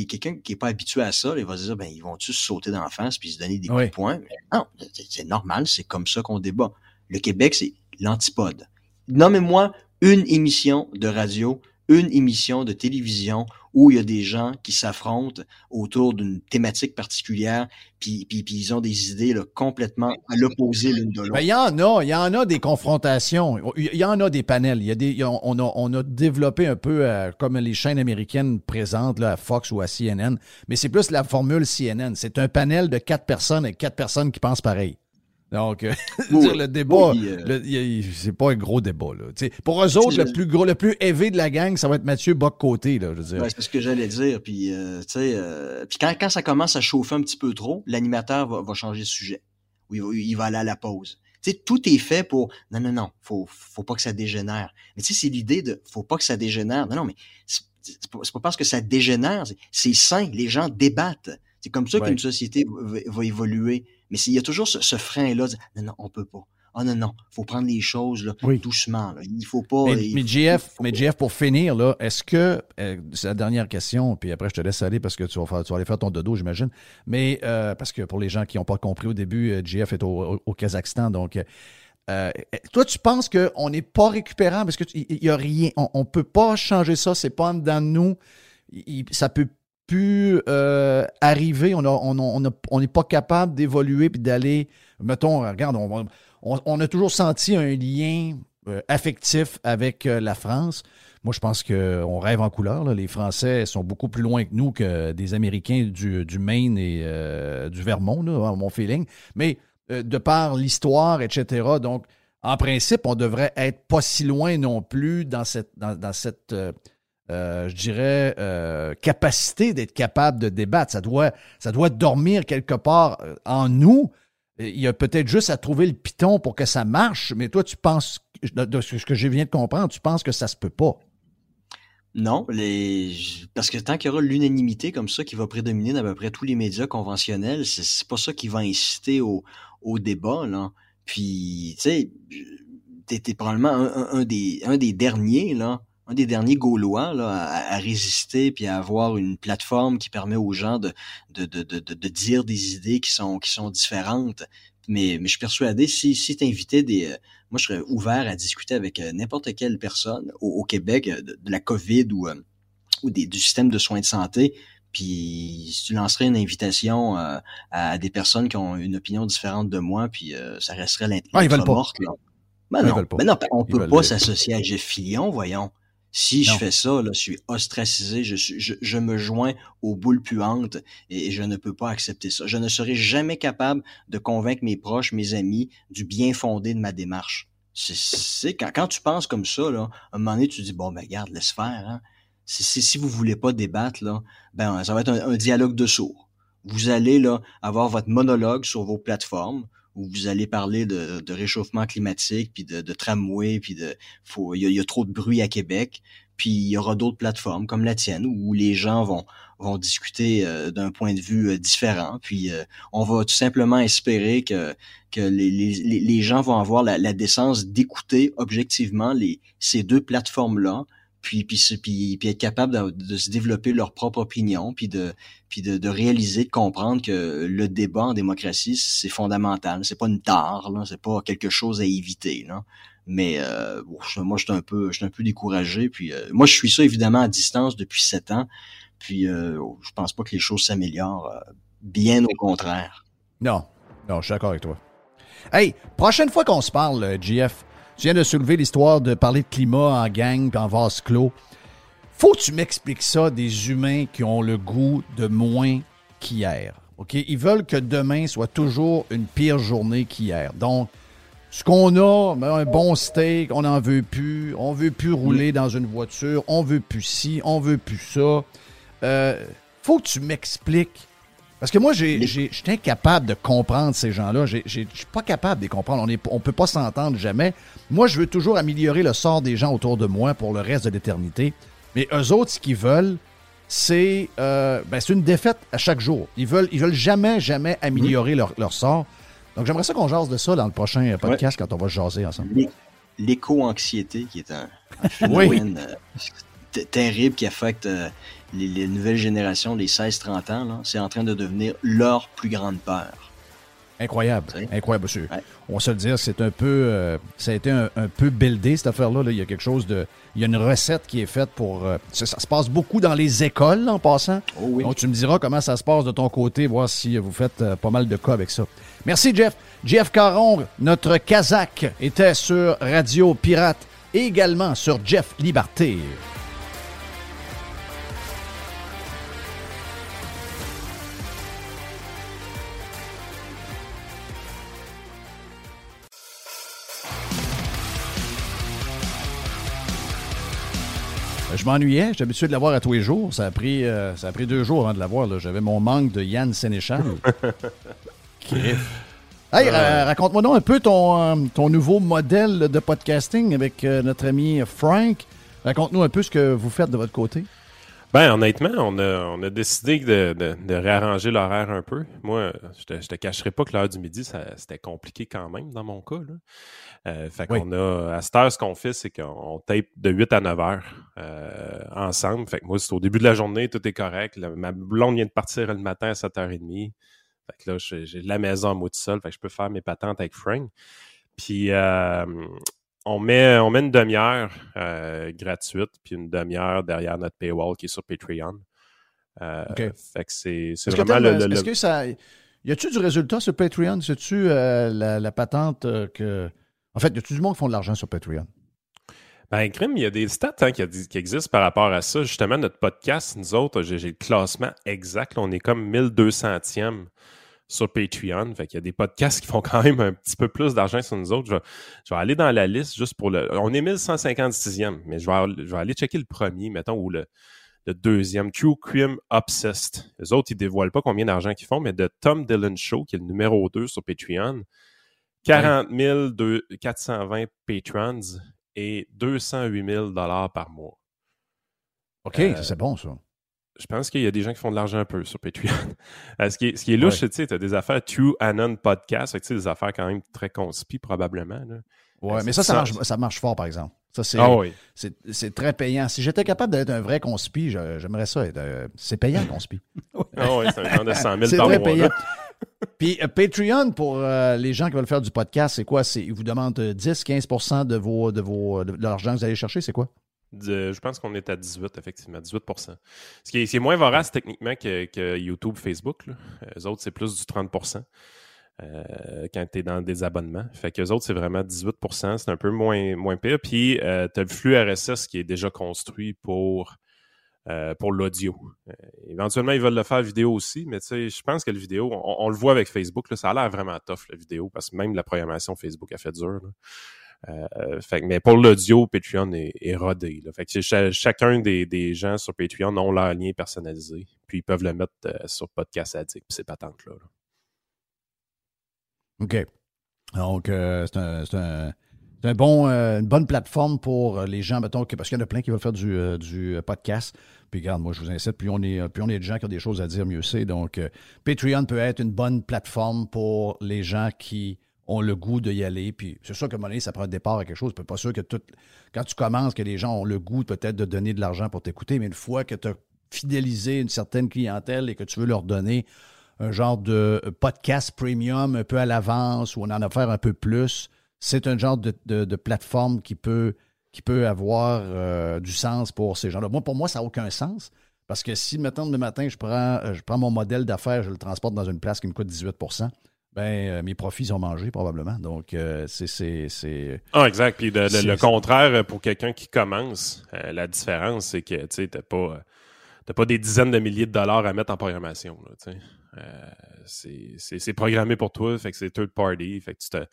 S5: quelqu'un qui est pas habitué à ça, il va se dire ben ils vont tous sauter face puis se donner des coups de poing? non, c'est normal, c'est comme ça qu'on débat. Le Québec, c'est l'antipode. Nommez-moi une émission de radio, une émission de télévision où il y a des gens qui s'affrontent autour d'une thématique particulière, puis, puis, puis, ils ont des idées là, complètement à l'opposé l'une de l'autre.
S2: Ben, il y en a, il y en a des confrontations, il y en a des panels. Il y a des, on, a, on a développé un peu euh, comme les chaînes américaines présentes là, à Fox ou à CNN, mais c'est plus la formule CNN. C'est un panel de quatre personnes et quatre personnes qui pensent pareil. Donc, euh, dire, le débat, euh, c'est pas un gros débat. Là. pour eux autres, le plus gros, le plus élevé de la gang, ça va être Mathieu Bock-Côté.
S5: Là, c'est ce que j'allais dire. Puis, euh, euh, puis quand, quand ça commence à chauffer un petit peu trop, l'animateur va, va, changer de sujet. Ou il va, il va aller à la pause. sais, tout est fait pour non, non, non, faut, faut pas que ça dégénère. Mais tu sais, c'est l'idée de faut pas que ça dégénère. Non, non, mais c'est pas, pas parce que ça dégénère, c'est sain, les gens débattent. C'est comme ça qu'une société va, évoluer. Mais il y a toujours ce, frein-là. Non, non, on peut pas. Ah non, non, faut prendre les choses là, doucement. Là. Il faut pas.
S2: Mais, mais, GF, mais GF, pour finir, là, est-ce que. Euh, c'est la dernière question, puis après, je te laisse aller parce que tu vas, faire, tu vas aller faire ton dodo, j'imagine. Mais euh, parce que pour les gens qui n'ont pas compris au début, euh, GF est au, Kazakhstan. Donc, toi, tu penses qu'on n'est pas récupérant parce qu'il n'y a rien. On ne peut pas changer ça, c'est pas dans nous. ça peut pu euh, arriver, on n'est on, on, pas capable d'évoluer puis d'aller, mettons, regarde, on, a toujours senti un lien euh, affectif avec euh, la France. Moi, je pense qu'on rêve en couleur. Les Français sont beaucoup plus loin que nous que des Américains du, Maine et du Vermont, là, mon feeling. Mais de par l'histoire, etc., donc, en principe, on devrait être pas si loin non plus dans cette euh, je dirais, euh, capacité d'être capable de débattre. Ça doit, ça doit dormir quelque part euh, en nous. Il y a peut-être juste à trouver le piton pour que ça marche, mais toi, tu penses, de ce que je viens de comprendre, tu penses que ça se peut pas.
S5: Non, parce que tant qu'il y aura l'unanimité comme ça qui va prédominer dans à peu près tous les médias conventionnels, c'est pas ça qui va inciter au, au débat. Là. Puis, tu sais, t'es probablement un, des, un des derniers là, un des derniers Gaulois là, à, résister puis à avoir une plateforme qui permet aux gens de, de, de, de, de dire des idées qui sont, qui sont différentes. Mais, mais je suis persuadé, si, si tu invitais des... Euh, moi, je serais ouvert à discuter avec euh, n'importe quelle personne au, Québec euh, de, la COVID ou, ou des, du système de soins de santé. Puis si tu lancerais une invitation à des personnes qui ont une opinion différente de moi, puis ça resterait
S2: l'intérêt ah, morte.
S5: Là. Ben non, ben non, on peut pas s'associer à Jeff Fillion, voyons. Si je fais ça, là, je suis ostracisé, je, je, je, me joins aux boules puantes et, je ne peux pas accepter ça. Je ne serai jamais capable de convaincre mes proches, mes amis du bien fondé de ma démarche. C'est quand, quand tu penses comme ça, là, à un moment donné, tu dis bon ben garde, laisse faire. Hein. Si, si vous voulez pas débattre, là, ben ça va être un, un dialogue de sourds. Vous allez là avoir votre monologue sur vos plateformes où vous allez parler de, réchauffement climatique, puis de, tramway, puis de il y, a trop de bruit à Québec. Puis il y aura d'autres plateformes comme la tienne où les gens vont vont discuter euh, d'un point de vue euh, différent. Puis euh, on va tout simplement espérer que que les, les, les gens vont avoir la, la décence d'écouter objectivement les ces deux plateformes là puis, puis, puis, être capable de, se développer leur propre opinion, puis de, puis de, de, réaliser, de comprendre que le débat en démocratie, c'est fondamental. C'est pas une tare, c'est pas quelque chose à éviter. Là. Mais euh, moi, je suis un peu, je suis un peu découragé. Puis euh, moi, je suis ça évidemment à distance depuis sept ans. Puis euh, je pense pas que les choses s'améliorent. bien au contraire.
S2: Non, non, je suis d'accord avec toi. Hey, prochaine fois qu'on se parle, JF, tu viens de soulever l'histoire de parler de climat en gang en vase clos. Faut que tu m'expliques ça des humains qui ont le goût de moins qu'hier. OK? Ils veulent que demain soit toujours une pire journée qu'hier. Donc, ce qu'on a, ben, un bon steak, on n'en veut plus. On veut plus rouler dans une voiture. On veut plus ci, on veut plus ça. Euh, faut que tu m'expliques. Parce que moi, je suis incapable de comprendre ces gens-là. Je suis pas capable de les comprendre. On ne peut pas s'entendre jamais. Moi, je veux toujours améliorer le sort des gens autour de moi pour le reste de l'éternité. Mais eux autres, ce qu'ils veulent, c'est euh, ben, une défaite à chaque jour. Ils veulent, ils veulent jamais, jamais améliorer leur, leur sort. Donc, j'aimerais ça qu'on jase de ça dans le prochain podcast quand on va jaser ensemble.
S5: L'éco-anxiété, qui est un, phénomène euh, terrible qui affecte euh, les, nouvelles générations, les 16-30 ans, c'est en train de devenir leur plus grande peur.
S2: Incroyable. Incroyable, monsieur. On va se le dire, c'est un peu. Euh, ça a été un, peu buildé, cette affaire-là. Il y a quelque chose de. Il y a une recette qui est faite pour. ça, se passe beaucoup dans les écoles, en passant. Oh Donc, tu me diras comment ça se passe de ton côté, voir si vous faites pas mal de cas avec ça. Merci, Jeff. Jeff Caron, notre Kazakh, était sur Radio Pirate et également sur Jeff Liberté. M'ennuyais, j'étais habitué de l'avoir à tous les jours. Ça a pris, euh, ça a pris deux jours avant de l'avoir. J'avais mon manque de Yann Sénéchal. Hey, raconte-moi donc un peu ton, euh, ton nouveau modèle de podcasting avec euh, notre ami Frank. Raconte-nous un peu ce que vous faites de votre côté.
S6: Ben, honnêtement, on a, on a décidé de, de, réarranger l'horaire un peu. Moi, je te, te cacherai pas que l'heure du midi, c'était compliqué quand même dans mon cas. Euh, fait qu'on a, à cette heure, ce qu'on fait, c'est qu'on tape de 8 à 9 heures ensemble. Fait que moi, c'est au début de la journée, tout est correct. ma blonde vient de partir le matin à 7h30. Fait que là, j'ai de la maison à moi tout seul, fait que je peux faire mes patentes avec Frank. Puis euh, on met, on met une demi-heure euh, gratuite, puis une demi-heure derrière notre paywall qui est sur Patreon. Euh, fait que c'est vraiment le,
S2: Est-ce que ça. Y a-tu du résultat sur Patreon? C'est-tu la, patente que. En fait, y a-tu du monde qui font de l'argent sur Patreon?
S6: Ben, Crime, il y a des stats hein, qui, existent par rapport à ça. Justement, notre podcast, nous autres, j'ai le classement exact. on est comme 1200e sur Patreon. Fait y a des podcasts qui font quand même un petit peu plus d'argent sur nous autres. Je vais, aller dans la liste juste pour le. On est 1156e, mais je vais, aller checker le premier, mettons, ou le, le deuxième. True Crime Obsessed. Les autres, ils dévoilent pas combien d'argent qu'ils font, mais de Tom Dillon Show, qui est le numéro 2 sur Patreon, 40 420 patrons et 208 000 par mois.
S2: OK, euh, c'est bon, ça
S6: je pense qu'il y a des gens qui font de l'argent un peu sur Patreon. Euh, ce, qui est, ce qui est louche, tu sais, tu as des affaires True Anon Podcast, tu des affaires quand même très conspies probablement. Là.
S2: Ouais, euh, mais ça, ça marche, ça marche fort, par exemple. Ça, c'est, ah c'est, très payant. Si j'étais capable d'être un vrai conspi, j'aimerais ça. Euh, c'est payant, conspi.
S6: ah oui, c'est un genre de 100 000 par mois. Payant.
S2: Puis Patreon, pour les gens qui veulent faire du podcast, c'est quoi? C'est, ils vous demandent 10-15 de, vos, de, vos, de l'argent que vous allez chercher, c'est quoi?
S6: je pense qu'on est à 18, effectivement, 18% Ce qui est, moins vorace techniquement que, YouTube, Facebook. Là. Eux autres, c'est plus du 30% euh, quand tu es dans des abonnements. Fait qu'eux autres, c'est vraiment 18% c'est un peu moins, moins pire. Puis, euh, tu as le flux RSS qui est déjà construit pour, euh, pour l'audio. éventuellement, ils veulent le faire vidéo aussi, mais je pense que le vidéo, on, le voit avec Facebook, ça a l'air vraiment tough, la vidéo, parce que même la programmation Facebook a fait dur. Euh, mais pour l'audio, Patreon est, rodé. Chacun des, gens sur Patreon ont leur lien personnalisé. Puis ils peuvent le mettre euh, sur Podcast Addict, puis ces patentes-là.
S2: OK. Donc, euh, c'est bon, une bonne plateforme pour les gens, mettons, parce qu'il y en a plein qui veulent faire du, podcast. Puis regarde, moi, je vous incite, plus on est, plus on est gens qui ont des choses à dire, mieux c'est. Donc, Patreon peut être une bonne plateforme pour les gens qui ont le goût d'y aller. Puis c'est sûr que un ça prend un départ à quelque chose. pas sûr que tout. Quand tu commences, que les gens ont le goût peut-être de donner de l'argent pour t'écouter, mais une fois que tu as fidélisé une certaine clientèle et que tu veux leur donner un genre de podcast premium un peu à l'avance ou on en a faire un peu plus, c'est un genre de, plateforme qui peut, qui peut avoir euh, du sens pour ces gens-là. Moi, pour moi, ça n'a aucun sens. Parce que si, mettons, le matin, je prends, je prends mon modèle d'affaires, je le transporte dans une place qui me coûte 18% ben, euh, mes profits ont mangé probablement. Donc, euh, c'est-
S6: Ah, exact. Puis le, contraire, pour quelqu'un qui commence, euh, la différence, c'est que tu t'as pas, euh, pas des dizaines de milliers de dollars à mettre en programmation. Euh, c'est programmé pour toi, fait que c'est third party. Fait que tu te-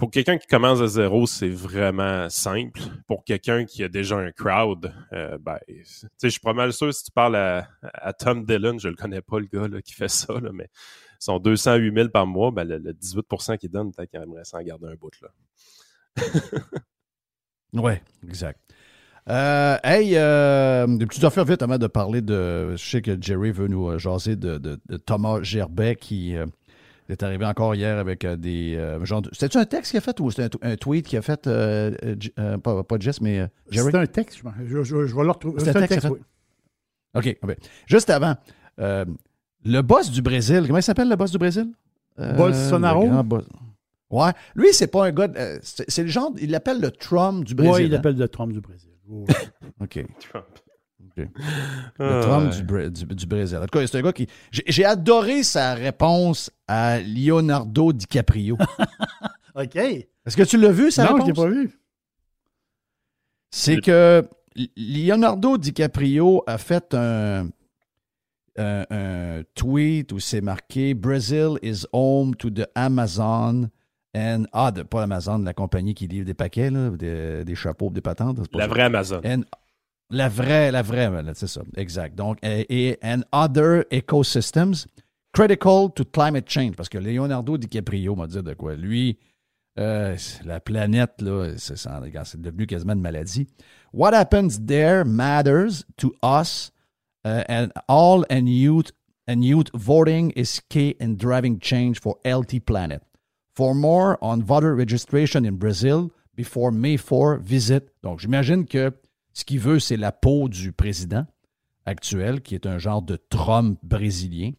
S6: Pour quelqu'un qui commence à zéro, c'est vraiment simple. Pour quelqu'un qui a déjà un crowd, euh, ben, je suis pas mal sûr si tu parles à, Tom Dillon, je le connais pas le gars là, qui fait ça, là, mais son 208 000 par mois, ben, le, le 18% qu'il donne, peut-être qu'il aimerait s'en garder un bout. Là.
S2: Ouais, exact. Euh, hey, euh, des petites affaires vite avant de parler de. Je sais que Jerry veut nous euh, jaser de, de- Thomas Gerbet qui euh, est arrivé encore hier avec euh, des. euh, genre de- C'était-tu un texte qu'il a fait ou c'était un, un tweet qu'il a fait euh, euh, euh, pas, pas Jess, mais euh, Jerry?
S4: C'est un texte, je, pense. je, je- je vais le retrouver.
S2: C'est un texte,
S4: oui.
S2: OK. Juste avant, euh, le boss du Brésil, comment il s'appelle le boss du Brésil? Euh,
S4: Bolsonaro?
S2: boss. Ouais. Lui, c'est pas un gars. de- c'est le genre. Il l'appelle le Trump du Brésil.
S4: Oui, il
S2: hein?
S4: appelle le Trump du Brésil. Oui.
S2: OK.
S6: Trump.
S2: Le
S6: Ah,
S2: Trump
S6: ouais.
S2: du, Bra- du- du Brésil. En tout cas, c'est un gars qui. J'ai adoré sa réponse à Leonardo DiCaprio.
S4: OK.
S2: Est-ce que tu l'as vu, sa
S4: non, je
S2: réponse?
S4: l'ai pas vu.
S2: C'est que Leonardo DiCaprio a fait un, un- un tweet où c'est marqué Brazil is home to the Amazon and. Ah, de- pas Amazon, la compagnie qui livre des paquets, là, des, des chapeaux, des patentes. pas
S6: La
S2: ça.
S6: vraie Amazon.
S2: And- la vraie, la vraie, c'est ça, exact. Donc, et, et and other ecosystems critical to climate change. Parce que Leonardo DiCaprio m'a dit de quoi? Lui, euh, la planète, là, c'est devenu quasiment une maladie. What happens there matters to us uh, and all and youth and youth voting is key in driving change for healthy planet. For more on voter registration in Brazil before May 4, visit. Donc, j'imagine que ce qu'il veut, c'est la peau du président actuel, qui est un genre de Trump brésilien.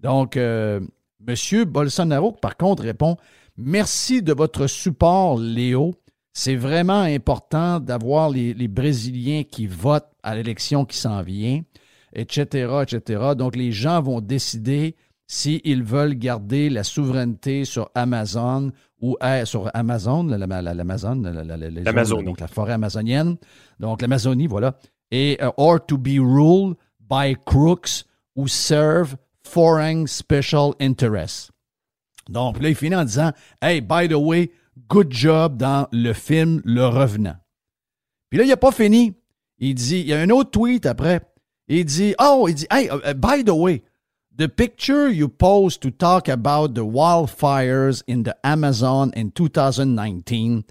S2: Donc, euh, M. Bolsonaro, par contre, répond Merci de votre support, Léo. C'est vraiment important d'avoir les, les Brésiliens qui votent à l'élection qui s'en vient, etc., etc. Donc, les gens vont décider s'ils veulent garder la souveraineté sur Amazon ou euh, sur Amazon, la- la- la- l'Amazon, la- donc la forêt amazonienne, donc l'Amazonie, voilà, et euh, or to be ruled by crooks who serve foreign special interests. Donc là, il finit en disant Hey, by the way, good job dans le film Le Revenant. Puis là, il n'a pas fini. Il dit, il y a un autre tweet après. Il dit, oh, il dit, hey, uh, uh, by the way, the picture you post to talk about the wildfires in the Amazon in 2019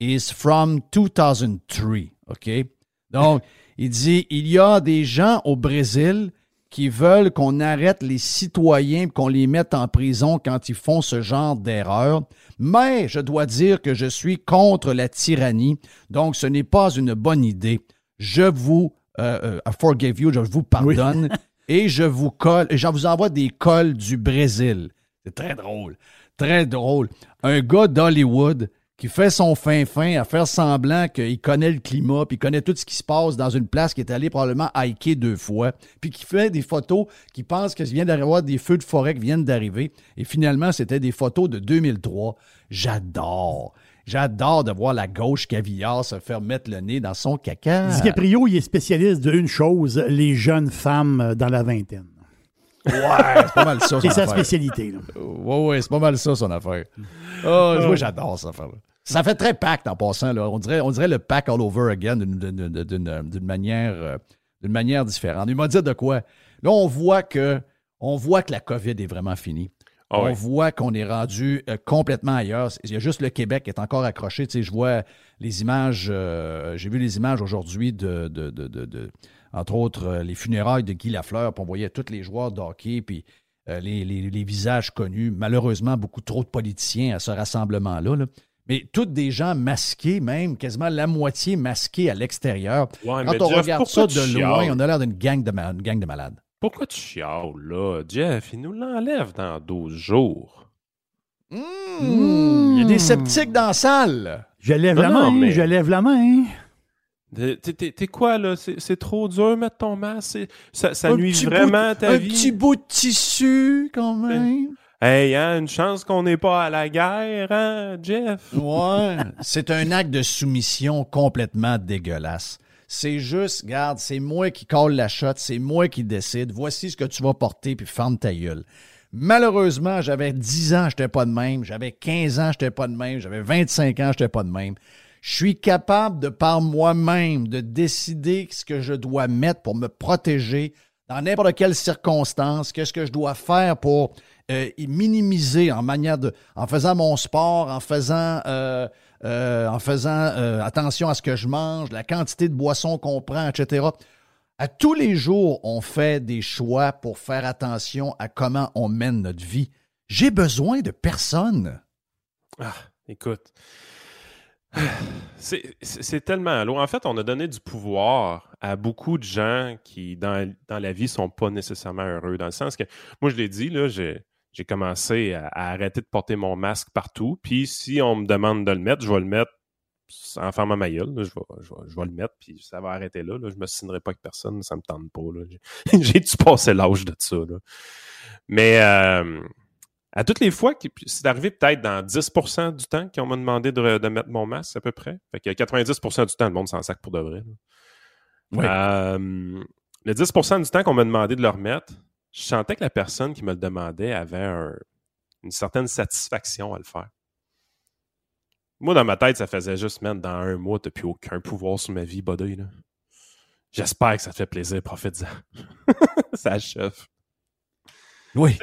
S2: is from 2003. OK? Donc, il dit, il y a des gens au Brésil qui veulent qu'on arrête les citoyens, qu'on les mette en prison quand ils font ce genre d'erreur. Mais je dois dire que je suis contre la tyrannie, donc ce n'est pas une bonne idée. Je vous euh, euh, I forgive you, je vous pardonne et je vous colle, j'en vous envoie des cols du Brésil. C'est très drôle, très drôle. Un gars d'Hollywood qui fait son fin-fin à faire semblant qu'il connaît le climat, puis connaît tout ce qui se passe dans une place qui est allé probablement hiker deux fois, puis qui fait des photos, qui pense qu'il vient d'avoir des feux de forêt qui viennent d'arriver, et finalement, c'était des photos de 2003. J'adore. J'adore de voir la gauche caviar se faire mettre le nez dans son caca.
S4: DiCaprio, il est spécialiste d'une chose, les jeunes femmes euh, dans la vingtaine.
S2: Ouais, c'est pas mal ça. son
S4: C'est sa
S2: affaire.
S4: spécialité. Là.
S2: Ouais, ouais, c'est pas mal ça, son affaire. Oh, moi, j'adore ça affaire-là. Ça fait très pacte en passant. Là. On, dirait, on dirait le pack all over again d'une- d'une manière, euh, d'une manière différente. Il m'a dit de quoi? Là, on voit que, on voit que la COVID est vraiment finie.
S6: Ah
S2: on voit qu'on est rendu euh, complètement ailleurs. Il y a juste le Québec qui est encore accroché. Tu sais, je vois les images, euh, j'ai vu les images aujourd'hui de, de, de- entre autres, euh, les funérailles de Guy Lafleur, puis on voyait tous les joueurs de hockey, puis les, les- les visages connus. Malheureusement, beaucoup trop de politiciens à ce rassemblement-là. là. Mais toutes des gens masqués, même quasiment la moitié masqués à l'extérieur.
S6: Ouais,
S2: Quand on
S6: Jeff,
S2: regarde ça de loin, on a l'air d'une gang, de une gang de malades.
S6: Pourquoi tu chiales, là? Jeff, il nous l'enlève dans 12 jours.
S2: Mmh, Il y a des sceptiques dans la salle.
S4: Je lève
S6: Non,
S4: la
S6: non,
S4: main,
S6: mais-
S4: je lève la main.
S6: T'es- quoi, là? C'est trop dur mettre ton masque? Ça, ça
S2: Un
S6: nuit vraiment à ta
S2: un
S6: vie?
S2: petit bout de tissu, quand même.
S6: Hey, hein, une chance qu'on n'est pas à la guerre, hein, Jeff?
S2: Ouais. c'est un acte de soumission complètement dégueulasse. C'est juste, regarde, c'est moi qui colle la shot, c'est moi qui décide. Voici ce que tu vas porter, puis ferme ta gueule. Malheureusement, j'avais 10 ans, j'étais pas de même. J'avais 15 ans, j'étais pas de même. J'avais 25 ans, j'étais pas de même. Je suis capable de, par moi-même, de décider ce que je dois mettre pour me protéger dans n'importe quelle circonstance. Qu'est-ce que je dois faire pour euh, minimiser en manière de, en faisant mon sport, en faisant, euh, euh, en faisant attention à ce que je mange, la quantité de boissons qu'on prend, etc. À tous les jours, on fait des choix pour faire attention à comment on mène notre vie. J'ai besoin de personne.
S6: Ah, écoute. C'est tellement lourd. En fait, on a donné du pouvoir à beaucoup de gens qui, dans, la vie, sont pas nécessairement heureux. Dans le sens que, moi, je l'ai dit, là, j'ai commencé à, arrêter de porter mon masque partout. Puis, si on me demande de le mettre, je vais le mettre sans faire ma gueule, je, vais, le mettre, puis ça va arrêter là. Je Je me signerai pas avec personne, ça me tente pas. J'ai dû passer l'âge de ça. Mais euh, à toutes les fois, c'est arrivé peut-être dans 10% du temps qu'on m'a demandé de, mettre mon masque à peu près. Fait que 90% du temps, le monde s'en sac pour de vrai. Euh, le 10% du temps qu'on m'a demandé de le remettre, je sentais que la personne qui me le demandait avait une certaine satisfaction à le faire. Moi, dans ma tête, ça faisait juste, man, dans un mois, t'as plus aucun pouvoir sur ma vie, buddy. J'espère que ça te fait plaisir, profite-en. ça achève.
S2: Oui.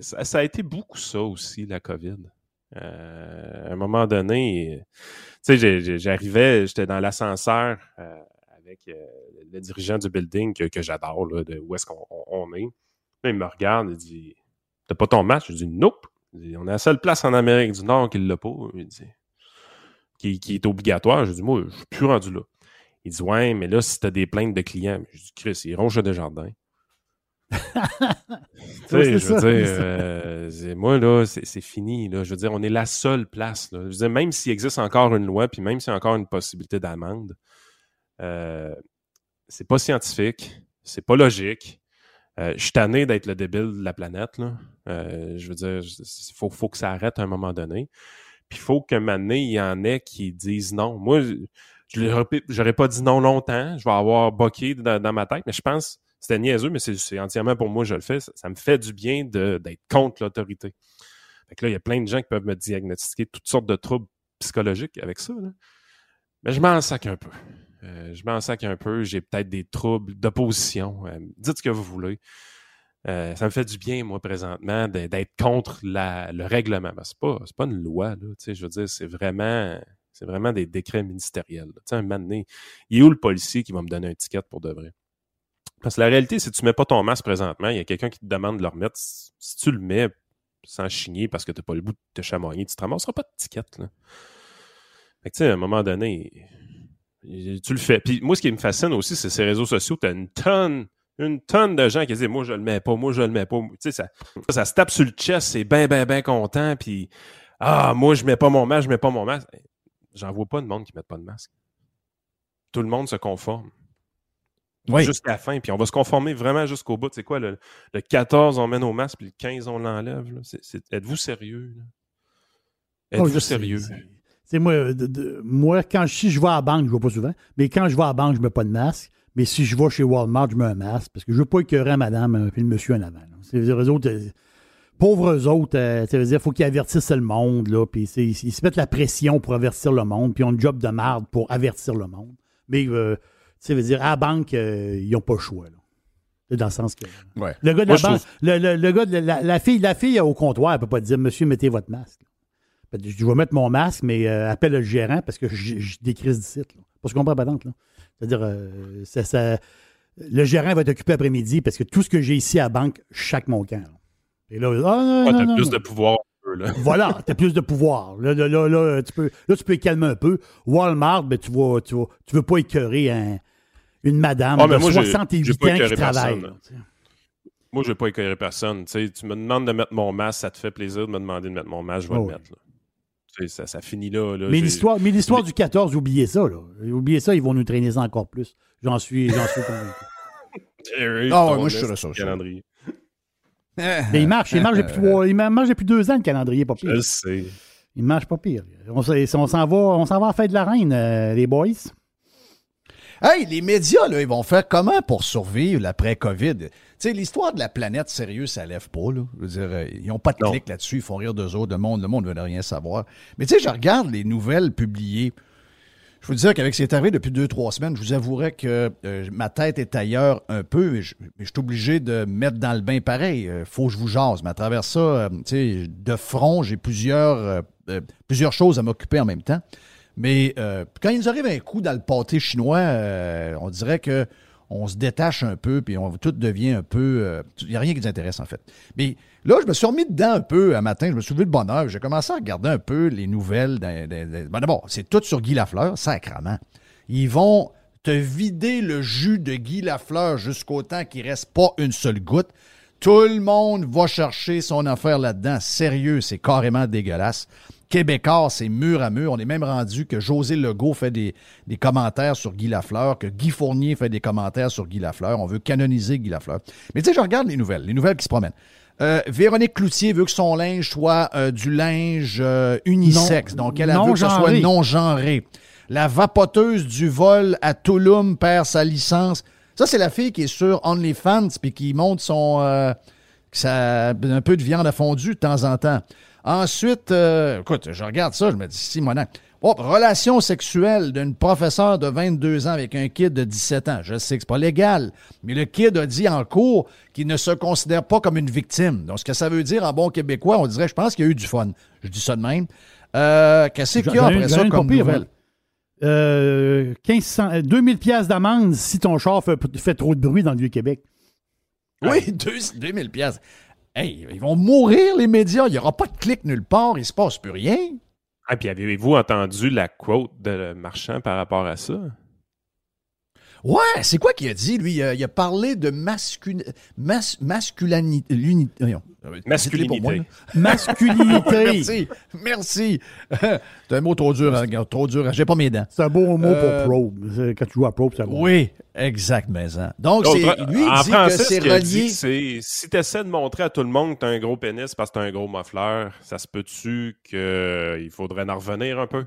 S6: ça, a été beaucoup ça aussi, la COVID. Euh, à un moment donné, tu sais, j'arrivais, j'étais dans l'ascenseur euh, avec euh, le dirigeant du building que, j'adore, de où est-ce qu'on est. il me regarde, il dit T'as pas ton match? Je dis Nope. on est la seule place en Amérique du Nord qui l'a pas. Il dit qui, est obligatoire. Je dis, moi, je suis plus rendu là. Il dit, ouais, mais là, si tu as des plaintes de clients, je dis, Chris, ils ronge des jardins. tu sais, je veux dire, euh, moi, là, c'est fini. Là. Je veux dire, on est la seule place. Là. Je veux dire, même s'il existe encore une loi, puis même s'il y a encore une possibilité d'amende, euh, c'est pas scientifique, c'est pas logique. Euh, je suis tanné d'être le débile de la planète. Là. Euh, je veux dire, il faut, faut, que ça arrête à un moment donné. Puis il faut moment donné, il y en ait qui disent non. Moi, je n'aurais pas dit non longtemps. Je vais avoir boqué dans, ma tête, mais je pense, c'était niaiseux, mais c'est entièrement pour moi, je le fais. Ça, me fait du bien d'être contre l'autorité. Fait que là, il y a plein de gens qui peuvent me diagnostiquer toutes sortes de troubles psychologiques avec ça. Mais je m'en sac un peu. Euh, je m'en sac un peu. J'ai peut-être des troubles d'opposition. Euh, dites ce que vous voulez. Euh, ça me fait du bien, moi, présentement, d'être contre le règlement. Ben, c'est pas, pas une loi, là, je veux dire, c'est vraiment, c'est vraiment des décrets ministériels. Sais, un moment donné, il est où le policier qui va me donner un ticket pour de vrai? Parce que la réalité, si tu mets pas ton masque présentement, il y a quelqu'un qui te demande de le remettre. Si tu le mets sans chigner parce que tu n'as pas le bout de te chamoyer, tu te ramasseras pas de ticket. Là. Fait que, à un moment donné, tu le fais. Puis moi, ce qui me fascine aussi, c'est ces réseaux sociaux. Tu as une tonne une tonne de gens qui disent moi je le mets pas, moi je le mets pas. Tu sais, ça, ça se tape sur le chest, c'est bien, bien, bien content, puis ah, moi je mets pas mon masque, je mets pas mon masque. J'en vois pas de monde qui met pas de masque. Tout le monde se conforme. Oui. Jusqu'à la fin, puis on va se conformer vraiment jusqu'au bout. C'est quoi, le, 14, on met nos masques, puis le 15, on l'enlève. Êtes-vous sérieux?
S4: Oh, Êtes-vous sérieux? C'est moi, moi, quand si je vais à la banque, je ne vais pas souvent, mais quand je vais à la banque, je ne mets pas de masque. Mais si je vais chez Walmart, je mets un masque parce que je ne veux pas écœurer madame et euh, le monsieur en avant. C'est les autres, euh, pauvres autres, euh, ça veut dire faut qu'ils avertissent le monde, là, puis ils se mettent la pression pour avertir le monde, puis ils ont un job de merde pour avertir le monde. Mais ça veut dire, à la banque, ils n'ont pas le choix. Là. Dans le sens que. Le gars de la banque, le, gars de la, fille, la fille au comptoir, elle ne peut pas dire Monsieur, mettez votre masque. Je vais mettre mon masque, mais appelle le gérant parce que je décris du site. Parce qu'on comprend pas là. C'est-à-dire, euh, ça, le gérant va être occupé après-midi parce que tout ce que j'ai ici à la banque, chaque mon camp. Et là,
S6: ah, tu as plus de pouvoir.
S4: Là. voilà, tu as plus de pouvoir. Là, là, là, tu peux, là, tu peux calmer un peu. Walmart, ben, tu ne tu, tu veux pas écœurer une madame ah, de 68 ans qui travaille.
S6: moi, je ne vais pas écœurer personne. tu me demandes de mettre mon masque, ça te fait plaisir de me demander de mettre mon masque, je vais le mettre. Ça, finit là.
S4: mais l'histoire, mais l'histoire du 14, oubliez ça. Là. Oubliez ça, ils vont nous traîner ça encore plus. J'en suis, j'en suis convaincu.
S2: ah ouais, moi je suis sur ça. Calendrier.
S4: Mais il marche, il marche depuis, trois- il marche depuis deux ans, le calendrier, pas pire.
S6: Je sais.
S4: Il marche pas pire. On s'en va, on s'en va à la fête de la reine, euh, les boys.
S2: Hey, les médias, là, ils vont faire comment pour survivre l'après-COVID? Tu sais, l'histoire de la planète, sérieux, ça lève pas, là. Je veux dire, euh, ils n'ont pas de
S6: Non.
S2: clic là-dessus, ils font rire d'eux autres, le monde, le monde ne veut rien savoir. Mais tu sais, je regarde les nouvelles publiées. Je vous dire qu'avec ce qui est arrivé depuis deux, trois semaines, je vous avouerais que euh, ma tête est ailleurs un peu, mais je, mais je suis obligé de me mettre dans le bain pareil. Euh, faut que je vous jase. Mais à travers ça, euh, tu sais, de front, j'ai plusieurs, plusieurs choses à m'occuper en même temps. Mais euh, quand il nous arrive un coup dans le pâté chinois, euh, on dirait que on se détache un peu, puis on, tout devient un peu... Il n'y a rien qui nous intéresse, en fait. Mais là, je me suis remis dedans un peu un matin, je me suis levé de bonne heure, j'ai commencé à regarder un peu les nouvelles. ben D'abord, c'est tout sur Guy Lafleur, sacrement. Ils vont te vider le jus de Guy Lafleur jusqu'au temps qu'il reste pas une seule goutte. Tout le monde va chercher son affaire là-dedans. Sérieux, c'est carrément dégueulasse. Québécois, c'est mur à mur. On est même rendu que José Legault fait des, des commentaires sur Guy Lafleur, que Guy Fournier fait des commentaires sur Guy Lafleur. On veut canoniser Guy Lafleur. Mais tu sais, je regarde les nouvelles, les nouvelles qui se promènent. Euh, Véronique Cloutier veut que son linge soit euh, du linge euh, unisexe.
S4: Non-
S2: donc, elle, elle veut que ce soit
S4: non-genré.
S2: non-genré. La vapoteuse du vol à Touloum perd sa licence. Ça, c'est la fille qui est sur OnlyFans puis qui montre son... euh, ça, un peu de viande à fondu de temps en temps. Ensuite, euh, écoute, je regarde ça, je me dis, Simonac. Oh, relation sexuelle d'une professeure de 22 ans avec un kid de 17 ans. Je sais que c'est pas légal, mais le kid a dit en cours qu'il ne se considère pas comme une victime. Donc, ce que ça veut dire en bon québécois, on dirait, je pense qu'il y a eu du fun. Je dis ça de même. Euh, Qu'est-ce qu'il y a après ça
S4: une
S2: comme
S4: pas pire,
S2: nouvelle?
S4: moi. Euh, 1500, 2000 pièces d'amende si ton char fait, fait trop de bruit dans le Vieux-Québec.
S2: Oui, deux- 2000 pièces. Ils vont mourir, les médias. Il n'y aura pas de clic nulle part. Il se passe plus rien.
S6: Ah, puis avez-vous entendu la quote de Marchand par rapport à ça?
S2: Ouais, c'est quoi qu'il a dit, lui? Il a, il a parlé de mascul... mas... masculinité.
S6: Masculinité.
S2: Pour moi, là.
S4: Masculinité.
S2: Merci, merci. c'est un mot trop dur, hein, regarde, trop dur. J'ai pas mes dents.
S4: c'est un beau mot
S2: Euh,
S4: pour probe. C'est- Quand tu joues à probe, c'est bon.
S2: Oui, exact, mais hein. Donc, lui, il
S6: en
S2: dit
S6: français,
S2: que
S6: ce
S2: c'est relié.
S6: c'est si tu essaies de montrer à tout le monde que tu as un gros pénis parce que tu as un gros muffleur, ça se peut-tu qu'il faudrait en revenir un peu?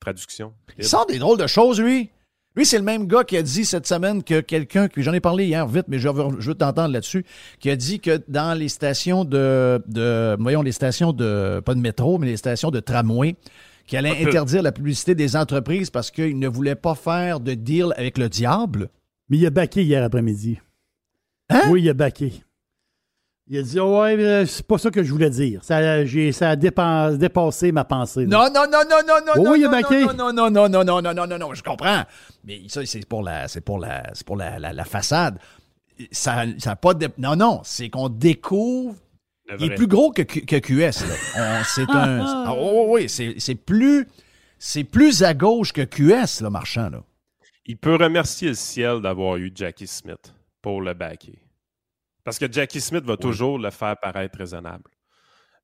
S6: Traduction.
S2: Il sort des drôles de choses, lui. Lui, c'est le même gars qui a dit cette semaine que quelqu'un, puis j'en ai parlé hier vite, mais je veux, je veux t'entendre là-dessus, qui a dit que dans les stations de, de, voyons, les stations de, pas de métro, mais les stations de tramway, qui allait interdire la publicité des entreprises parce qu'il ne voulait pas faire de deal avec le diable.
S4: Mais il a baqué hier après-midi.
S2: Hein?
S4: Oui, il a baqué. Il a dit Ouais, mais c'est pas ça que je voulais dire. Ça, j'ai, ça a dépa- dépassé ma pensée. là.
S2: Non, non, non, non, non, non,
S4: Oh,
S2: non,
S4: oui, il a
S2: non,
S4: baqué.
S2: non, non, non, non, non, non, non, non, non, non, je comprends. Mais ça, c'est pour la, c'est pour la, c'est pour la, la, la façade. Ça, ça a pas de, non, non, c'est qu'on découvre
S6: Le
S2: Il est plus gros que, que QS. Là. C'est un. ah, oh, oui, c'est, c'est plus. C'est plus à gauche que QS, là, marchand. Là.
S6: Il peut remercier le ciel d'avoir eu Jackie Smith pour le backer. Parce que Jackie Smith va toujours le faire paraître raisonnable.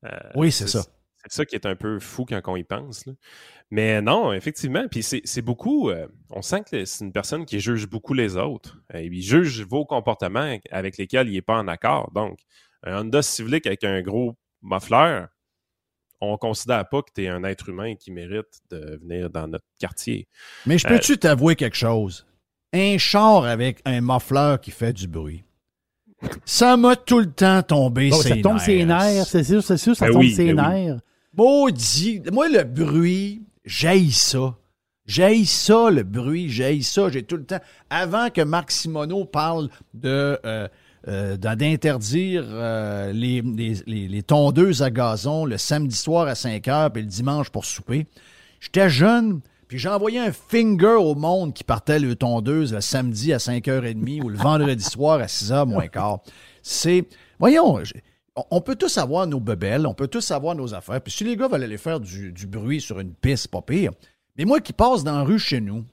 S6: Euh,
S2: Oui, c'est ça.
S6: C'est ça qui est un peu fou quand on y pense. là. Mais non, effectivement, puis c'est beaucoup. euh, on sent que c'est une personne qui juge beaucoup les autres. Euh, il juge vos comportements avec lesquels il n'est pas en accord. Donc, un Honda Civic avec un gros muffler, on considère pas que tu es un être humain qui mérite de venir dans notre quartier.
S2: Mais je peux-tu t'avouer quelque chose? Un char avec un muffler qui fait du bruit. Ça m'a tout le temps tombé
S4: Bon,
S2: ses
S4: ça tombe ses nerfs, c'est sûr, c'est sûr, ça
S6: Ben
S4: tombe
S6: oui,
S4: ses
S6: ben oui.
S4: nerfs.
S2: Maudit. Moi, le bruit, j'haïs ça. J'haïs ça, le bruit, j'haïs ça. J'ai tout le temps. Avant que Marc Simoneau parle de euh, euh, d'interdire euh, les, les, les- les tondeuses à gazon le samedi soir à 5 heures puis le dimanche pour souper, j'étais jeune, puis j'envoyais un finger au monde qui partait le tondeuse le samedi à 5h30 ou le vendredi soir à 6h moins quart. C'est. Voyons, on- peut tous avoir nos bebelles, on peut tous avoir nos affaires. Puis si les gars veulent aller faire du, bruit sur une piste, pas pire. Mais moi qui passe dans la rue chez nous,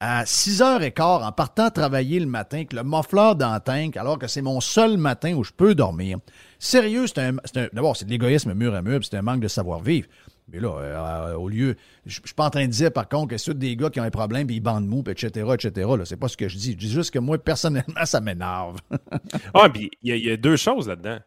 S2: à 6h15 en partant travailler le matin, avec le muffler dans alors que c'est mon seul matin où je peux dormir. Sérieux, c'est un. D'abord, c'est de l'égoïsme mur à mur, c'est un manque de savoir-vivre. Mais là, euh, au lieu. Je je suis pas en train de dire, par contre, que c'est des gars qui ont un problème, puis ils bandent mou, puis etc., etc. Là, c'est pas ce que je dis. Je dis juste que moi, personnellement, ça m'énerve.
S6: Ah, puis il y, a- il y a deux choses là-dedans.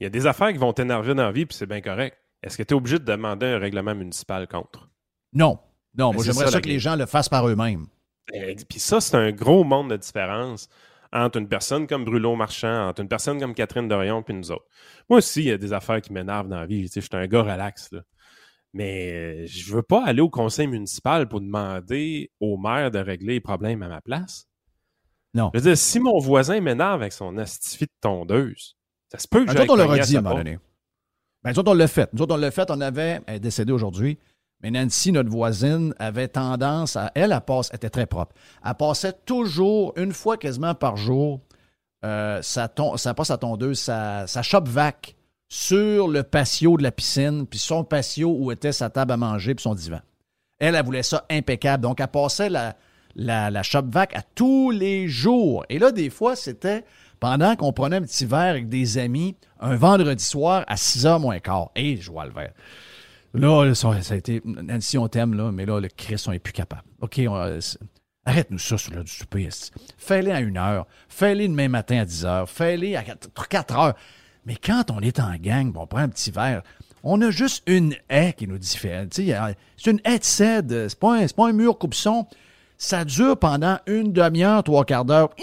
S6: Il y a des affaires qui vont t'énerver dans la vie, puis c'est bien correct. Est-ce que tu es obligé de demander un règlement municipal contre?
S2: Non. Non,
S6: Mais
S2: moi j'aimerais
S6: ça,
S2: que les gens le fassent par eux-mêmes.
S6: Eh, Puis ça, c'est un gros monde de différence entre une personne comme Bruno Marchand, entre une personne comme Catherine Dorion, puis nous autres. Moi aussi, il y a des affaires qui m'énervent dans la vie. Tu sais, Je suis un gars relax, là. Mais euh, je veux pas aller au conseil municipal pour demander au maire de régler les problèmes à ma place.
S2: Non.
S6: Je veux dire, si mon voisin m'énerve avec son astifi de tondeuse, ça se peut que
S2: Nous
S6: j'aille
S2: on leur a
S6: à
S2: dit à un moment donné. Ben, nous autres, on l'a fait. Nous autres, on l'a fait. On avait, elle est décédée aujourd'hui, mais Nancy, notre voisine, avait tendance à. Elle, elle passe, elle était très propre. Elle passait toujours, une fois quasiment par jour, euh, sa, ton, sa, pas sa tondeuse, sa, sa shop vac sur le patio de la piscine, puis son patio où était sa table à manger, puis son divan. Elle, elle voulait ça impeccable. Donc, elle passait la, la, la shop vac à tous les jours. Et là, des fois, c'était pendant qu'on prenait un petit verre avec des amis un vendredi soir à 6h moins quart. Et je vois le verre. Là, ça, a été. Nancy, on t'aime, là, mais là, le Christ, on n'est plus capable. OK, euh, arrête-nous ça sur l'heure du souper. Fais-les à une heure. Fais-les demain matin à 10 heures. Fais-les à 4 heures. Mais quand on est en gang, on prend un petit verre, on a juste une haie qui nous diffère. Euh, C'est une haie de cèdre. C'est pas, un- pas un mur coupe-son. Ça dure pendant une demi-heure, trois quarts d'heure.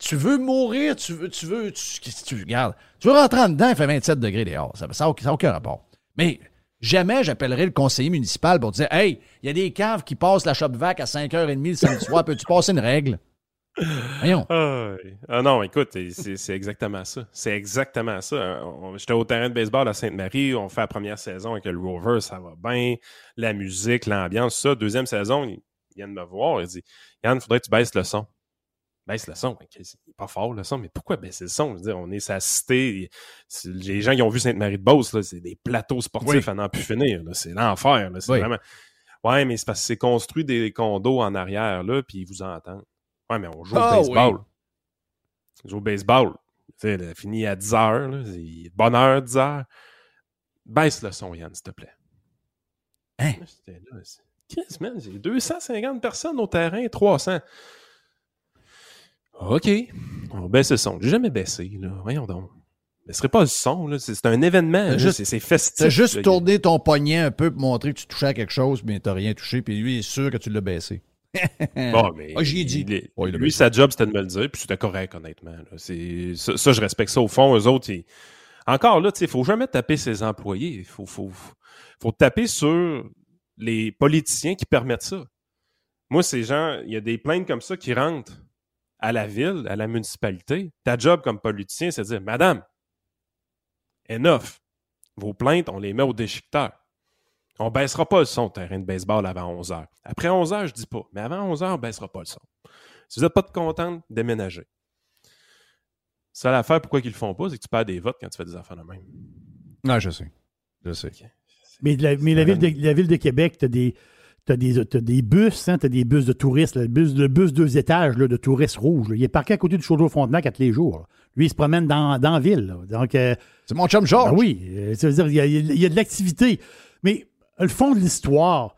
S2: Tu veux mourir, tu veux, tu veux, tu, regardes. Tu veux? Rentrer en dedans, il fait 27 degrés dehors. Ça n'a aucun rapport. Mais jamais j'appellerai le conseiller municipal pour dire Hey, il y a des caves qui passent la shop vac à 5h30 le samedi soir, peux-tu passer une règle? Voyons.
S6: Ah, non, écoute, c'est exactement ça. C'est exactement ça. J'étais au terrain de baseball à Sainte-Marie, on fait la première saison avec le Rover, ça va bien, la musique, l'ambiance, ça. Deuxième saison, il il vient de me voir, il dit Yann, faudrait que tu baisses le son. Baisse le son. Ok, C'est pas fort le son, mais pourquoi? Baisser le son? Je veux dire, on est sa cité. Les gens qui ont vu Sainte-Marie-de-Beauce, c'est des plateaux sportifs
S2: Oui.
S6: à n'en plus finir. C'est l'enfer. C'est
S2: Oui.
S6: vraiment. Ouais, mais c'est parce que c'est construit des condos en arrière, là, puis ils vous entendent. Ouais, mais on joue
S2: Ah,
S6: au baseball.
S2: oui.
S6: On joue au baseball. Tu sais, fini à 10 heures. là. Bonne heure, 10 heures. Baisse le son, Yann, s'il te plaît.
S2: Hein?
S6: J'étais là, c'est- Chris, man, j'ai 250 personnes au terrain, 300. OK. On baisse le son. J'ai jamais baissé, là. Voyons donc. Baisserait pas le son, là. C'est un événement. C'est festif.
S2: T'as juste
S6: là.
S2: tourné ton poignet un peu pour montrer que tu touchais à quelque chose, mais t'as rien touché, puis lui il est sûr que tu l'as baissé.
S6: Bon, mais
S2: Ah, j'y ai dit.
S6: il lui, sa job, c'était de me le dire, puis c'était correct, honnêtement. C'est- Ça, ça, je respecte ça. Au fond, eux autres, ils- encore là, il faut jamais taper ses employés. Il faut, faut, faut taper sur les politiciens qui permettent ça. Moi, ces gens, il y a des plaintes comme ça qui rentrent à la ville, à la municipalité. Ta job comme politicien, c'est de dire Madame, enough. Vos plaintes, on les met au déchiqueteur. On baissera pas le son au terrain de baseball avant 11 heures. Après 11 heures, je dis pas. Mais avant 11 heures, on baissera pas le son. Si vous n'êtes pas content, déménagez. Ça, l'affaire, pourquoi ils le font pas, c'est que tu perds des votes quand tu fais des affaires de même.
S2: Non, je sais. Je sais.
S4: Mais la, mais la, ville, de, la ville de Québec, tu as des. T'as des, t'as des bus, hein, t'as des bus de touristes, là, le, bus, le bus deux étages là, de touristes rouges. là. Il est parqué à côté du Chaudière Frontenac à tous les jours. là. Lui, il se promène dans, dans la ville. Donc, euh,
S2: C'est mon chum Georges.
S4: ben oui, euh, ça veut dire il y a, il y a de l'activité. Mais le fond de l'histoire,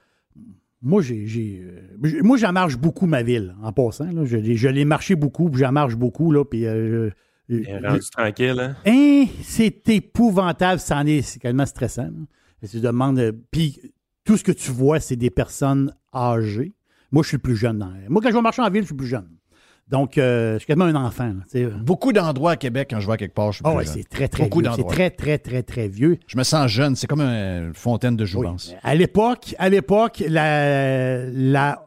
S4: moi, j'ai, euh, moi, j'en marche beaucoup ma ville, en passant. Là. Je, l'ai- je l'ai marché beaucoup, puis j'en marche beaucoup. Là, puis, euh,
S6: Il est rendu tranquille, hein?
S4: Hein, c'est épouvantable, ça en est, c'est tellement stressant. là. Et tu demandes, puis tout ce que tu vois, c'est des personnes âgées. Moi, je suis le plus jeune. dans- Moi, quand je vais marcher en ville, je suis plus jeune. Donc, euh, je suis quasiment un enfant. là.
S2: Beaucoup d'endroits à Québec, quand je vais quelque part, je suis
S4: Ah
S2: plus
S4: ouais,
S2: jeune.
S4: c'est très, très
S2: Beaucoup
S4: vieux. C'est très, très, très, très vieux.
S2: Je me sens jeune. C'est comme une fontaine de
S4: Oui.
S2: jouvence.
S4: À l'époque, à l'époque, la, la,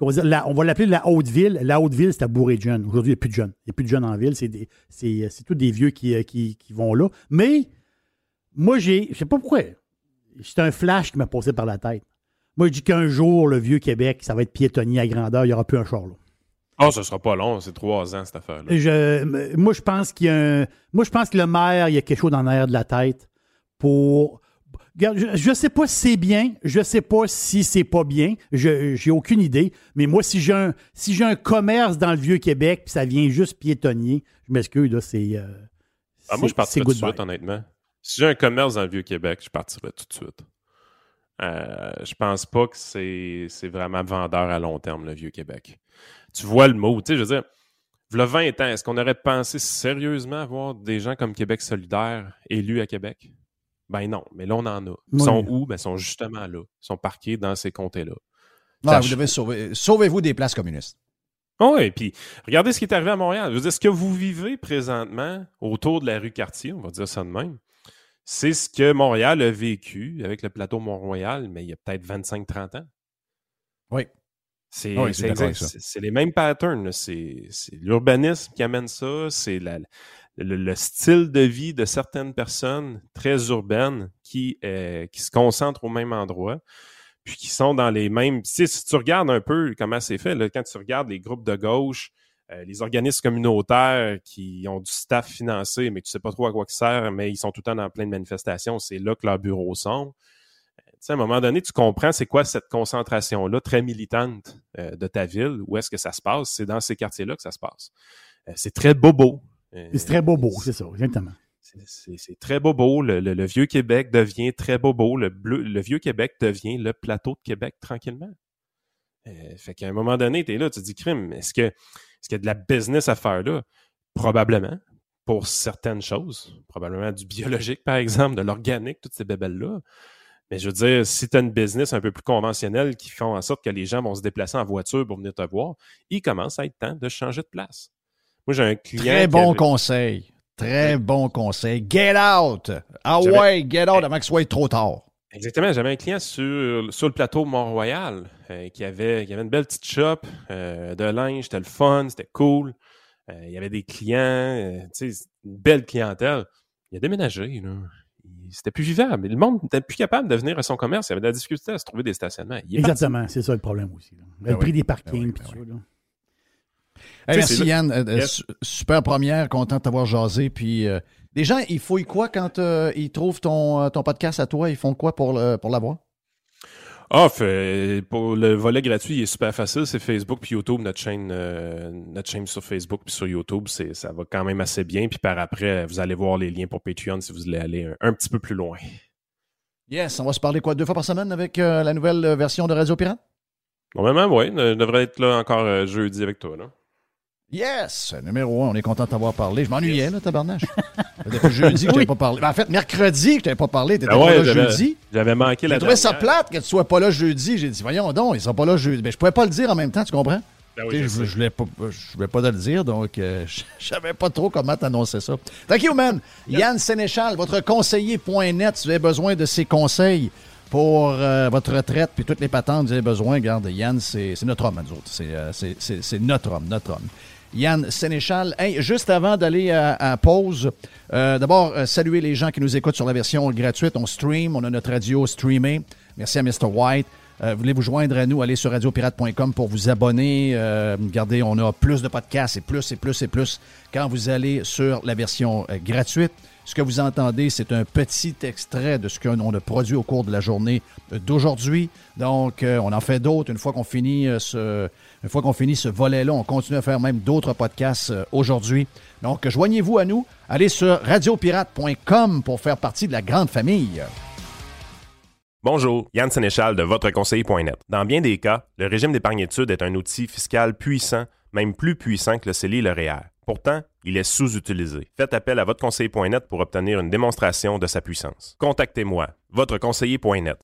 S4: on va l'appeler la Haute-Ville. La Haute-Ville, c'était bourré de jeunes. Aujourd'hui, il n'y a plus de jeunes. Il n'y a plus de jeunes en ville. C'est, des, c'est, c'est tous des vieux qui, euh, qui, qui vont là. Mais, moi, j'ai, je sais pas pourquoi. C'est un flash qui m'a passé par la tête. Moi, je dis qu'un jour, le vieux Québec, ça va être piétonnier à grandeur. Il n'y aura plus un char là.
S6: Oh, ce sera pas long, c'est trois ans, cette affaire-là.
S4: Je, moi, je pense qu'il y a un- Moi, je pense que le maire, il y a quelque chose dans l'air de la tête pour. Je ne sais pas si c'est bien, je ne sais pas si c'est pas bien, je j'ai aucune idée. Mais moi, si j'ai un si j'ai un commerce dans le vieux Québec, puis ça vient juste piétonnier, je m'excuse là, c'est. euh,
S6: Ah, moi, je partirais tout de suite, honnêtement. Si j'ai un commerce dans le Vieux-Québec, je partirais tout de suite. euh, je pense pas que c'est vraiment vendeur à long terme, le Vieux-Québec. Tu vois le mot, tu sais, je veux dire, le 20 ans, est-ce qu'on aurait pensé sérieusement avoir des gens comme Québec solidaire élus à Québec? Ben non, mais là, on en a. Ils sont où? Ben, ils sont justement là. Ils sont parqués dans ces comtés-là.
S2: Non, vous devez sauver. Sauvez-vous des places communistes.
S6: oui, puis regardez ce qui est arrivé à Montréal. Je veux dire, ce que vous vivez présentement autour de la rue Cartier, on va dire ça de même, c'est ce que Montréal a vécu avec le plateau Mont-Royal, mais il y a peut-être 25-30 ans.
S2: Oui.
S6: C'est les mêmes patterns. C'est l'urbanisme qui amène ça, c'est le, style de vie de certaines personnes très urbaines qui, euh, qui se concentrent au même endroit, puis qui sont dans les mêmes... si tu regardes un peu comment c'est fait, là, quand tu regardes les groupes de gauche, euh, les organismes communautaires qui ont du staff financé, mais tu sais pas trop à quoi ça sert, mais ils sont tout le temps dans plein de manifestations, c'est là que leurs bureaux sont. Euh, sais, à un moment donné, tu comprends c'est quoi cette concentration-là très militante euh, de ta ville, où est-ce que ça se passe? C'est dans ces quartiers-là que ça se passe. c'est très bobo.
S4: c'est très bobo, c'est ça, exactement.
S6: C'est très bobo. Le, le, vieux Québec devient très bobo. Le, le vieux Québec devient le plateau de Québec tranquillement. fait qu'à un moment donné, tu es là, tu te dis, crime, est-ce que est-ce qu'il y a de la business à faire là? Probablement. Pour certaines choses. Probablement du biologique, par exemple, de l'organique, toutes ces bébelles-là. Mais je veux dire, si tu as une business un peu plus conventionnelle qui font en sorte que les gens vont se déplacer en voiture pour venir te voir, il commence à être temps de changer de place. Moi, j'ai un client.
S2: Très bon conseil. Très bon conseil. Get out! Ah ouais, get out avant que ce soit trop tard.
S6: Exactement. J'avais un client sur, sur le plateau Mont-Royal euh, qui, avait, qui avait une belle petite shop euh, de linge. C'était le fun, c'était cool. Euh, il y avait des clients, tu sais, une belle clientèle. Il a déménagé. C'était plus vivable. Le monde n'était plus capable de venir à son commerce. Il y avait de la difficulté à se trouver des stationnements.
S4: Exactement. C'est ça le problème aussi. Le ben prix des ben parkings. Ben
S2: merci Yann. super première. Content de t'avoir jasé. Puis les gens, ils fouillent quoi quand euh, ils trouvent ton, euh, ton podcast à toi? Ils font quoi pour, pour l'avoir?
S6: Ah, pour le volet gratuit, il est super facile. C'est Facebook puis YouTube, notre chaîne, euh, notre chaîne sur Facebook puis sur YouTube, c'est, ça va quand même assez bien. Puis par après, vous allez voir les liens pour Patreon si vous voulez aller un, petit peu plus loin.
S2: Yes, on va se parler quoi deux fois par semaine avec la nouvelle version de Radio Pirate?
S6: Normalement, oui. On devrait être là encore jeudi avec toi. Là.
S2: Yes! Numéro un, on est content de t'avoir parlé. Je m'ennuyais, là, tabarnache. Depuis jeudi que je t'avais pas parlé. Ben, en fait, mercredi que je t'avais pas parlé. T'étais ah pas là jeudi.
S6: J'avais manqué la
S2: J'ai trouvé ça plate que tu sois pas là jeudi. J'ai dit, voyons donc, ils sont pas là jeudi. Mais ben, je pouvais pas le dire en même temps, tu comprends?
S6: Ben oui, je,
S2: je, voulais pas, je voulais pas te le dire, donc euh, je savais pas trop comment t'annoncer ça. Thank you, man. Yann Sénéchal, votre conseiller.net, si vous avez besoin de ses conseils pour euh, votre retraite puis toutes les patentes, vous avez besoin, regarde, Yann, c'est notre homme, nous autres. C'est euh, notre homme, notre homme. Yann Sénéchal. juste avant d'aller à, pause, euh, d'abord, euh, saluer les gens qui nous écoutent sur la version gratuite. On stream, on a notre radio streamée. Merci à Mr. White. Euh, voulez vous joindre à nous, allez sur radiopirate.com pour vous abonner. regardez, on a plus de podcasts et plus et plus et plus quand vous allez sur la version gratuite. Ce que vous entendez, c'est un petit extrait de ce qu'on a produit au cours de la journée d'aujourd'hui. Donc, on en fait d'autres une fois qu'on finit ce une fois qu'on finit ce volet-là, on continue à faire même d'autres podcasts euh, aujourd'hui. Donc, joignez-vous à nous. Allez sur radiopirate.com pour faire partie de la grande famille.
S7: Bonjour, Yann Sénéchal de votreconseiller.net. Dans bien des cas, le régime d'épargne-études est un outil fiscal puissant, même plus puissant que le CELI et le REER. Pourtant, il est sous-utilisé. Faites appel à votreconseiller.net pour obtenir une démonstration de sa puissance. Contactez-moi, votreconseiller.net.